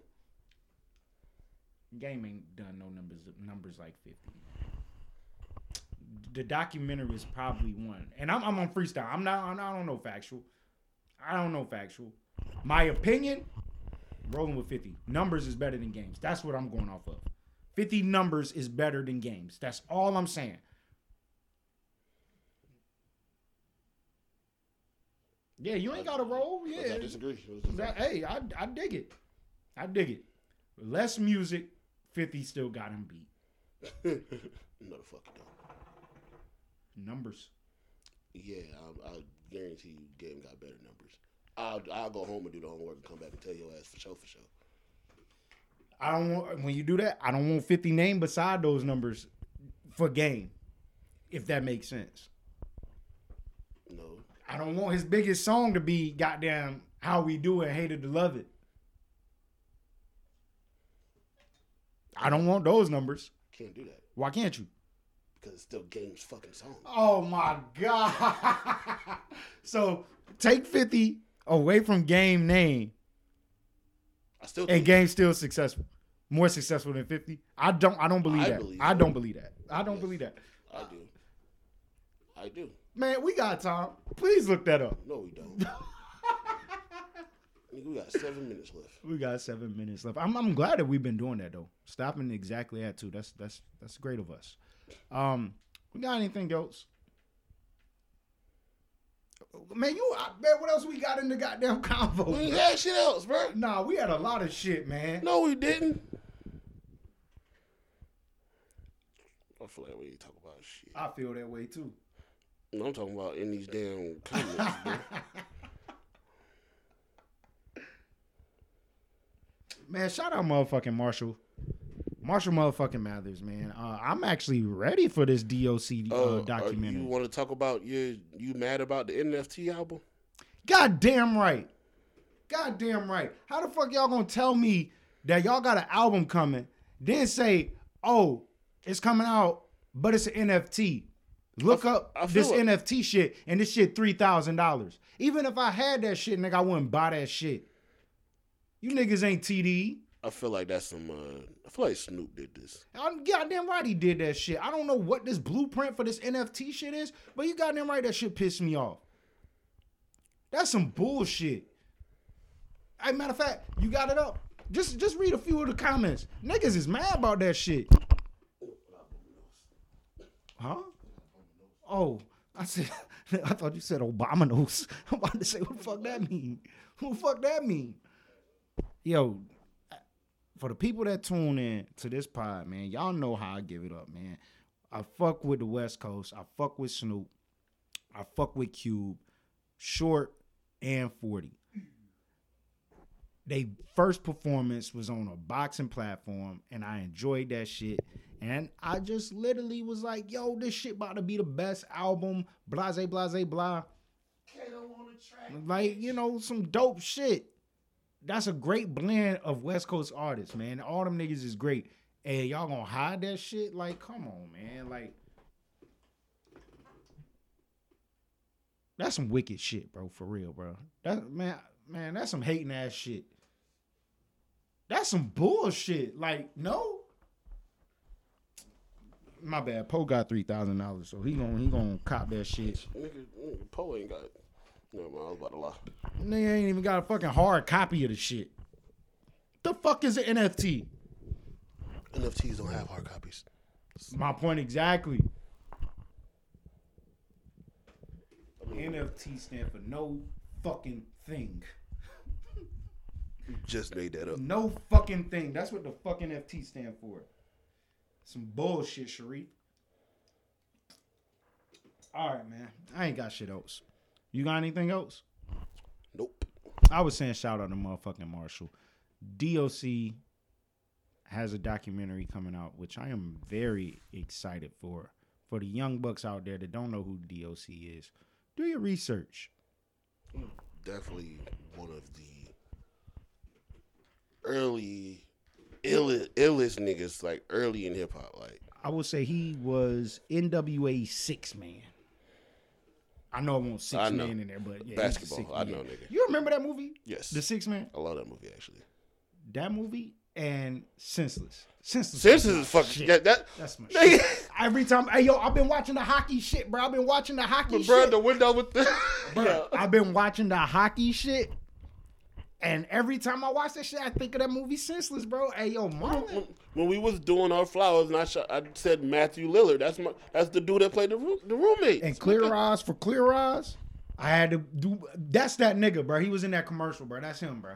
Game ain't done no numbers numbers like 50. The documentary is probably one. And I'm, I'm on freestyle. I'm not I'm, I don't know factual. I don't know factual. My opinion, rolling with 50. Numbers is better than games. That's what I'm going off of. 50 numbers is better than games. That's all I'm saying. Yeah, you ain't got to roll. Yeah. I disagree. Hey, I, I dig it. I dig it. Less music, 50 still got him beat. (laughs) no, the fuck don't. Numbers. Yeah, I, I guarantee you, Game got better numbers. I'll I'll go home and do the homework and come back and tell your ass for sure, for sure. I don't want when you do that, I don't want 50 name beside those numbers for game. If that makes sense. No, I don't want his biggest song to be goddamn how we do it, Hate It or Love It. I don't want those numbers. can't do that Why can't you? Because it's still Game's fucking song. Oh my god. (laughs) so take 50 away from game name I still and game still successful. More successful than 50. I don't I don't believe I that. believe I don't believe that. I don't believe that. I do. I do. Man, we got time. Please look that up. No, we don't. (laughs) Nigga, we got seven minutes left. We got seven minutes left. I'm, I'm glad that we've been doing that though. Stopping exactly at two. That's that's that's great of us. Um, we got anything else? Man, you I- man, what else we got in the goddamn (laughs) We convo? ain't had shit else, bro. Nah, we had a lot of shit, man. No, we didn't. I feel like we ain't talk about shit. I feel that way too. No, I'm talking about in these damn comments, bro. (laughs) Man, shout out motherfucking Marshall. Marshall motherfucking Mathers, man. Uh, I'm actually ready for this DOC uh, Uh, documentary. You want to talk about you? You mad about the NFT album? God damn right. God damn right. How the fuck y'all gonna tell me that y'all got an album coming, then say, oh, it's coming out, but it's an NFT. Look up I this it. NFT shit, and this shit three thousand dollars. Even if I had that shit, nigga, I wouldn't buy that shit. You niggas ain't TD. I feel like that's some. Uh, I feel like Snoop did this. I'm goddamn right he did that shit. I don't know what this blueprint for this NFT shit is, but you goddamn right that shit pissed me off. That's some bullshit. Hey, matter of fact, you got it up. Just just read a few of the comments. Niggas is mad about that shit. Huh? Oh, I said (laughs) I thought you said Obamanos. (laughs) I'm about to say what the fuck that mean? What the fuck that mean? Yo, for the people that tune in to this pod, man, y'all know how I give it up, man. I fuck with the West Coast. I fuck with Snoop. I fuck with Cube, Short, and 40. They first performance was on a boxing platform, and I enjoyed that shit. And I just literally was like, yo, this shit about to be the best album, blase, blase, blah. Like, you know, some dope shit that's a great blend of West Coast artists, man. All them niggas is great. And y'all gonna hide that shit? Like, come on, man. Like, that's some wicked shit, bro. For real, bro. That man, man, that's some hating ass shit. That's some bullshit. Like, no. My bad. Poe got three thousand dollars, so he gonna he gonna cop that shit. Nigga, nigga Poe ain't got. No, man, I was about to lie. Nigga ain't even got a fucking hard copy of the shit. The fuck is an NFT? NFTs don't have hard copies. My point exactly. NFT stand for no fucking thing. You (laughs) just made that up. No fucking thing. That's what the fucking NFT stand for. Some bullshit, Sharif. All right, man. I ain't got shit else. You got anything else? Nope. I was saying shout out to motherfucking Marshall. DOC has a documentary coming out, which I am very excited for. For the young bucks out there that don't know who DOC is, do your research. Definitely one of the early illest, illest niggas, like early in hip hop. Like, I would say he was NWA six man. I know it won't six I know. man in there, but yeah, Basketball, six I know, nigga. You remember that movie? yes. The six man. I love that movie, actually. That movie and Senseless. Senseless. Senseless is fucking. shit. That, that, That's my Nigga. shit. Every time, hey yo, I've been watching the hockey shit, bro. I've been watching the hockey But bro, the window with the. Bruh, (laughs) I've been watching the hockey shit. And every time I watch that shit, I think of that movie Senseless, bro. Hey, yo, Marlon. when, when we was doing our flowers, and I, sh- I said Matthew Lillard. That's my. That's the dude that played the room, the roommate. And Clear Eyes for Clear Eyes, I had to do. That's that nigga, bro. He was in that commercial, bro. That's him, bro.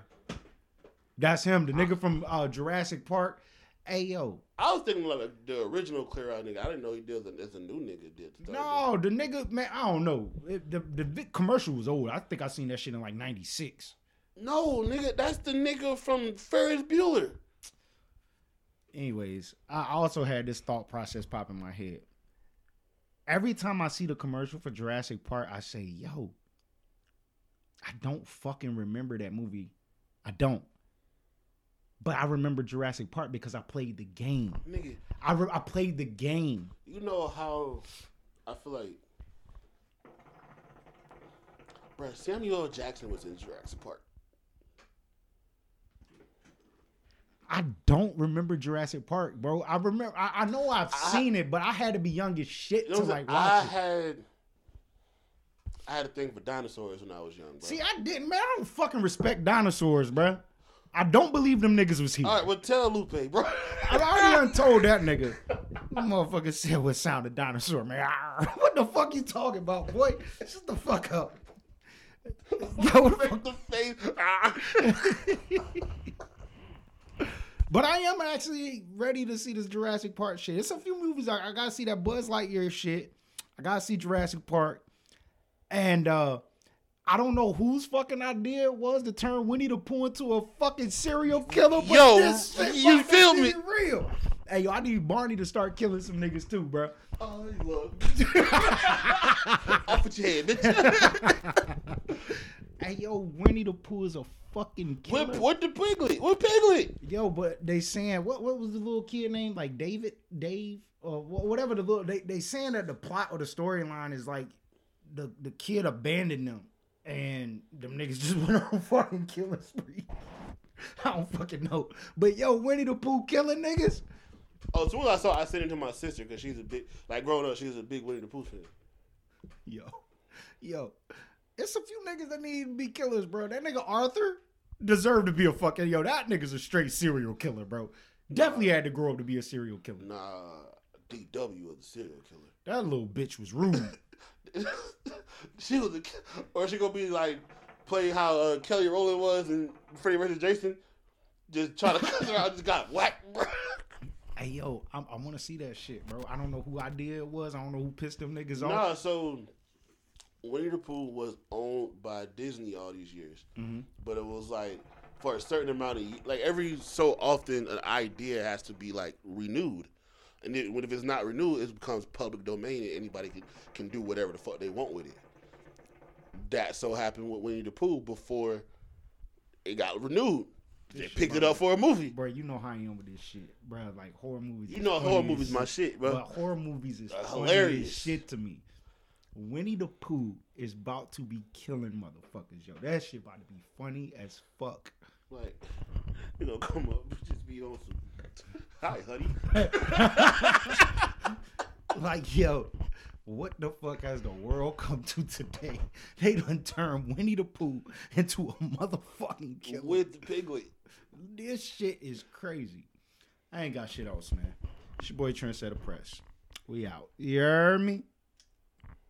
That's him, the nigga from uh, Jurassic Park. Hey, yo. I was thinking like the original Clear Eye nigga. I didn't know he did as a new nigga did. the third one. No, the nigga, man, I don't know. It- the, the commercial was old. I think I seen that shit in like 96. No, nigga, that's the nigga from Ferris Bueller. anyways, I also had this thought process pop in my head. Every time I see the commercial for Jurassic Park, I say, yo, I don't fucking remember that movie. I don't. But I remember Jurassic Park because I played the game. Nigga, I, re- I played the game. you know how I feel like. Bro, Samuel Jackson was in Jurassic Park. I don't remember Jurassic Park, bro. I remember. I, I know I've seen it, but I had to be young as shit to like saying? I it. had. I had a thing for dinosaurs when I was young, bro. See, I didn't, man. I don't fucking respect dinosaurs, bro. I don't believe them niggas was here. All right, well, tell Lupe, bro. I already told that nigga. That motherfucker said what sound a dinosaur, man. (laughs) What the fuck you talking about, boy? Shut the fuck up. Yo, what the fuck? the face. (laughs) But I am actually ready to see this Jurassic Park shit. It's a few movies I, I gotta see that Buzz Lightyear shit. I gotta see Jurassic Park, and uh I don't know whose fucking idea it was to turn Winnie the Pooh into a fucking serial killer. But Yo, this shit you fucking feel me? Real. Hey, yo, I need Barney to start killing some niggas too, bro. Oh, look. (laughs) Off with your head, bitch. (laughs) Hey, yo, Winnie the Pooh is a fucking killer. what, what the Piglet? What Piglet? Yo, but they saying what? What was the little kid name? Like David, Dave, or whatever the little. They they saying that the plot or the storyline is like the the kid abandoned them, and them niggas (laughs) just went on fucking killing spree. (laughs) I don't fucking know. But yo, Winnie the Pooh killing niggas. Oh, as soon as I saw, I sent it to my sister because she's a big, like growing up, she was a big Winnie the Pooh fan. Yo, yo, it's a few niggas that need to be killers, bro. That nigga Arthur deserved to be a fucking yo. That nigga's a straight serial killer, bro. Definitely had to grow up to be a serial killer. Nah, DW was the serial killer. That little bitch was rude. (laughs) she was a, or she gonna be like play how uh, Kelly Rowland was and Freddie vs. Jason, just trying to (laughs) cut her out, just got whacked, bro. hey yo, I, I want to see that shit, bro. I don't know who idea it was. I don't know who pissed them niggas off. Nah, so Winnie the Pooh was owned by Disney all these years, Mm-hmm. but it was like for a certain amount of like every so often an idea has to be like renewed, and then when if it's not renewed, it becomes public domain and anybody can can do whatever the fuck they want with it. That so happened with Winnie the Pooh before it got renewed. They picked it up for a movie. Bro, you know how I am with this shit, bro. Like horror movies. You know horror movies my shit, bro. But horror movies is Uh, hilarious. shit to me. Winnie the Pooh is about to be killing motherfuckers, yo. That shit about to be funny as fuck. Like, (laughs) you know, come up, just be on some. Hi, honey. (laughs) Like, yo, what the fuck has the world come to today? (laughs) They done turned Winnie the Pooh into a motherfucking killer. With the piglet. This shit is crazy. I ain't got shit else, man. It's your boy Trendsetter Press. We out. You heard me?